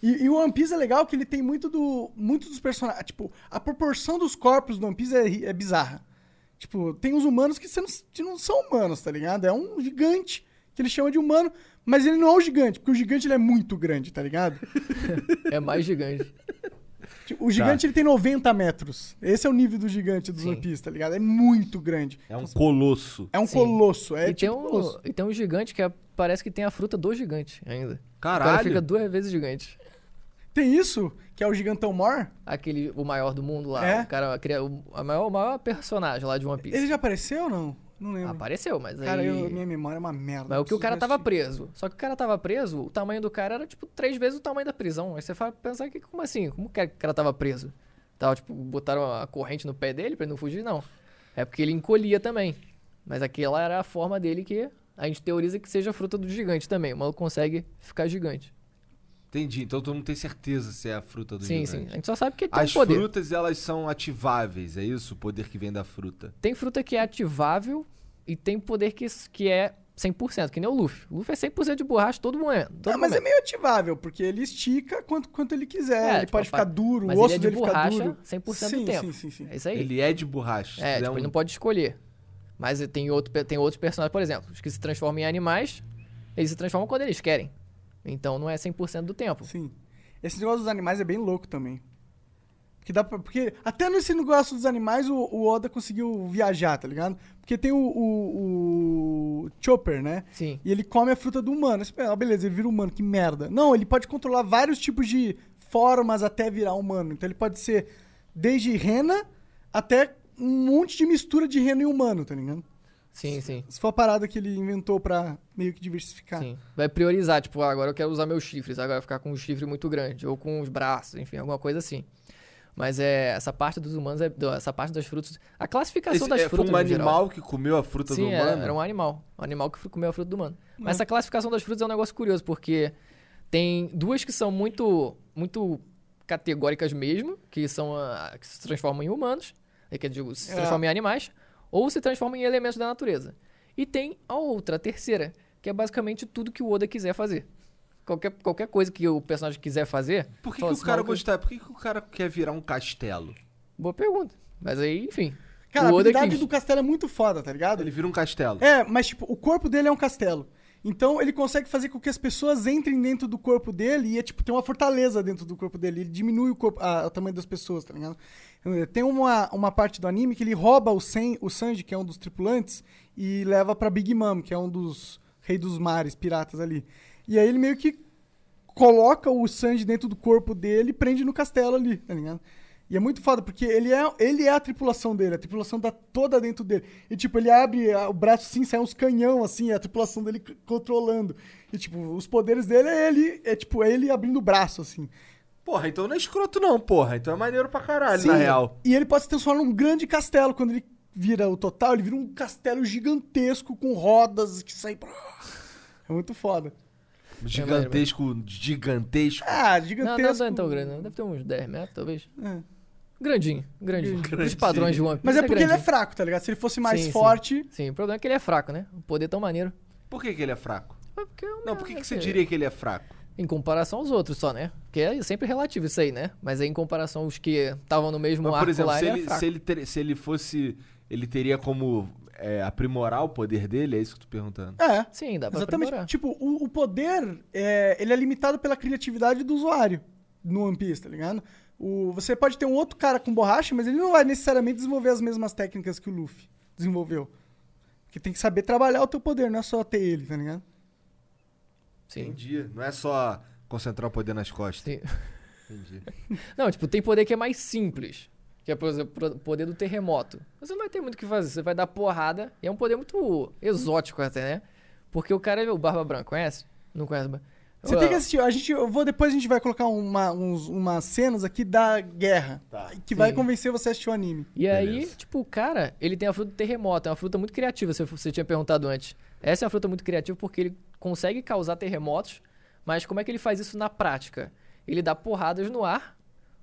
E, e o One Piece é legal que ele tem muito do. Muitos dos personagens. Tipo, a proporção dos corpos do One Piece é, é bizarra. Tipo, tem os humanos que, não, que não são humanos, tá ligado? É um gigante que ele chama de humano, mas ele não é o gigante, porque o gigante ele é muito grande, tá ligado? (laughs) É mais gigante. Tipo, o gigante ele tem 90 metros. Esse é o nível do gigante do Sim. One Piece, tá ligado? É muito grande. É um colosso. É um Sim. colosso. É e, tipo tem um, colosso. e tem um gigante que é- parece que tem a fruta do gigante ainda. O cara Caralho. fica duas vezes gigante. Tem isso, que é o gigantão Mor. Aquele, o maior do mundo lá. É? O cara, cria- o, a maior, o maior personagem lá de One Piece. Ele já apareceu ou não? Não lembro. Apareceu, mas Cara, aí... eu- minha memória é uma merda. Mas o que o cara tava assistir. preso. Só que o cara tava preso, o tamanho do cara era, tipo, três vezes o tamanho da prisão. Aí você fala, pensar que, como assim? Como que o cara tava preso? Tava, tipo, botaram a corrente no pé dele pra ele não fugir? Não. É porque ele encolhia também. Mas aquela era a forma dele que a gente teoriza que seja fruta do gigante também. O maluco consegue ficar gigante. Entendi. Então tu não tem certeza se é a fruta do sim, gigante. sim. A gente só sabe que tem As um poder. frutas, elas são ativáveis, é isso? O poder que vem da fruta. Tem fruta que é ativável e tem poder que, que é 100%, que nem o Luffy. O Luffy é 100% de borracha todo momento. Todo Ah, mas é meio ativável, porque ele estica quanto, quanto ele quiser. É, ele tipo, pode ficar duro, o osso ele é de dele fica borracha duro. 100% sim, do tempo. Sim, sim, sim. É isso aí. Ele é de borracha. É, Se tipo, der ele um- não pode escolher. Mas tem, outro, tem outros personagens, por exemplo, os que se transformam em animais, eles se transformam quando eles querem. Então não é 100% do tempo. Sim. Esse negócio dos animais é bem louco também. Porque, dá pra, porque até nesse negócio dos animais o, o Oda conseguiu viajar, tá ligado? Porque tem o, o, o Chopper, né? Sim. E ele come a fruta do humano. Você pensa, ah, beleza, ele vira humano, que merda. Não, ele pode controlar vários tipos de formas até virar humano. Então ele pode ser desde rena até um monte de mistura de rena e humano, tá ligado? Sim, sim. Isso foi a parada que ele inventou pra meio que diversificar. Sim. Vai priorizar, tipo, ah, agora eu quero usar meus chifres, agora vai ficar com um chifre muito grande, ou com os braços, enfim, alguma coisa assim. Mas é essa parte dos humanos, é, essa parte das frutas. A classificação Esse, das é, foi frutas. um no geral. animal que comeu a fruta Sim, do era, humano? era um animal. Um animal que comeu a fruta do humano. É. Mas essa classificação das frutas é um negócio curioso, porque tem duas que são muito, muito categóricas mesmo, que são a- que se transformam em humanos, é que eu digo, se É. transformam em animais, ou se transformam em elementos da natureza. E tem a outra, a terceira, que é basicamente tudo que o Oda quiser fazer. Qualquer, qualquer coisa que o personagem quiser fazer. Por que, que o "Esse cara gostar? Por que, que o cara quer virar um castelo? Boa pergunta. Mas aí, enfim. Cara, a o Oda habilidade quis. do castelo é muito foda, tá ligado? Ele vira um castelo. É, mas tipo, o corpo dele é um castelo. Então ele consegue fazer com que as pessoas entrem dentro do corpo dele e é tipo, tem uma fortaleza dentro do corpo dele. Ele diminui o, corpo, a- o tamanho das pessoas, tá ligado? Tem uma, uma parte do anime que ele rouba o, Sen, o Sanji, que é um dos tripulantes, e leva pra Big Mom, que é um dos reis dos mares, piratas ali. E aí ele meio que coloca o Sanji dentro do corpo dele e prende no castelo ali, tá ligado? E é muito foda, porque ele é, ele é a tripulação dele, a tripulação tá toda dentro dele. E, tipo, ele abre o braço assim, sai uns canhão, assim, a tripulação dele controlando. E, tipo, os poderes dele é ele, é tipo, é ele abrindo o braço, assim. Porra, então não é escroto não, porra. Então é maneiro pra caralho, Sim, na real. E ele pode se transformar num grande castelo. Quando ele vira o total, ele vira um castelo gigantesco com rodas que saem pra... É muito foda. Gigantesco, gigantesco. Ah, gigantesco. não, não é tão grande, não. Deve ter uns 10 metros, talvez. É. Grandinho, grandinho. Grandinho. Os padrões de One Piece Mas é porque ele é fraco, tá ligado? Se ele fosse mais Sim, sim. forte... Sim, o problema é que ele é fraco, né? O poder é tão maneiro. Por que, que ele é fraco? É porque é um- Não, por que, que você é- diria que ele é fraco? Em comparação aos outros só, né? Porque é sempre relativo isso aí, né? Mas aí em comparação aos que estavam no mesmo Mas, arco por exemplo, lá, se ele, é se, ele ter- se ele fosse. Ele teria como é, aprimorar o poder dele? É isso que eu tô perguntando. É. Sim, dá pra Exatamente. aprimorar. Tipo, o, o poder, é, ele é limitado pela criatividade do usuário no One Piece, tá ligado? O, você pode ter um outro cara com borracha, mas ele não vai necessariamente desenvolver as mesmas técnicas que o Luffy desenvolveu. Porque tem que saber trabalhar o teu poder, não é só ter ele, tá ligado? Sim. Entendi. Não é só concentrar o poder nas costas. Sim. Entendi. (laughs) Não, tipo, tem poder que é mais simples. Que é, por exemplo, o poder do terremoto. Você não vai ter muito o que fazer. Você vai dar porrada. E é um poder muito exótico até, né? Porque o cara é o Barba Branca, conhece? Não conhece? Você tem que assistir. A gente, eu vou, depois a gente vai colocar uma, uns, umas cenas aqui da guerra. Que vai Sim. convencer você a assistir o anime. E aí, Beleza. tipo, o cara, ele tem a fruta do terremoto. É uma fruta muito criativa, se você tinha perguntado antes. Essa é uma fruta muito criativa porque ele consegue causar terremotos, mas como é que ele faz isso na prática? Ele dá porradas no ar,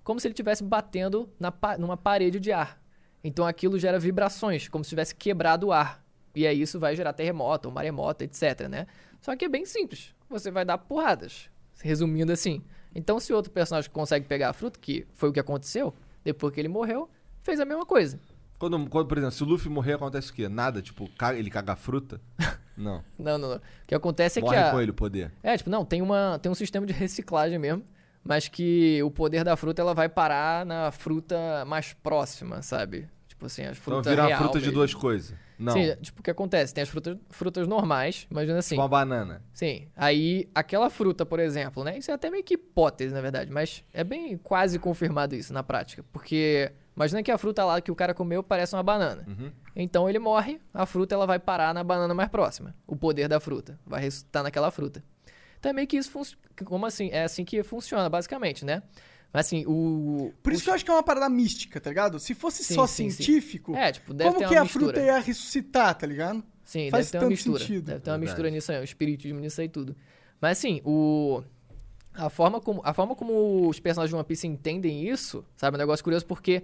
como se ele estivesse batendo na, numa parede de ar. Então aquilo gera vibrações, como se tivesse quebrado o ar. E aí isso vai gerar terremoto, maremoto, etc, né? Só que é bem simples. Você vai dar porradas. Resumindo assim. Então se outro personagem consegue pegar a fruta, que foi o que aconteceu, depois que ele morreu, fez a mesma coisa. Quando, quando, por exemplo, se o Luffy morrer, acontece o quê? Nada? Tipo, ca- ele caga a fruta? (laughs) Não. Não, não, não. O que acontece é Morre que a... com ele o poder. É, tipo, não, tem, uma, tem um sistema de reciclagem mesmo, mas que o poder da fruta ela vai parar na fruta mais próxima, sabe? Tipo assim, as Então frutas vira uma real fruta de mesmo. duas coisas. Não. Sim, tipo, o que acontece? Tem as frutas, frutas normais, imagina assim. Tipo uma banana. Sim, aí aquela fruta, por exemplo, né? Isso é até meio que hipótese, na verdade, mas é bem quase confirmado isso na prática. Porque imagina que a fruta lá que o cara comeu parece uma banana. Uhum. Então ele morre, a fruta ela vai parar na banana mais próxima. O poder da fruta vai ressuscitar naquela fruta. Então é meio que isso funciona. Como assim? É assim que funciona, basicamente, né? Mas assim, o. Por isso que eu acho que é uma parada mística, tá ligado? Se fosse Sim, só sim, sim. científico, É, tipo, deve como ter que uma a mistura. fruta ia ressuscitar, tá ligado? Sim, Faz deve ter uma tanto mistura. sentido. Deve ter uma Verdade. mistura nisso aí, um espiritismo nisso aí tudo. Mas assim, o. A forma, como, a forma como os personagens de One Piece entendem isso, sabe? É um negócio curioso porque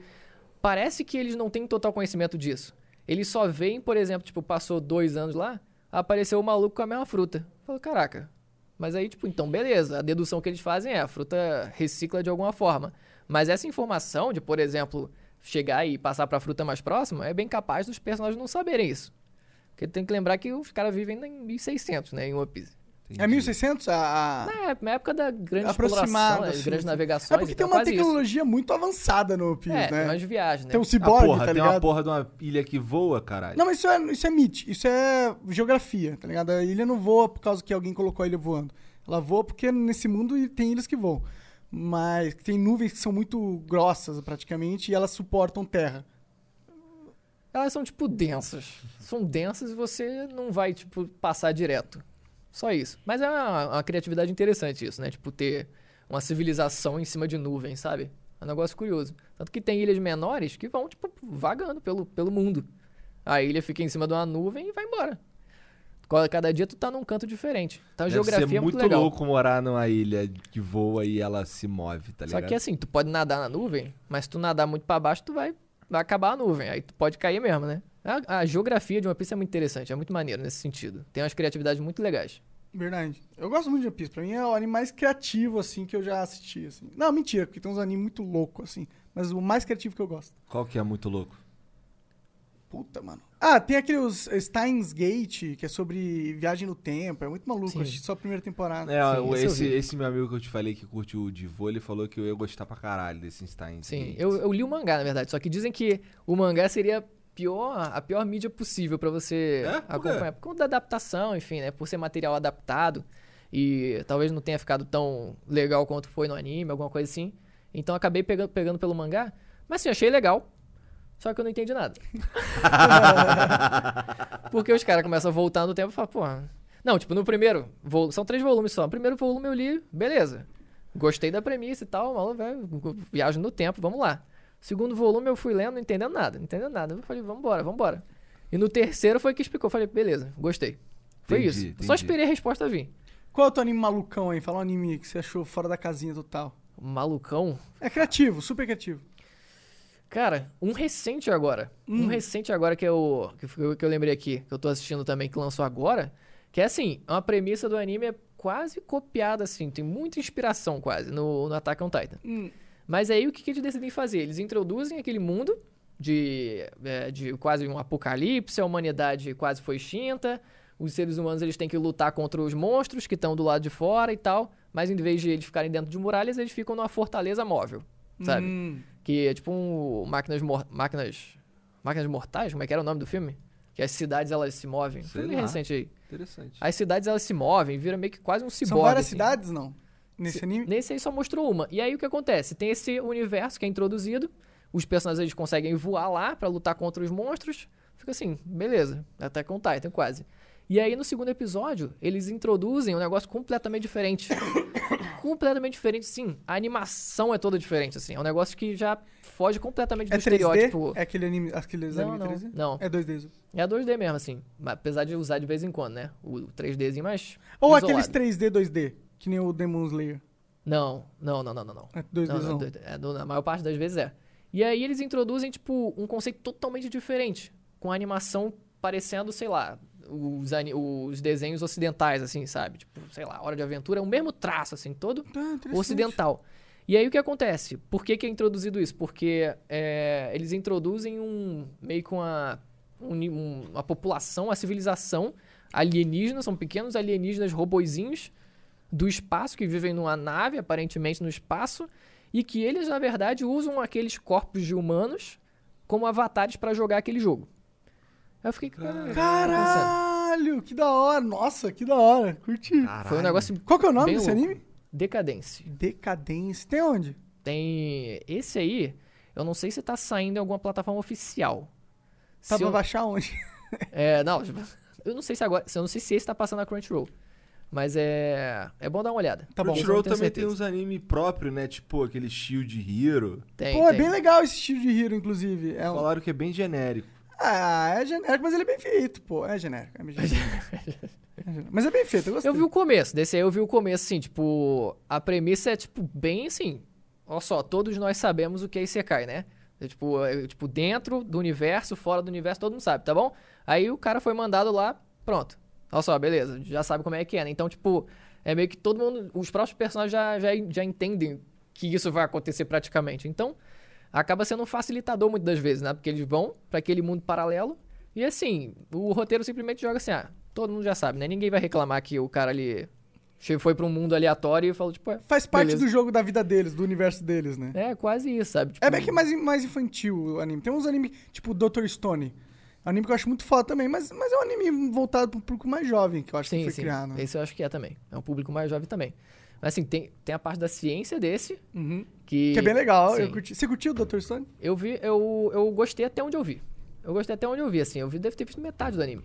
parece que eles não têm total conhecimento disso. Eles só veem, por exemplo, tipo, passou dois anos lá, apareceu o maluco com a mesma fruta. Falou, caraca. Mas aí, tipo, então beleza. A dedução que eles fazem é a fruta recicla de alguma forma. Mas essa informação de, por exemplo, chegar e passar pra fruta mais próxima, é bem capaz dos personagens não saberem isso. Porque tem que lembrar que os caras vivem em 1600, né, em One Piece. É 1600 a... a- Na, na época da grande Aproximado, exploração, né, assim, grandes assim. navegações, É porque tem uma quase isso. tecnologia muito avançada no Piece, É, tem né? umas viagens, né? Tem um ciborgue, porra, tá tem ligado? uma porra de uma ilha que voa, caralho. Não, mas isso é, isso é MIT, isso é geografia, tá ligado? A ilha não voa por causa que alguém colocou a ilha voando. Ela voa porque nesse mundo tem ilhas que voam. Mas tem nuvens que são muito grossas, praticamente, e elas suportam terra. Elas são, tipo, densas. São densas e você não vai, tipo, passar direto. Só isso. Mas é uma, uma criatividade interessante isso, né? Tipo, ter uma civilização em cima de nuvens, sabe? É um negócio curioso. Tanto que tem ilhas menores que vão, tipo, vagando pelo, pelo mundo. A ilha fica em cima de uma nuvem e vai embora. Cada- dia tu tá num canto diferente. Então a Deve geografia ser é muito muito legal. louco morar numa ilha que voa e ela se move, tá Só ligado? que assim, tu pode nadar na nuvem, mas se tu nadar muito pra baixo, tu vai, vai acabar a nuvem. Aí tu pode cair mesmo, né? A, a geografia de One Piece é muito interessante, é muito maneiro nesse sentido. Tem umas criatividades muito legais. Verdade. Eu gosto muito de One Piece. Pra mim é o anime mais criativo, assim, que eu já assisti, assim. Não, mentira, porque tem uns animes muito loucos, assim. Mas o mais criativo que eu gosto. Qual que é muito louco? Puta, mano. Ah, tem aqueles Steins Gate, que é sobre viagem no tempo. É muito maluco. Sim. Assisti só a primeira temporada. É, Sim, o- esse esse, meu amigo que eu te falei que curte o de vôlei falou que eu ia gostar pra caralho desse Steins. Sim, Gate. eu, eu li o mangá, na verdade. Só que dizem que o mangá seria pior, a pior mídia possível pra você É? Por acompanhar. Por conta da adaptação, enfim, né? Por ser material adaptado. E talvez não tenha ficado tão legal quanto foi no anime, alguma coisa assim. Então acabei pegando, pegando pelo mangá. Mas sim, achei legal. Só que eu não entendi nada. (laughs) Porque os caras começam a voltar no tempo e falam, porra. Não, tipo, no primeiro, vo- são três volumes só. No primeiro volume eu li, beleza. Gostei da premissa e tal, maluco, velho, viagem no tempo, vamos lá. Segundo volume eu fui lendo, não entendendo nada, não entendendo nada. Eu falei, vambora, vambora. E no terceiro foi que explicou. Eu falei, beleza, gostei. Foi Entendi, isso. entendi. Só esperei a resposta vir. Qual é o teu anime malucão aí? Fala um anime que você achou fora da casinha total. Malucão. É criativo, super criativo. Cara, um recente agora. Um Hum. recente agora que eu, que, eu- que eu lembrei aqui, que eu tô assistindo também, que lançou agora. Que é assim, uma premissa do anime é quase copiada, assim. Tem muita inspiração quase no, no Attack on Titan. Hum, Mas aí o que, que eles decidem fazer? Eles introduzem aquele mundo de, é, de quase um apocalipse, a humanidade quase foi extinta, os seres humanos eles têm que lutar contra os monstros que estão do lado de fora e tal, mas em vez de eles ficarem dentro de muralhas, eles ficam numa fortaleza móvel, sabe? hum. Que é tipo um máquinas mor- máquinas máquinas mortais, como é que era o nome do filme? Que as cidades elas se movem. Sei Filme lá. recente aí. Interessante. As cidades elas se movem, vira meio que quase um ciborgue. São várias assim. cidades, não? Nesse Se- anime? Nesse aí só mostrou uma. E aí o que acontece? Tem esse universo que é introduzido, os personagens eles conseguem voar lá pra lutar contra os monstros. Fica assim, beleza, até com Titan quase. E aí no segundo episódio, eles introduzem um negócio completamente diferente. (coughs) completamente diferente, sim. A animação é toda diferente, assim. É um negócio que já foge completamente do É 3D? estereótipo. É aquele anime, aqueles Não, anime não, 3D? não. É 2D. É 2D mesmo, assim. Apesar de usar de vez em quando, né? O 3Dzinho mais. Ou isolado. aqueles 3D, 2D, que nem o Demon Slayer. Não, não, não, não, não. não. É 2D, Não, não. É, na maior parte das vezes é. E aí eles introduzem, tipo, um conceito totalmente diferente. Com a animação parecendo, sei lá, os, os desenhos ocidentais, assim, sabe? Tipo, sei lá, Hora de Aventura, é o mesmo traço, assim, todo Ah, ocidental. E aí o que acontece? Por que, que é introduzido isso? Porque é, eles introduzem um meio que uma, um um- população, uma civilização alienígena, são pequenos alienígenas robozinhos do espaço que vivem numa nave, aparentemente no espaço, e que eles, na verdade, usam aqueles corpos de humanos como avatares pra jogar aquele jogo. Aí eu fiquei, cara, Caralho, que da hora. Nossa, que da hora. Curti. foi um negócio Qual que é o nome desse louco. anime? decadência. Decadência. Tem onde? Tem esse aí, eu não sei se tá saindo em alguma plataforma oficial. Tá Se pra eu- baixar onde? É, não, (laughs) eu não sei se agora, eu não sei se esse tá passando na Crunchyroll. Mas é, é bom dar uma olhada. Tá bom. Crunchyroll também tem certeza. uns anime próprios, né? Tipo aquele Shield Hero. Tem, Pô, é tem. bem legal esse estilo de Hero, inclusive. É um... Falaram que é bem genérico. Ah, é genérico, mas ele é bem feito, pô. É genérico. É bem genérico. (laughs) É genérico. Mas é bem feito, eu gostei. Eu vi o começo, desse aí eu vi o começo, assim, tipo, a premissa é, tipo, bem assim, olha só, todos nós sabemos o que é Isekai, né? É, tipo, é, tipo, dentro do universo, fora do universo, todo mundo sabe, tá bom? Aí o cara foi mandado lá, pronto. Olha só, beleza, já sabe como é que é, né? Então, tipo, é meio que todo mundo, os próprios personagens já, já, já entendem que isso vai acontecer praticamente. Então, acaba sendo um facilitador muitas das vezes, né? Porque eles vão pra aquele mundo paralelo e assim, o roteiro simplesmente joga assim, ah, todo mundo já sabe, né? Ninguém vai reclamar que o cara ali foi pra um mundo aleatório e falou, tipo, é, Faz parte Beleza. do jogo da vida deles, do universo deles, né? é quase isso, sabe? Tipo, É bem que mais, mais infantil o anime. Tem uns animes, tipo Dr. Stone. É um anime que eu acho muito foda também, mas, mas é um anime voltado pro público mais jovem, que eu acho que Sim, foi sim. criado. Esse eu acho que é também. É um público mais jovem também. Mas assim, tem, tem a parte da ciência desse, Uhum. que... Que é bem legal. Curti. Você curtiu o Dr. Stone? Eu vi, eu, eu gostei até onde eu vi. Eu gostei até onde eu vi, assim. Eu vi, deve ter visto metade do anime.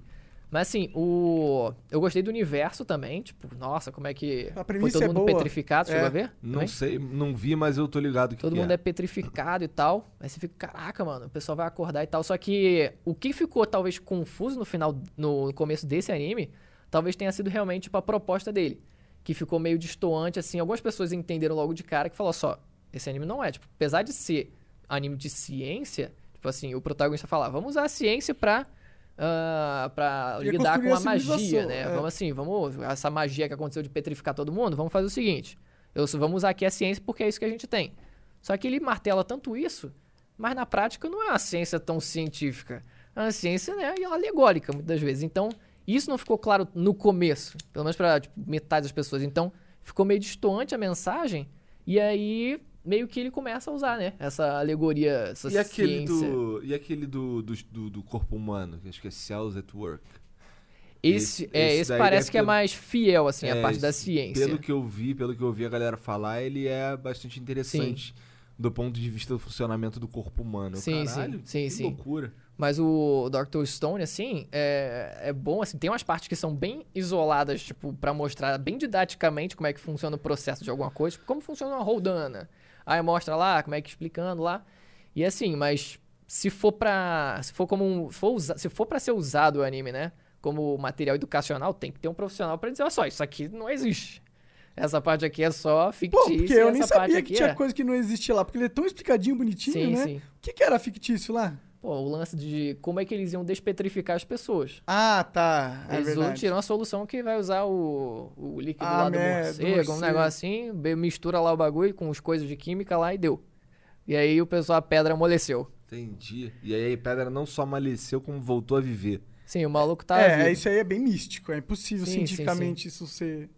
Mas assim, o. Eu gostei do universo também. Tipo, nossa, como é que. A Foi todo é mundo boa. petrificado, É. chegou a ver? Não Também? sei, não vi, mas eu tô ligado que Todo que mundo é. é petrificado e tal. Aí você fica, caraca, mano, o pessoal vai acordar e tal. Só que o que ficou talvez confuso no final, no começo desse anime, talvez tenha sido realmente tipo, a proposta dele. Que ficou meio distoante, assim. Algumas pessoas entenderam logo de cara que falou só, esse anime não é. Tipo, apesar de ser anime de ciência, tipo assim, o protagonista fala, vamos usar a ciência pra. Ah, pra Ia lidar com a magia, né? é. Vamos assim, vamos. Essa magia que aconteceu de petrificar todo mundo, vamos fazer o seguinte. Eu, vamos usar aqui a ciência porque é isso que a gente tem. Só que ele martela tanto isso, mas na prática não é uma ciência tão científica. É uma ciência, né, alegórica, muitas vezes. Então, isso não ficou claro no começo, pelo menos pra tipo, metade das pessoas. Então, ficou meio distoante a mensagem, e aí meio que ele começa a usar, né, essa alegoria, essa E aquele, ciência. do, e aquele do, do, do, corpo humano, que acho que é Cells at Work. Esse, esse- é, esse parece deve que é mais fiel, assim, É, a parte da esse- ciência. Pelo que eu vi, pelo que eu vi a galera falar, ele é bastante interessante do ponto de vista do funcionamento do corpo humano. Sim, sim, Caralho, sim, que sim. loucura. Mas o Dr. Stone, assim, é, é bom, assim, tem umas partes que são bem isoladas, tipo, pra mostrar bem didaticamente como é que funciona o processo de alguma coisa, tipo, como funciona uma roldana. Aí mostra lá, como é que explicando lá. E assim, mas se for pra. Se for como um. Se for, se for pra ser usado o anime, né? Como material educacional, tem que ter um profissional pra dizer, olha só, isso aqui não existe. Essa parte aqui é só fictícia. Pô, porque eu nem sabia que tinha é. coisa que não existia lá, porque ele é tão explicadinho, bonitinho, Sim, né? sim. O que, que era fictício lá? Pô, o lance de como é que eles iam despetrificar as pessoas. Ah, tá. É Eles verdade. tiram a solução que vai usar o, o líquido Ah, lá do do morcego, um negócio assim, mistura lá o bagulho com as coisas de química lá e deu. E aí o pessoal, a pedra amoleceu. Entendi. E aí a pedra não só amoleceu, como voltou a viver. Sim, o maluco tá é, vivo. isso aí é bem místico. É impossível Sim, cientificamente isso ser.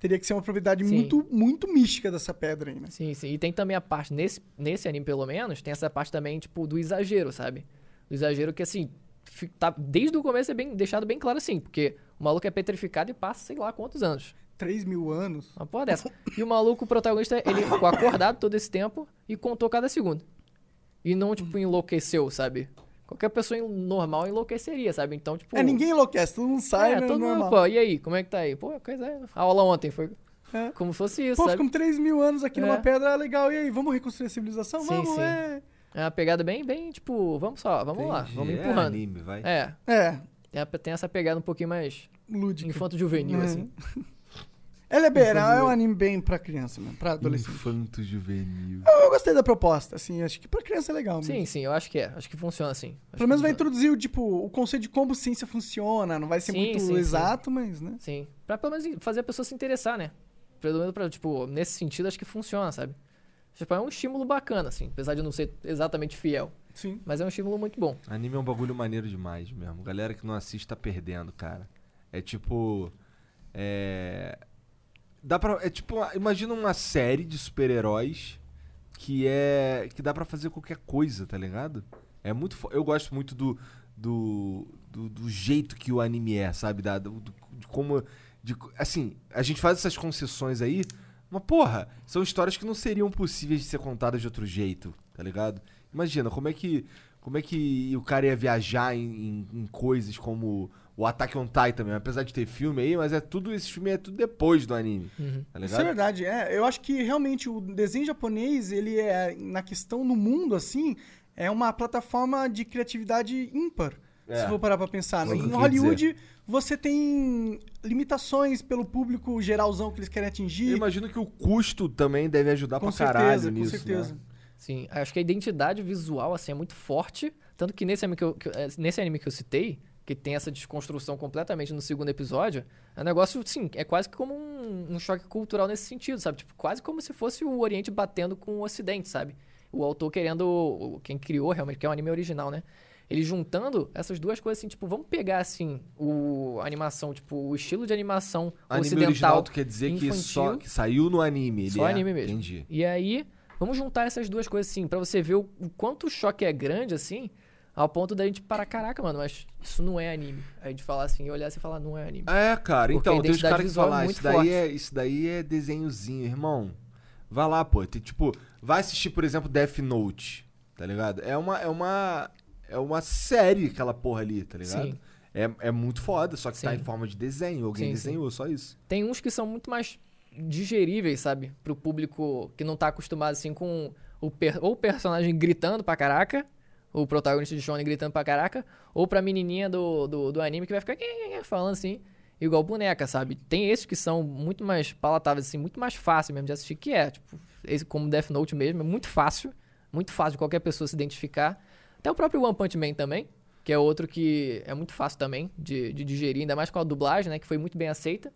Teria que ser uma propriedade Sim. muito, muito mística dessa pedra aí, né? Sim, sim. E tem também a parte, nesse, nesse anime pelo menos, tem essa parte também, tipo, do exagero, sabe? Do exagero que, assim, tá, desde o começo é bem, deixado bem claro assim, porque o maluco é petrificado e passa sei lá quantos anos. 3 mil anos. Uma porra dessa. E o maluco, o protagonista, ele ficou acordado todo esse tempo e contou cada segundo. E não, tipo, enlouqueceu, sabe? Qualquer pessoa normal enlouqueceria, sabe? Então, tipo. É, ninguém enlouquece, todo mundo sai, é, né? todo mundo, normal. pô, e aí, como é que tá aí? Pô, coisa é. A aula ontem foi É. como fosse isso, Pô, sabe? ficamos 3 mil anos aqui É. numa pedra legal. E aí, vamos reconstruir a civilização? Sim, vamos, sim. é. É uma pegada bem, bem, tipo, vamos só, vamos lá, Entendi. vamos É empurrando. anime, vai. É, É, tem, a- tem essa pegada um pouquinho mais lúdico. infanto-juvenil, É. assim. (laughs) Ele é bem, é um anime bem pra criança mesmo, pra adolescente. Infanto juvenil. Eu, eu gostei da proposta, assim, acho que pra criança é legal. Sim, mesmo. sim, eu acho que é. Acho que funciona assim. Pelo menos vai introduzir o, tipo, o conceito de como ciência funciona, não vai ser Sim, muito sim, sim. exato, mas, né? Sim. Pra pelo menos fazer a pessoa se interessar, né? Pelo menos pra, tipo, nesse sentido, acho que funciona, sabe? Tipo, é um estímulo bacana, assim, apesar de não ser exatamente fiel. Sim. Mas é um estímulo muito bom. Anime é um bagulho maneiro demais mesmo. Galera que não assiste tá perdendo, cara. É tipo. É. Dá pra. É tipo. Imagina uma série de super-heróis que é. que dá pra fazer qualquer coisa, tá ligado? É muito. Eu gosto muito do. Do, do, do jeito que o anime é, sabe? Da, do- de como. De, assim, a gente faz essas concessões aí, mas porra, são histórias que não seriam possíveis de ser contadas de outro jeito, tá ligado? Imagina, como é que. Como é que o cara ia viajar em, em- em coisas como o Attack on Titan mesmo? Apesar de ter filme aí, mas é tudo. Esse filme é tudo depois do anime. Uhum. Tá Isso é verdade, é. Eu acho que realmente o desenho japonês, ele é, na questão no mundo, assim, é uma plataforma de criatividade ímpar. É. Se for parar pra pensar. É eu Em Hollywood, você tem limitações pelo público geralzão que eles querem Eu atingir. imagino que o custo também deve ajudar Com pra caralho certeza, com nisso. certeza. Né? Sim, acho que a identidade visual, assim, é muito forte. Tanto que nesse anime que eu, que eu- eh, nesse anime que eu citei, que tem essa desconstrução completamente no segundo episódio, é um negócio, sim, é quase que como um, um choque cultural nesse sentido, sabe? Tipo, quase como se fosse o Oriente batendo com o Ocidente, sabe? O autor querendo, quem criou realmente, que é o anime original, né? Ele juntando essas duas coisas assim, tipo, vamos pegar assim o a animação, tipo, o estilo de animação Anime ocidental. original, tu quer dizer que infantil. só que saiu no anime. Ele Só é. anime mesmo. Entendi. E aí, vamos juntar essas duas coisas assim, pra você ver o, o quanto o choque é grande assim, ao ponto da gente parar, caraca, mano, mas isso não é anime. A gente falar assim, olhar assim e falar, não é anime. É, cara, Porque então, tem os caras que é falam, muito isso daí, forte. é, isso daí é desenhozinho, irmão. Vai lá, pô. Tem, tipo, vai assistir, por exemplo, Death Note, tá ligado? É uma, é uma, é uma série aquela porra ali, tá ligado? Sim. É, é muito foda, só que tá Sim. em forma de desenho. Alguém Sim, sim. desenhou, só isso. Tem uns que são muito mais digeríveis, sabe? Pro público que não tá acostumado assim com o per- ou o personagem gritando pra caraca, o protagonista de Shonen gritando pra caraca, ou pra menininha do, do, do anime que vai ficar falando assim, igual boneca, sabe? Tem esses que são muito mais palatáveis, assim, muito mais fácil mesmo de assistir, que é, tipo, esse como Death Note mesmo, é muito fácil, muito fácil de qualquer pessoa se identificar. Até o próprio One Punch Man também, que é outro que é muito fácil também de, de digerir, ainda mais com a dublagem, né, que foi muito bem aceita.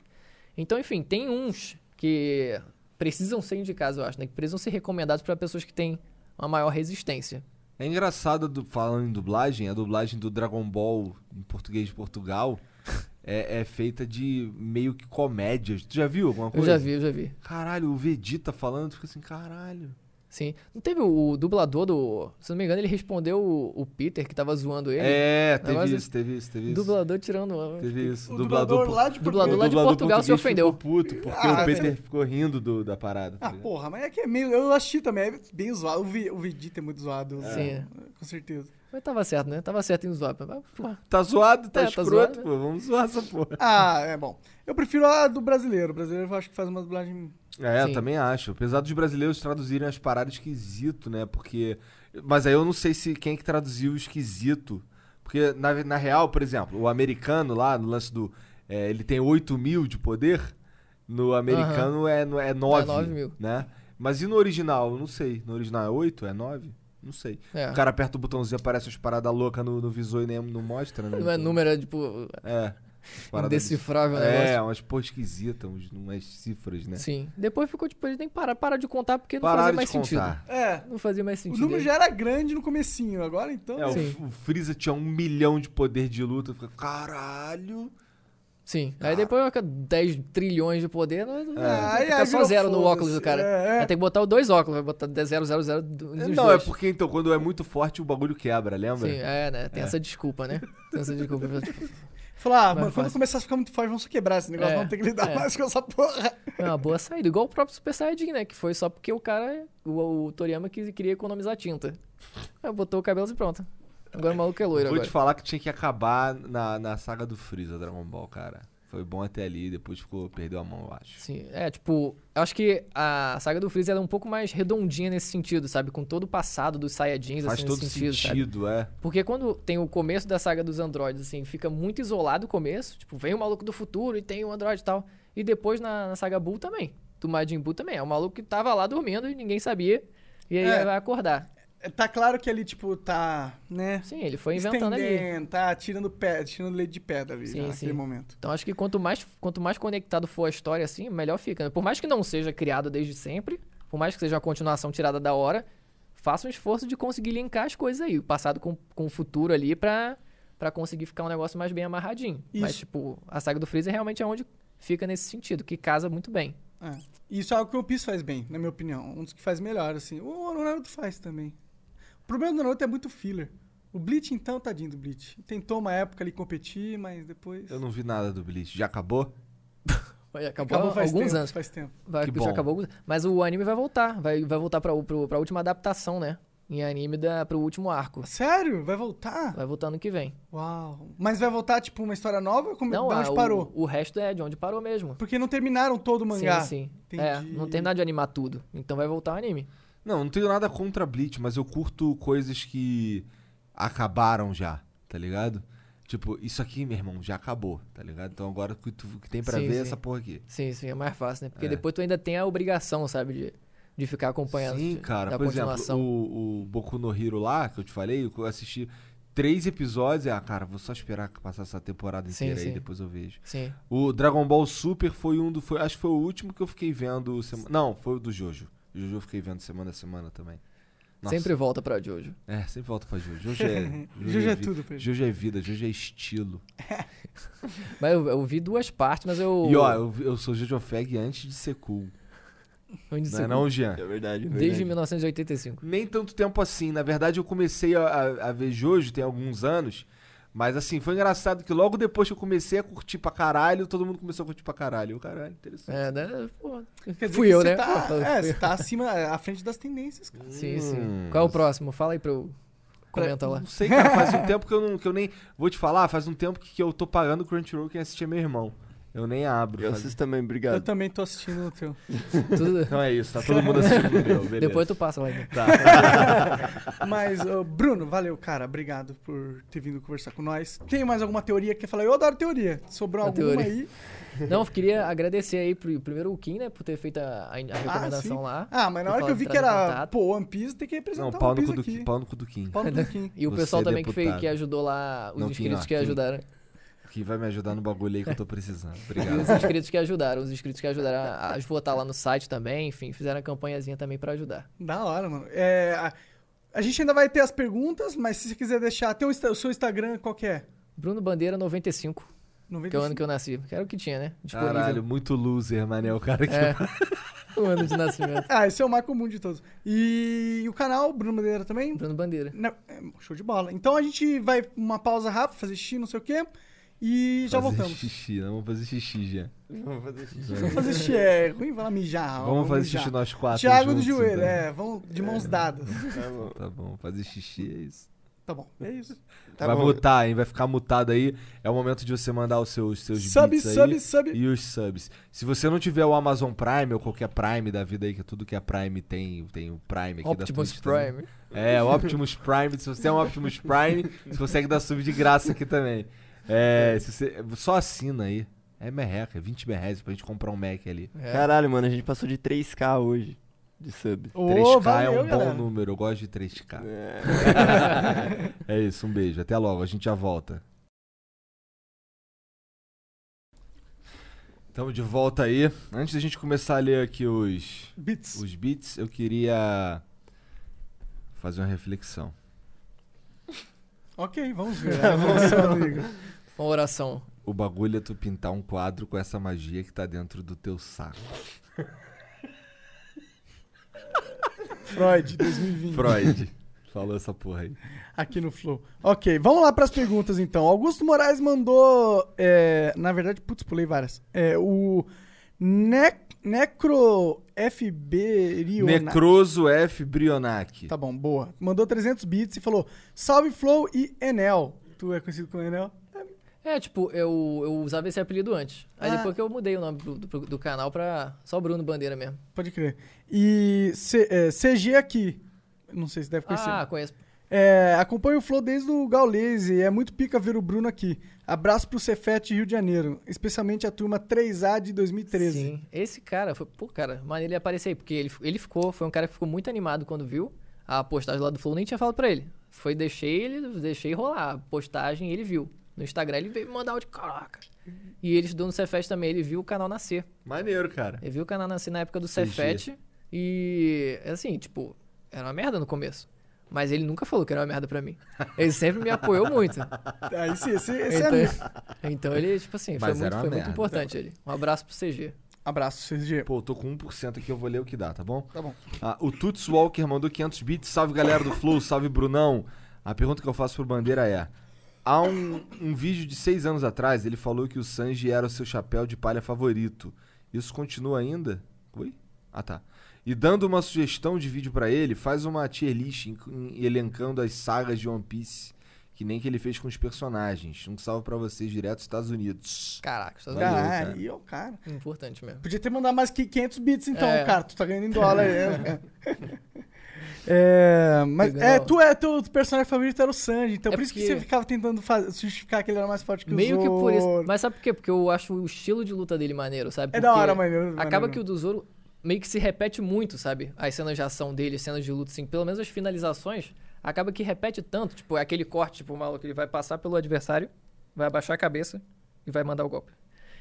Então, enfim, tem uns que precisam ser indicados, eu acho, né? Que precisam ser recomendados para pessoas que têm uma maior resistência. É engraçado, do, falando em dublagem, a dublagem do Dragon Ball em português de Portugal (laughs) é, é feita de meio que comédias. Tu já viu alguma Eu coisa? já vi, eu já vi. Caralho, o Vegeta falando, tu fica assim, caralho. Sim. Não teve o, o dublador do. Se não me engano, ele respondeu o, o Peter que tava zoando ele. É, teve isso, teve isso, teve O isso. dublador tirando. Teve isso. O dublador, lá de dublador Portugal. lá de Portugal se ofendeu. Ficou puto, porque Ah, o Peter velho. ficou rindo do- da parada. tá Ah, porra, mas é que é meio. Eu assisti também, é bem zoado. O, o Vegeta é muito zoado. Sim. Com certeza. Mas tava certo, né? Tava certo em zoar. Porra, Tá zoado, tá É, tá escroto, zoado, né? pô. Vamos zoar essa porra. Ah, é bom. Eu prefiro a do brasileiro. O brasileiro eu acho que faz uma dublagem. É, eu Sim. também acho. Apesar dos brasileiros traduzirem as paradas esquisito, né? Porque. Mas aí eu não sei se quem é que traduziu o esquisito. Porque, na, na real, por exemplo, o americano lá, no lance do. é, ele tem 8 mil de poder. No americano é, no- é 9. 9 mil. Né? Mas e no original? Eu não sei. No original é 8? É 9? Não sei. é. O cara aperta o botãozinho, aparece umas paradas loucas no, no visor e nem não mostra, né? (laughs) Não é número, é tipo. É. Indecifrável o É, negócio. umas porra esquisitas, uns- umas cifras, né? Sim. Depois ficou tipo, eles nem parar, parar de contar porque não fazia Pararam mais de sentido. contar. É. Não fazia mais O sentido. número já era grande no comecinho, agora então. É, o, o Freeza tinha um milhão de poder de luta. Fica, caralho. Sim. Aí depois fica 10 trilhões de poder, não, É, aí- fica aí só zero no óculos do cara. É, é. Tem que botar os dois óculos, vai botar 0, 0, 0 dos não, dois. é porque então, quando é muito forte, o bagulho quebra, lembra? Sim, é, né? Tem essa desculpa, né? Tem essa desculpa. (laughs) tipo, Falar, ah, Mais mano, quando começar a ficar muito forte, vamos só quebrar esse negócio, É, vamos ter que lidar é. mais com essa porra. É uma boa saída. Igual o próprio Super Saiyajin, né? Que foi só porque o cara, o, o Toriyama, quis, queria economizar tinta. Aí botou o cabelo e pronto. Agora o maluco é loiro Vou agora. te falar que tinha que acabar na, na saga do Freeza, Dragon Ball, cara. Foi bom até ali, depois ficou, perdeu a mão, eu acho. Sim, é, tipo, eu acho que a saga do Freeza ela é um pouco mais redondinha nesse sentido, sabe? Com todo o passado dos Saiyajins, Faz assim, todo sentido, sentido, é. Porque quando tem o começo da saga dos androides, assim, fica muito isolado o começo. Tipo, vem o maluco do futuro e tem o androide e tal. E depois na, na saga Buu também. Do Majin Buu também. É um maluco que tava lá dormindo e ninguém sabia. E aí É. vai acordar. Tá claro que ali, tipo, tá, né? Sim, ele foi inventando ali. tá tirando, pé, tirando leite de pedra ali, Sim, naquele momento. Então acho que quanto mais, quanto mais conectado for a história, assim, melhor fica. né? Por mais que não seja criado desde sempre, por mais que seja uma continuação tirada da hora, faça um esforço de conseguir linkar as coisas aí, o passado com, com o futuro ali pra, pra conseguir ficar um negócio mais bem amarradinho. Mas, Isso. tipo, a saga do Freezer realmente é onde fica nesse sentido, que casa muito bem. É. Isso é algo que o One Piece faz bem, na minha opinião. Um dos que faz melhor, assim. O Naruto faz também. O problema do Naruto é muito filler. O Bleach, então, tadinho do Bleach. Tentou uma época ali competir, mas depois... Eu não vi nada do Bleach. Já acabou? (laughs) Foi, Acabou, Acabou alguns tempo, anos. faz tempo. Vai, Que já bom. acabou alguns- Mas o anime vai voltar. Vai, vai voltar pra, pro, pra última adaptação, né? Em anime da, pro último arco. Sério? Vai voltar? Vai voltar ano que vem. Uau. Mas vai voltar, tipo, uma história nova? Como, Não, de onde a- o- parou? O, resto é de onde parou mesmo. Porque não terminaram todo o mangá. Sim, sim. É, Entendi. não terminaram de animar tudo. Então vai voltar o anime. Não, não tenho nada contra Bleach, mas eu curto coisas que acabaram já, tá ligado? Tipo, isso aqui, meu irmão, já acabou, tá ligado? Então agora o que, tu, o que tem pra Sim, ver é essa porra aqui. Sim, sim, é mais fácil, né? Porque É. depois tu ainda tem a obrigação, sabe, de, de ficar acompanhando Sim, de- cara. da Por exemplo, o, o Boku no Hero lá, que eu te falei, eu assisti três episódios e, ah, cara, vou só esperar passar essa temporada Sim, inteira aí, sim. depois eu vejo. Sim. O Dragon Ball Super foi um do. Foi, acho que foi o último que eu fiquei vendo. Sema... Não, foi o do Jojo. Jojo eu fiquei vendo semana a semana também. Nossa. Sempre volta pra Jojo. É, sempre volta pra Jojo. Jojo é. (laughs) Jojo é vi- tudo pra ele. Jojo é vida, Jojo é estilo. (laughs) Mas eu, eu vi duas partes, mas eu. E ó, eu, eu sou Jojo Fag antes de ser cool. onde Não você- é não, Jean? É verdade, é Desde verdade. 1985. Nem tanto tempo assim. Na verdade, eu comecei a, a- a ver Jojo tem alguns anos. Mas assim, foi engraçado que logo depois que eu comecei a curtir pra caralho, todo mundo começou a curtir pra caralho. Caralho, interessante. É, né? Pô, Quer dizer fui que eu, né? Tá, Pô, é, fui você tá (laughs) acima, à frente das tendências, cara. Sim, sim. Hum. Qual é o próximo? Fala aí pra eu. Comenta lá. Não sei, cara, faz um tempo que eu, não, que eu nem. Vou te falar, faz um tempo que eu tô pagando o Crunchyroll quem assiste é meu irmão. Eu nem abro. Eu assisto também, Eu obrigado. também tô assistindo o teu. (laughs) Tudo- Então é isso, tá todo mundo assistindo o meu, (laughs) beleza. Depois tu passa lá. Então. (laughs) Mas, ô, Bruno, valeu, cara. Obrigado por ter vindo conversar com nós. Tem mais alguma teoria que quer falar? Eu adoro teoria. Sobrou A alguma teoria. aí? Não, eu queria agradecer aí pro, primeiro o Kim, né, por ter feito a, a- a recomendação sim. lá. Ah, mas na hora que eu vi que era, pô, One Piece, tem que representar Não, pau One no, Piece cu do, aqui. Kim, pau no cu do Kim. Pau no cu do Kim. E o Você, pessoal também que, fez, que ajudou lá, os Não, Kim, inscritos ó, que Kim. Que vai me ajudar no bagulho aí que eu tô precisando. (laughs) E Obrigado. os inscritos que ajudaram, os inscritos que ajudaram a, a votar lá no site também, enfim, fizeram a campanhazinha também pra ajudar. Da hora, mano. É, a- A gente ainda vai ter as perguntas, mas se você quiser deixar. Tem o, o seu Instagram, qual que é? Bruno Bandeira 95, que é o 95. ano que eu nasci. Que era o que tinha, né? Disponível. Caralho, muito loser, mané. O cara que. É. (laughs) o ano de nascimento. Ah, esse é o mais comum de todos. E, o canal, Bruno Bandeira também? Bruno Bandeira. Não, é, show de bola. Então a gente vai uma pausa rápida, fazer xixi, não sei o quê. E já Fazer voltamos. xixi, não vamos fazer xixi já. Vamos fazer xixi. Vamos fazer xixi, é ruim, lá mijar. Vamos fazer mijar. xixi nós quatro. Thiago do joelho, então. é, vamos de mãos dadas. Tá bom. Tá bom, fazer xixi é isso. Tá bom, é isso. Tá vai bom. mutar, hein? Vai ficar mutado aí. É o momento de você mandar os seus, seus Sub, bits aí. sub, sub. E os subs. Se você não tiver o Amazon Prime ou qualquer Prime da vida aí, que tudo que é Prime tem, tem o Prime aqui Optimus da Twitch também. Prime. É, o Optimus Prime. Se você é um Optimus Prime, você consegue dar sub de graça aqui também. É, se você, só assina aí. É merreca, 20 merreca pra gente comprar um Mac ali. É. Caralho, mano, a gente passou de 3k hoje de sub. Ô, 3K é valeu, um bom galera. número, eu gosto de 3K. É. (laughs) É isso, um beijo. Até logo, a gente já volta. Estamos de volta aí. Antes da gente começar a ler aqui os, Beats. os beats, eu queria fazer uma reflexão. Ok, vamos ver. (laughs) a evolução, amigo. Uma oração. O bagulho é tu pintar um quadro com essa magia que tá dentro do teu saco. (laughs) Freud, 2020. Freud. Falou essa porra aí. Aqui no Flow. Ok, vamos lá pras perguntas então. Augusto Moraes mandou. é, na verdade, putz, pulei várias. É, o ne Necro FB Rionac. Necroso F. Brionac. Tá bom, boa. Mandou 300 bits e falou: Salve Flow e Enel. Tu é conhecido como Enel? É, tipo, eu, eu usava esse apelido antes. Aí Ah. depois que eu mudei o nome do, do, do canal pra só Bruno Bandeira mesmo. Pode crer. E C- é, CG aqui. Não sei se deve conhecer. Ah, conheço. É, acompanho o Flow desde o Gaules e é muito pica ver o Bruno aqui. Abraço pro Cefete Rio de Janeiro, especialmente a turma 3A de 2013. Sim. Esse cara, foi, pô, cara, maneiro ele aparecer aí, porque ele, ele ficou, foi um cara que ficou muito animado quando viu a postagem lá do Flow, nem tinha falado pra ele. Foi, deixei ele, deixei rolar a postagem e ele viu. No Instagram ele veio me mandar áudio, caraca. E ele estudou no Cefet também, ele viu o canal nascer. Maneiro, cara. Ele viu o canal nascer na época do CG. Cefet e, assim, tipo, era uma merda no começo. Mas ele nunca falou que era uma merda pra mim. Ele sempre me apoiou muito. (laughs) Aí sim, esse, esse é Então, amigo. então ele, tipo assim, foi, Mas muito, foi muito importante ele. Um abraço pro CG. Abraço, CG. Pô, tô com 1% aqui, eu vou ler o que dá, tá bom? Tá bom. Ah, o Tuts Walker mandou 500 bits. Salve galera do Flow, salve Brunão. A pergunta que eu faço pro Bandeira é: Há um, um vídeo de seis anos atrás, ele falou que o Sanji era o seu chapéu de palha favorito. Isso continua ainda? Oi? Ah, tá. E dando uma sugestão de vídeo pra ele, faz uma tier list em- em- elencando as sagas de One Piece, que nem que ele fez com os personagens. Um salve pra vocês direto dos Estados Unidos. Caraca, Estados Valeu, Unidos. cara. Caralho, e o cara. Importante mesmo. Podia ter mandado mais que 500 bits então, É. cara. Tu tá ganhando em dólar aí. (laughs) É, mas é, tu é, teu personagem favorito era o Sanji, então É por isso que porque- você ficava tentando faz- justificar que ele era mais forte que o Meio que Zoro. por isso. Mas sabe por quê? Porque eu acho o estilo de luta dele maneiro, sabe? É da Porque hora, maneiro. Acaba maneiro. que o do Zoro meio que se repete muito, sabe? As cenas de ação dele, as cenas de luta, assim, pelo menos as finalizações, acaba que repete tanto. Tipo, é aquele corte, tipo, o maluco, ele vai passar pelo adversário, vai abaixar a cabeça e vai mandar o golpe.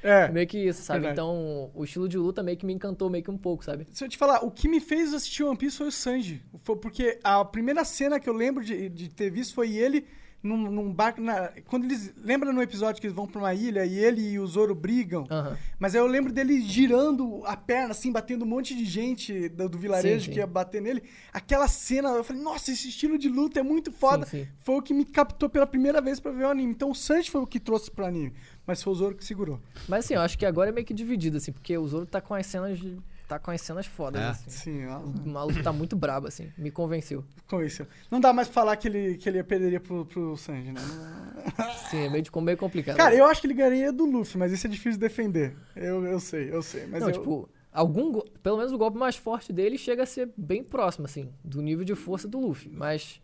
É. É meio que isso, sabe? Verdade. Então, o estilo de luta meio que me encantou meio que um pouco, sabe? Se eu te falar, o que me fez assistir One Piece foi o Sanji. Foi porque a primeira cena que eu lembro de, de ter visto foi ele num, num barco. na- quando eles. Lembra no episódio que eles vão pra uma ilha e ele e o Zoro brigam? Aham. Mas aí eu lembro dele girando a perna, assim, batendo um monte de gente do, do vilarejo Sim, sim. que ia bater nele. Aquela cena, eu falei, nossa, esse estilo de luta é muito foda. Sim. Foi o que me captou pela primeira vez pra ver o anime. Então o Sanji foi o que trouxe pro anime. Mas foi o Zoro que segurou. Mas assim, eu acho que agora é meio que dividido, assim, porque o Zoro tá com as cenas. de- tá com as cenas fodas, É? assim. Sim, nossa. O maluco tá muito brabo, assim. Me convenceu. Convenceu. Não dá mais pra falar que ele, que ele perderia pro, pro Sanji, né? (laughs) Sim, é meio, de, meio complicado. Cara, eu acho que ele ganharia do Luffy, mas isso é difícil de defender. Eu, eu sei, eu sei. Mas não, eu, tipo, algum. Pelo menos o golpe mais forte dele chega a ser bem próximo, assim, do nível de força do Luffy. Mas.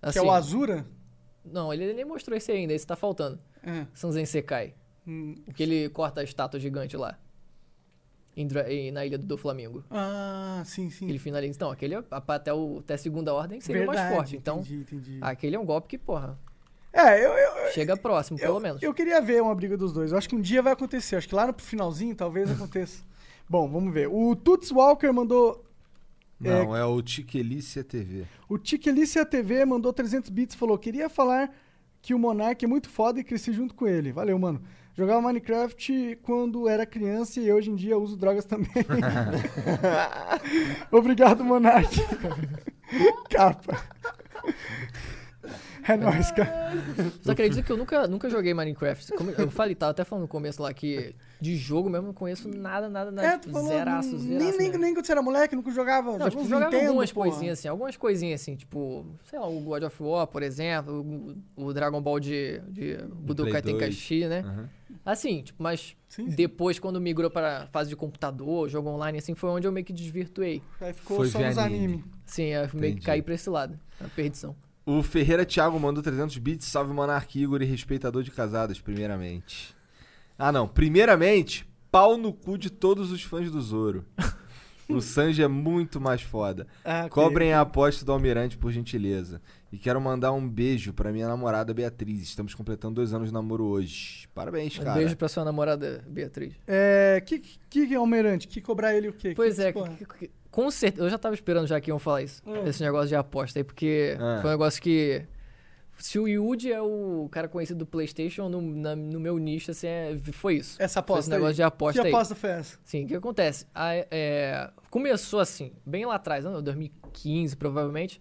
que Assim, é o Azura? Não, ele nem mostrou esse ainda, esse tá faltando. É. Sanzen Sekai. Hum. O que ele corta a estátua gigante lá. Em, na ilha do Flamengo. Ah, sim, sim. Ele finaliza. Então, aquele é- até, o, até a segunda ordem seria o mais Verdade, forte. Então, Entendi, entendi. aquele é um golpe que, porra, É, eu, eu, chega próximo, pelo eu, menos. eu queria ver uma briga dos dois. Eu acho que um dia vai acontecer. Acho que lá no finalzinho talvez aconteça. (laughs) Bom, vamos ver. O Tuts Walker mandou Não, é, o Tiquelícia TV. O Tiquelícia TV mandou 300 bits e falou: Queria falar que o Monark é muito foda e cresci junto com ele. Valeu, mano. Jogava Minecraft quando era criança e hoje em dia uso drogas também. (laughs) Obrigado, Monark. Capa. É nóis, cara. Só acredita que eu nunca, nunca joguei Minecraft. Como eu falei, tava até falando no começo lá que de jogo mesmo eu não conheço nada, nada, nada. É, tipo, tu falou, zeraço, nem, zeraço. nem, mesmo. nem quando você era moleque, nunca jogava. Não, jogava tipo, jogava Nintendo, algumas porra. coisinhas assim, algumas coisinhas assim, tipo, sei lá, o God of War, por exemplo, o, o Dragon Ball de, de Budokai Tenkaichi, né? Aham. Assim, tipo, mas Sim, sim. depois quando migrou para fase de computador, jogo online, assim, foi onde eu meio que desvirtuei. Aí ficou Foi só nos anime. anime. Sim, eu meio Entendi. que caí pra esse lado, a perdição. O Ferreira Thiago mandou 300 bits. Salve Monark Igor e respeitador de casadas, primeiramente. Ah, não. Primeiramente, pau no cu de todos os fãs do Zoro. (laughs) O Sanji é muito mais foda. Ah. Cobrem a aposta do Almirante, por gentileza. E quero mandar um beijo pra minha namorada Beatriz. Estamos completando dois anos de namoro hoje. Parabéns, Um cara. beijo pra sua namorada, Beatriz. É, que, que que é Almirante? Que cobrar ele o quê? Pois que, é, que- que- com certeza. Eu já tava esperando já que iam falar isso. Hum. Esse negócio de aposta aí, porque Ah. foi um negócio que. Se o Yuji é o cara conhecido do PlayStation, no, na- no meu nicho, assim, é- foi isso. Essa Foi aposta esse negócio aí. de aposta que aí. aposta foi essa? Sim, o que acontece? A- é, começou assim, bem lá atrás, ano 2015, provavelmente.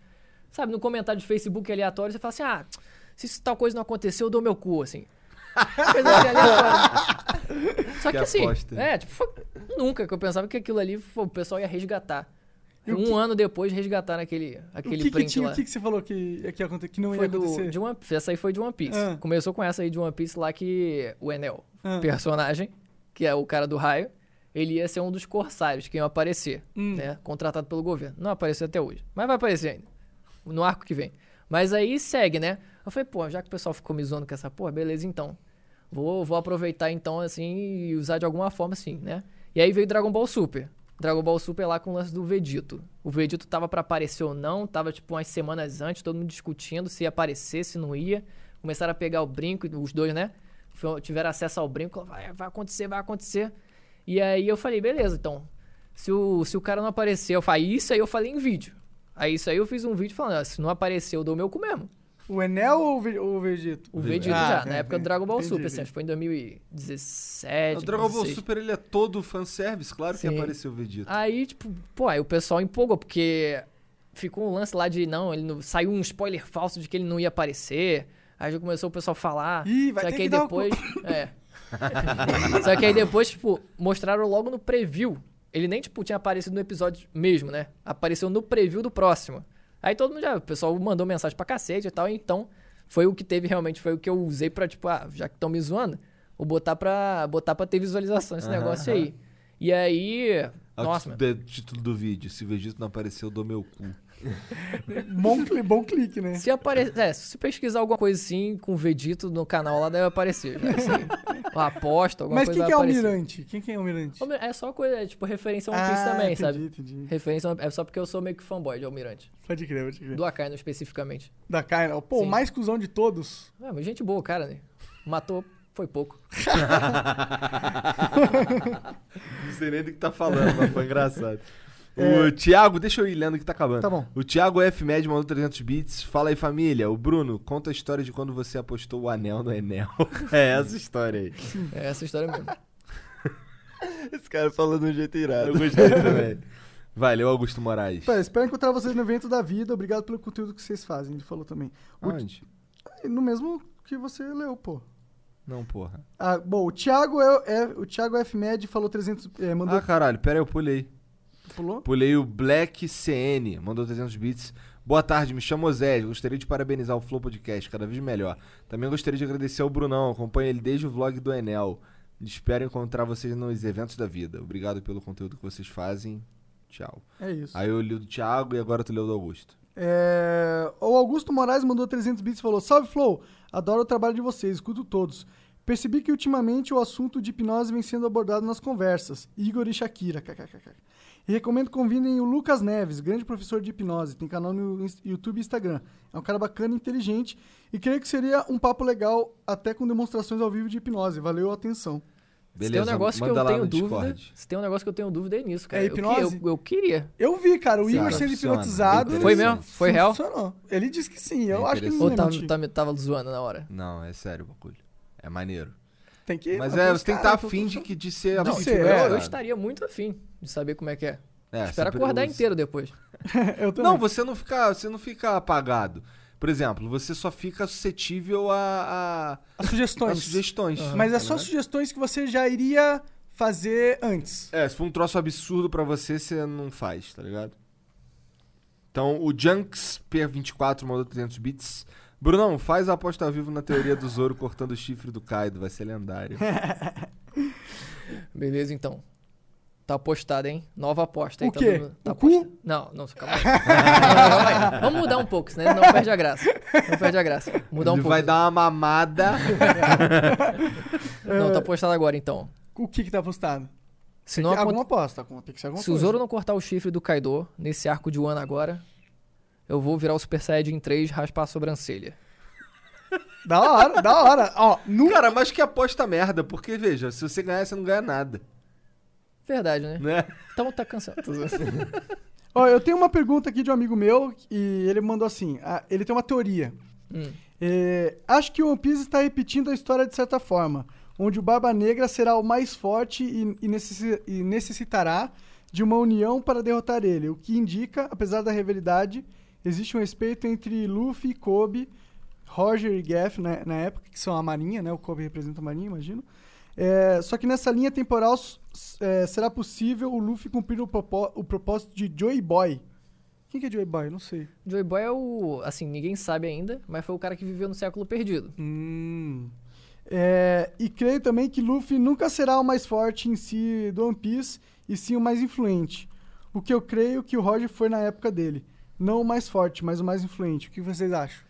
Sabe, no comentário de Facebook aleatório, você fala assim: ah, se isso tal coisa não aconteceu, eu dou meu cu, assim. Coisa assim, aleatória. (laughs) Só que, Que assim, aposta, é, tipo, foi- nunca que eu pensava que aquilo ali pô, o pessoal ia resgatar. E o um que- ano depois resgataram aquele, O aquele que, que, print tinha, lá. o que, que você falou que, que, ia que não Foi ia do, acontecer? de One, essa aí foi de One Piece. Ah. Começou com essa aí de One Piece lá que o Enel, Ah. personagem, que é o cara do raio, ele ia ser um dos corsários que iam aparecer, Hum. né? Contratado pelo governo. Não apareceu até hoje, mas vai aparecer ainda. No arco que vem. Mas aí segue, né? Eu falei, pô, já que o pessoal ficou me zoando com essa porra, beleza então. Vou, vou aproveitar então, assim, e usar de alguma forma, assim, né? E aí veio Dragon Ball Super. Dragon Ball Super lá com o lance do Vegito. O Vegito tava pra aparecer ou não, tava tipo umas semanas antes, todo mundo discutindo se ia aparecer, se não ia. Começaram a pegar o brinco, os dois, né? Tiveram acesso ao brinco, vai, vai acontecer, vai acontecer. E aí eu falei, beleza, então. Se o, se o cara não aparecer, eu falei, isso aí eu falei em vídeo. Aí isso aí eu fiz um vídeo falando, ah, se não aparecer, eu dou o meu cu mesmo. O Enel ou o, Ve- o Vegito? O Vegito Ah, já, é, na época é, do Dragon Ball entendi, Super, assim, entendi. acho que foi em 2017. O Dragon Ball 2016. Super ele é todo fanservice, claro que Sim. apareceu o Vegeta. Aí, tipo, pô, aí o pessoal empolgou, porque ficou um lance lá de, não, ele não, saiu um spoiler falso de que ele não ia aparecer. Aí já começou o pessoal a falar. Ih, vai só ter que aí que dar o cu. depois. (laughs) É. só que aí depois, tipo, mostraram logo no preview. Ele nem, tipo, tinha aparecido no episódio mesmo, né? Apareceu no preview do próximo. Aí todo mundo já, o pessoal mandou mensagem pra cacete e tal, então foi o que teve realmente, foi o que eu usei pra, tipo, ah, já que estão me zoando, vou botar pra, botar pra ter visualização esse negócio aí. E aí, o nossa, título, do- título do vídeo. Se o Vegeta não apareceu, eu dou meu cu. Bom, cli- bom clique, né? Se aparecer, é, se você pesquisar alguma coisa assim com o Vegito no canal lá, deve aparecer. Já, assim, uma aposta, alguma Mas coisa quem vai que é o aparecer. Almirante? Quem que é o Almirante? Almi- É só coisa, é, tipo, referência a One Piece ah, também, entendi, sabe? entendi. Referência é só porque eu sou meio que fanboy de Almirante. Pode crer, pode crer. Do Akainu especificamente. Da Kaina. Pô, o mais cuzão de todos. É, mas gente boa, cara, né? Matou, foi pouco. (laughs) Não sei nem do que tá falando, mas foi engraçado. O Thiago, deixa eu ir lendo que tá acabando. Tá bom. O Thiago F. Med mandou 300 bits. Fala aí, família. O Bruno, conta a história de quando você apostou o anel no Enel. (laughs) é essa história aí. É essa história mesmo. (laughs) Esse cara falou de um jeito irado. Eu gostei (laughs) também. Valeu, Augusto Moraes. Pera, espero encontrar vocês no evento da vida. Obrigado pelo conteúdo que vocês fazem. Ele falou também. O- Onde? No mesmo que você leu, pô. Não, porra. Ah, bom, o Thiago, é, é- o Thiago F. Med falou 300... É, mandou... Ah, caralho, pera aí, eu pulei. Pulou? Pulei o Black CN, mandou 300 bits. Boa tarde, me chamo Zé. Gostaria de parabenizar o Flow Podcast, cada vez melhor. Também gostaria de agradecer ao Brunão, acompanho ele desde o vlog do Enel. Espero encontrar vocês nos eventos da vida. Obrigado pelo conteúdo que vocês fazem. Tchau. É isso. Aí eu li o do Thiago e agora tu leu o do Augusto. É, O Augusto Moraes mandou 300 bits e falou: Salve Flow, adoro o trabalho de vocês, escuto todos. Percebi que ultimamente o assunto de hipnose vem sendo abordado nas conversas. Igor e Shakira, kkkk. E recomendo que convidem o Lucas Neves, grande professor de hipnose, tem canal no YouTube e Instagram. É um cara bacana, inteligente e creio que seria um papo legal até com demonstrações ao vivo de hipnose. Valeu a atenção. Se tem um negócio que eu lá tenho dúvida. Discord. Se tem um negócio que eu tenho dúvida é nisso, cara. É Eu que- hipnose? Eu, eu queria. Eu vi, cara, o Igor sendo funciona. hipnotizado. É Foi mesmo? Foi real? Funcionou. Ele disse que sim. Eu É acho que ele não Ou ia tava, mentir. tava, tava zoando na hora? Não, é sério o bagulho. É maneiro. Tem que. Mas é, você tem que estar afim de, que- de ser Não, ser, é, eu, eu cara. estaria muito afim de saber como é que é. É, Espero sempre acordar inteiro depois. (laughs) Eu também. Não, você não fica, você não fica apagado. Por exemplo, você só fica suscetível a, As a, sugestões. a sugestões. Mas é tá só sugestões que você já iria fazer antes. É, se for um troço absurdo pra você, você não faz, tá ligado? Então, o Junks P24 mandou 300 bits. Brunão, faz a aposta ao vivo na teoria do Zoro cortando o chifre do Kaido, vai ser lendário. (laughs) Beleza, então. Tá apostado, hein? Nova aposta. O tá quê? tá O cu? Não, não, calma aí. calma aí. Vamos mudar um pouco, senão não perde a graça. Não perde a graça. Mudar um Ele pouco. vai dar uma mamada. Não, tá apostado agora, então. O que que tá apostado? Se, não Tem que- aconte- Alguma aposta. Tem que ser alguma Se o coisa. Zoro não cortar o chifre do Kaido nesse arco de Wano agora, eu vou virar o Super Saiyajin 3 e raspar a sobrancelha. (laughs) Da hora, da hora. Ó, nunca... Cara, mas que aposta merda, porque veja, se você ganhar, você não ganha nada, Verdade, né? né? Então tá cansado. (laughs) Ó, eu tenho uma pergunta aqui de um amigo meu e ele mandou assim. ah, ele tem uma teoria. Hum. É, acho que o One Piece está repetindo a história de certa forma, onde o Barba Negra será o mais forte e, e necessi- e necessitará de uma união para derrotar ele, o que indica, apesar da rivalidade, existe um respeito entre Luffy e Kobe, Roger e Gaff né, na época, que são a marinha, né? O Kobe representa a marinha, imagino. É, só que nessa linha temporal é, será possível o Luffy cumprir o, propó- o propósito de Joey Boy. Quem que é Joey Boy? Não sei. Joy Boy é o. Assim, ninguém sabe ainda, mas foi o cara que viveu no século perdido. Hum. É, e creio também que Luffy nunca será o mais forte em si do One Piece, e sim o mais influente. O que eu creio que o Roger foi na época dele. Não o mais forte, mas o mais influente. O que vocês acham?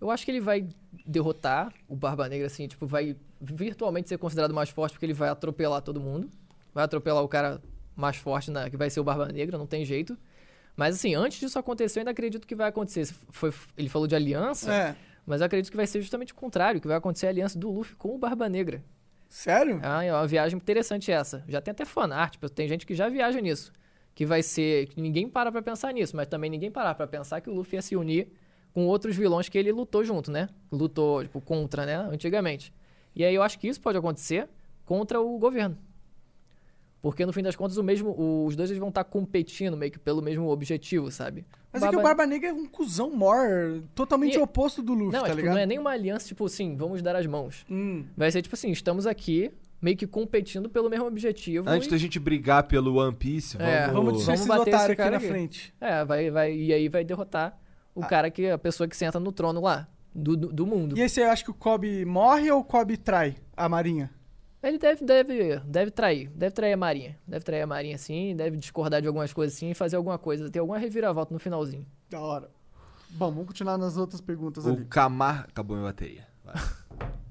Eu acho que ele vai derrotar o Barba Negra, assim, tipo, vai virtualmente ser considerado mais forte porque ele vai atropelar todo mundo. Vai atropelar o cara mais forte, na, que vai ser o Barba Negra, não tem jeito. Mas, assim, antes disso acontecer, eu ainda acredito que vai acontecer. Foi, ele falou de aliança, É. mas eu acredito que vai ser justamente o contrário, que vai acontecer a aliança do Luffy com o Barba Negra. Sério? Ah, é uma viagem interessante essa. Já tem até fanart, tipo, tem gente que já viaja nisso. Que vai ser. que ninguém para pra pensar nisso, mas também ninguém para pra pensar que o Luffy ia se unir com outros vilões que ele lutou junto, né? Lutou, tipo, contra, né? Antigamente. E aí eu acho que isso pode acontecer contra o governo. Porque no fim das contas, o mesmo, os dois eles vão estar competindo meio que pelo mesmo objetivo, sabe? Mas é que o Barba Negra é um cuzão mor, totalmente E- oposto do Luffy, Não, tá é, tipo, ligado? não é nem uma aliança, tipo assim, vamos dar as mãos. Hum. Vai ser tipo assim, estamos aqui meio que competindo pelo mesmo objetivo. Antes e- da gente brigar pelo One Piece, vamos... É, Vamos Vamos esses bater esse otários aqui cara na aqui. frente. É, vai, vai, e aí vai derrotar o cara que a pessoa que senta no trono lá, do, do, do mundo. E aí você acha que o Kobe morre ou o Kobe trai a marinha? Ele deve, deve, deve trair, deve trair a Marinha. Deve trair a Marinha sim, deve discordar de algumas coisas sim e fazer alguma coisa, ter alguma reviravolta no finalzinho. Da hora. Bom, vamos continuar nas outras perguntas O ali. Camar... Acabou minha bateria. Vai. (laughs)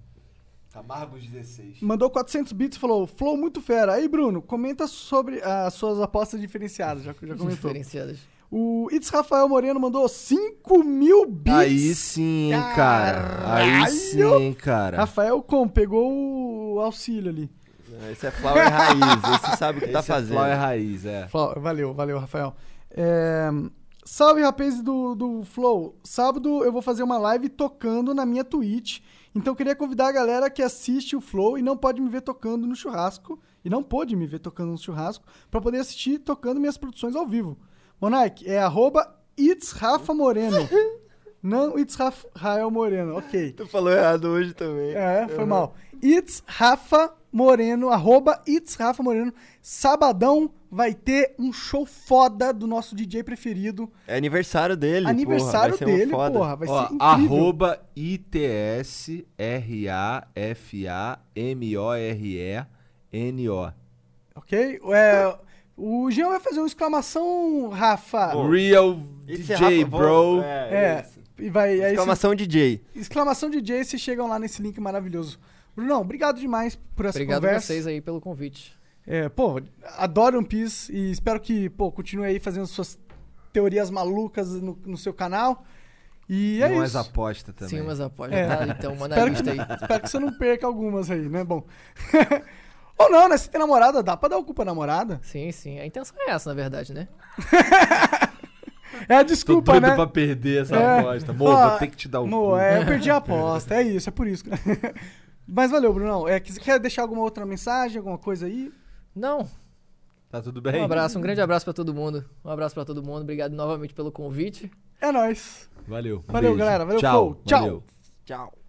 Camargos 16. Mandou 400 bits e falou: Flow muito fera. Aí, Bruno, comenta sobre as suas apostas diferenciadas. Já, já comentou. Diferenciadas. O It's Rafael Moreno mandou 5 mil bits. Aí sim, cara. Aí sim, cara. Rafael, como? Pegou o auxílio ali. Esse é Flower Raiz, esse sabe o que tá Esse é fazendo. Flower Raiz, é. Valeu, valeu, Rafael. É, Salve, rapazes do, do Flow. Sábado eu vou fazer uma live tocando na minha Twitch. Então eu queria convidar a galera que assiste o Flow e não pode me ver tocando no churrasco. E não pôde me ver tocando no churrasco. pra poder assistir tocando minhas produções ao vivo. Monark, é arroba It's Rafa Moreno. (laughs) não It's Rafael Moreno, ok. Tu falou errado hoje também. É, foi mal. It's Rafa Moreno, arroba It's Rafa Moreno. Sabadão vai ter um show foda do nosso DJ preferido. É aniversário dele, Aniversário porra, dele, porra. Vai Ó, ser incrível. arroba I-T-S-R-A-F-A-M-O-R-E-N-O. Ok? É, o Jean vai fazer uma exclamação, Rafa. Real Esse DJ, Rafa, bro. É, É, isso. e vai. Aí você- Exclamação DJ. exclamação DJ, vocês chegam lá nesse link maravilhoso. Brunão, obrigado demais por essa Obrigado a conversa. vocês aí pelo convite. É, pô, adoro One Piece e espero que, pô, continue aí fazendo suas teorias malucas no, no seu canal. E é Tem umas isso. apostas também. Sim, mas após. É. Tá, então, manda a Espero lista que, aí. (laughs) espero que você não perca algumas aí, né? Bom. (laughs) Ou não, né? Se tem namorada, dá pra dar o cu pra namorada. Sim, sim. A intenção é essa, na verdade, né? (laughs) É a Tô desculpa, doido né? pra perder essa É. aposta. Mo, Ó, vou ter que te dar o Mo, cu. é, eu perdi a aposta, é isso, é por isso. Mas valeu, Brunão. É, quer deixar alguma outra mensagem, alguma coisa aí? Não. Tá tudo bem? Um abraço, um grande abraço pra todo mundo. Um abraço pra todo mundo. Obrigado novamente pelo convite. É nóis. Valeu. um Valeu, beijo. galera. Valeu, Tchau. Tchau. Valeu. Tchau.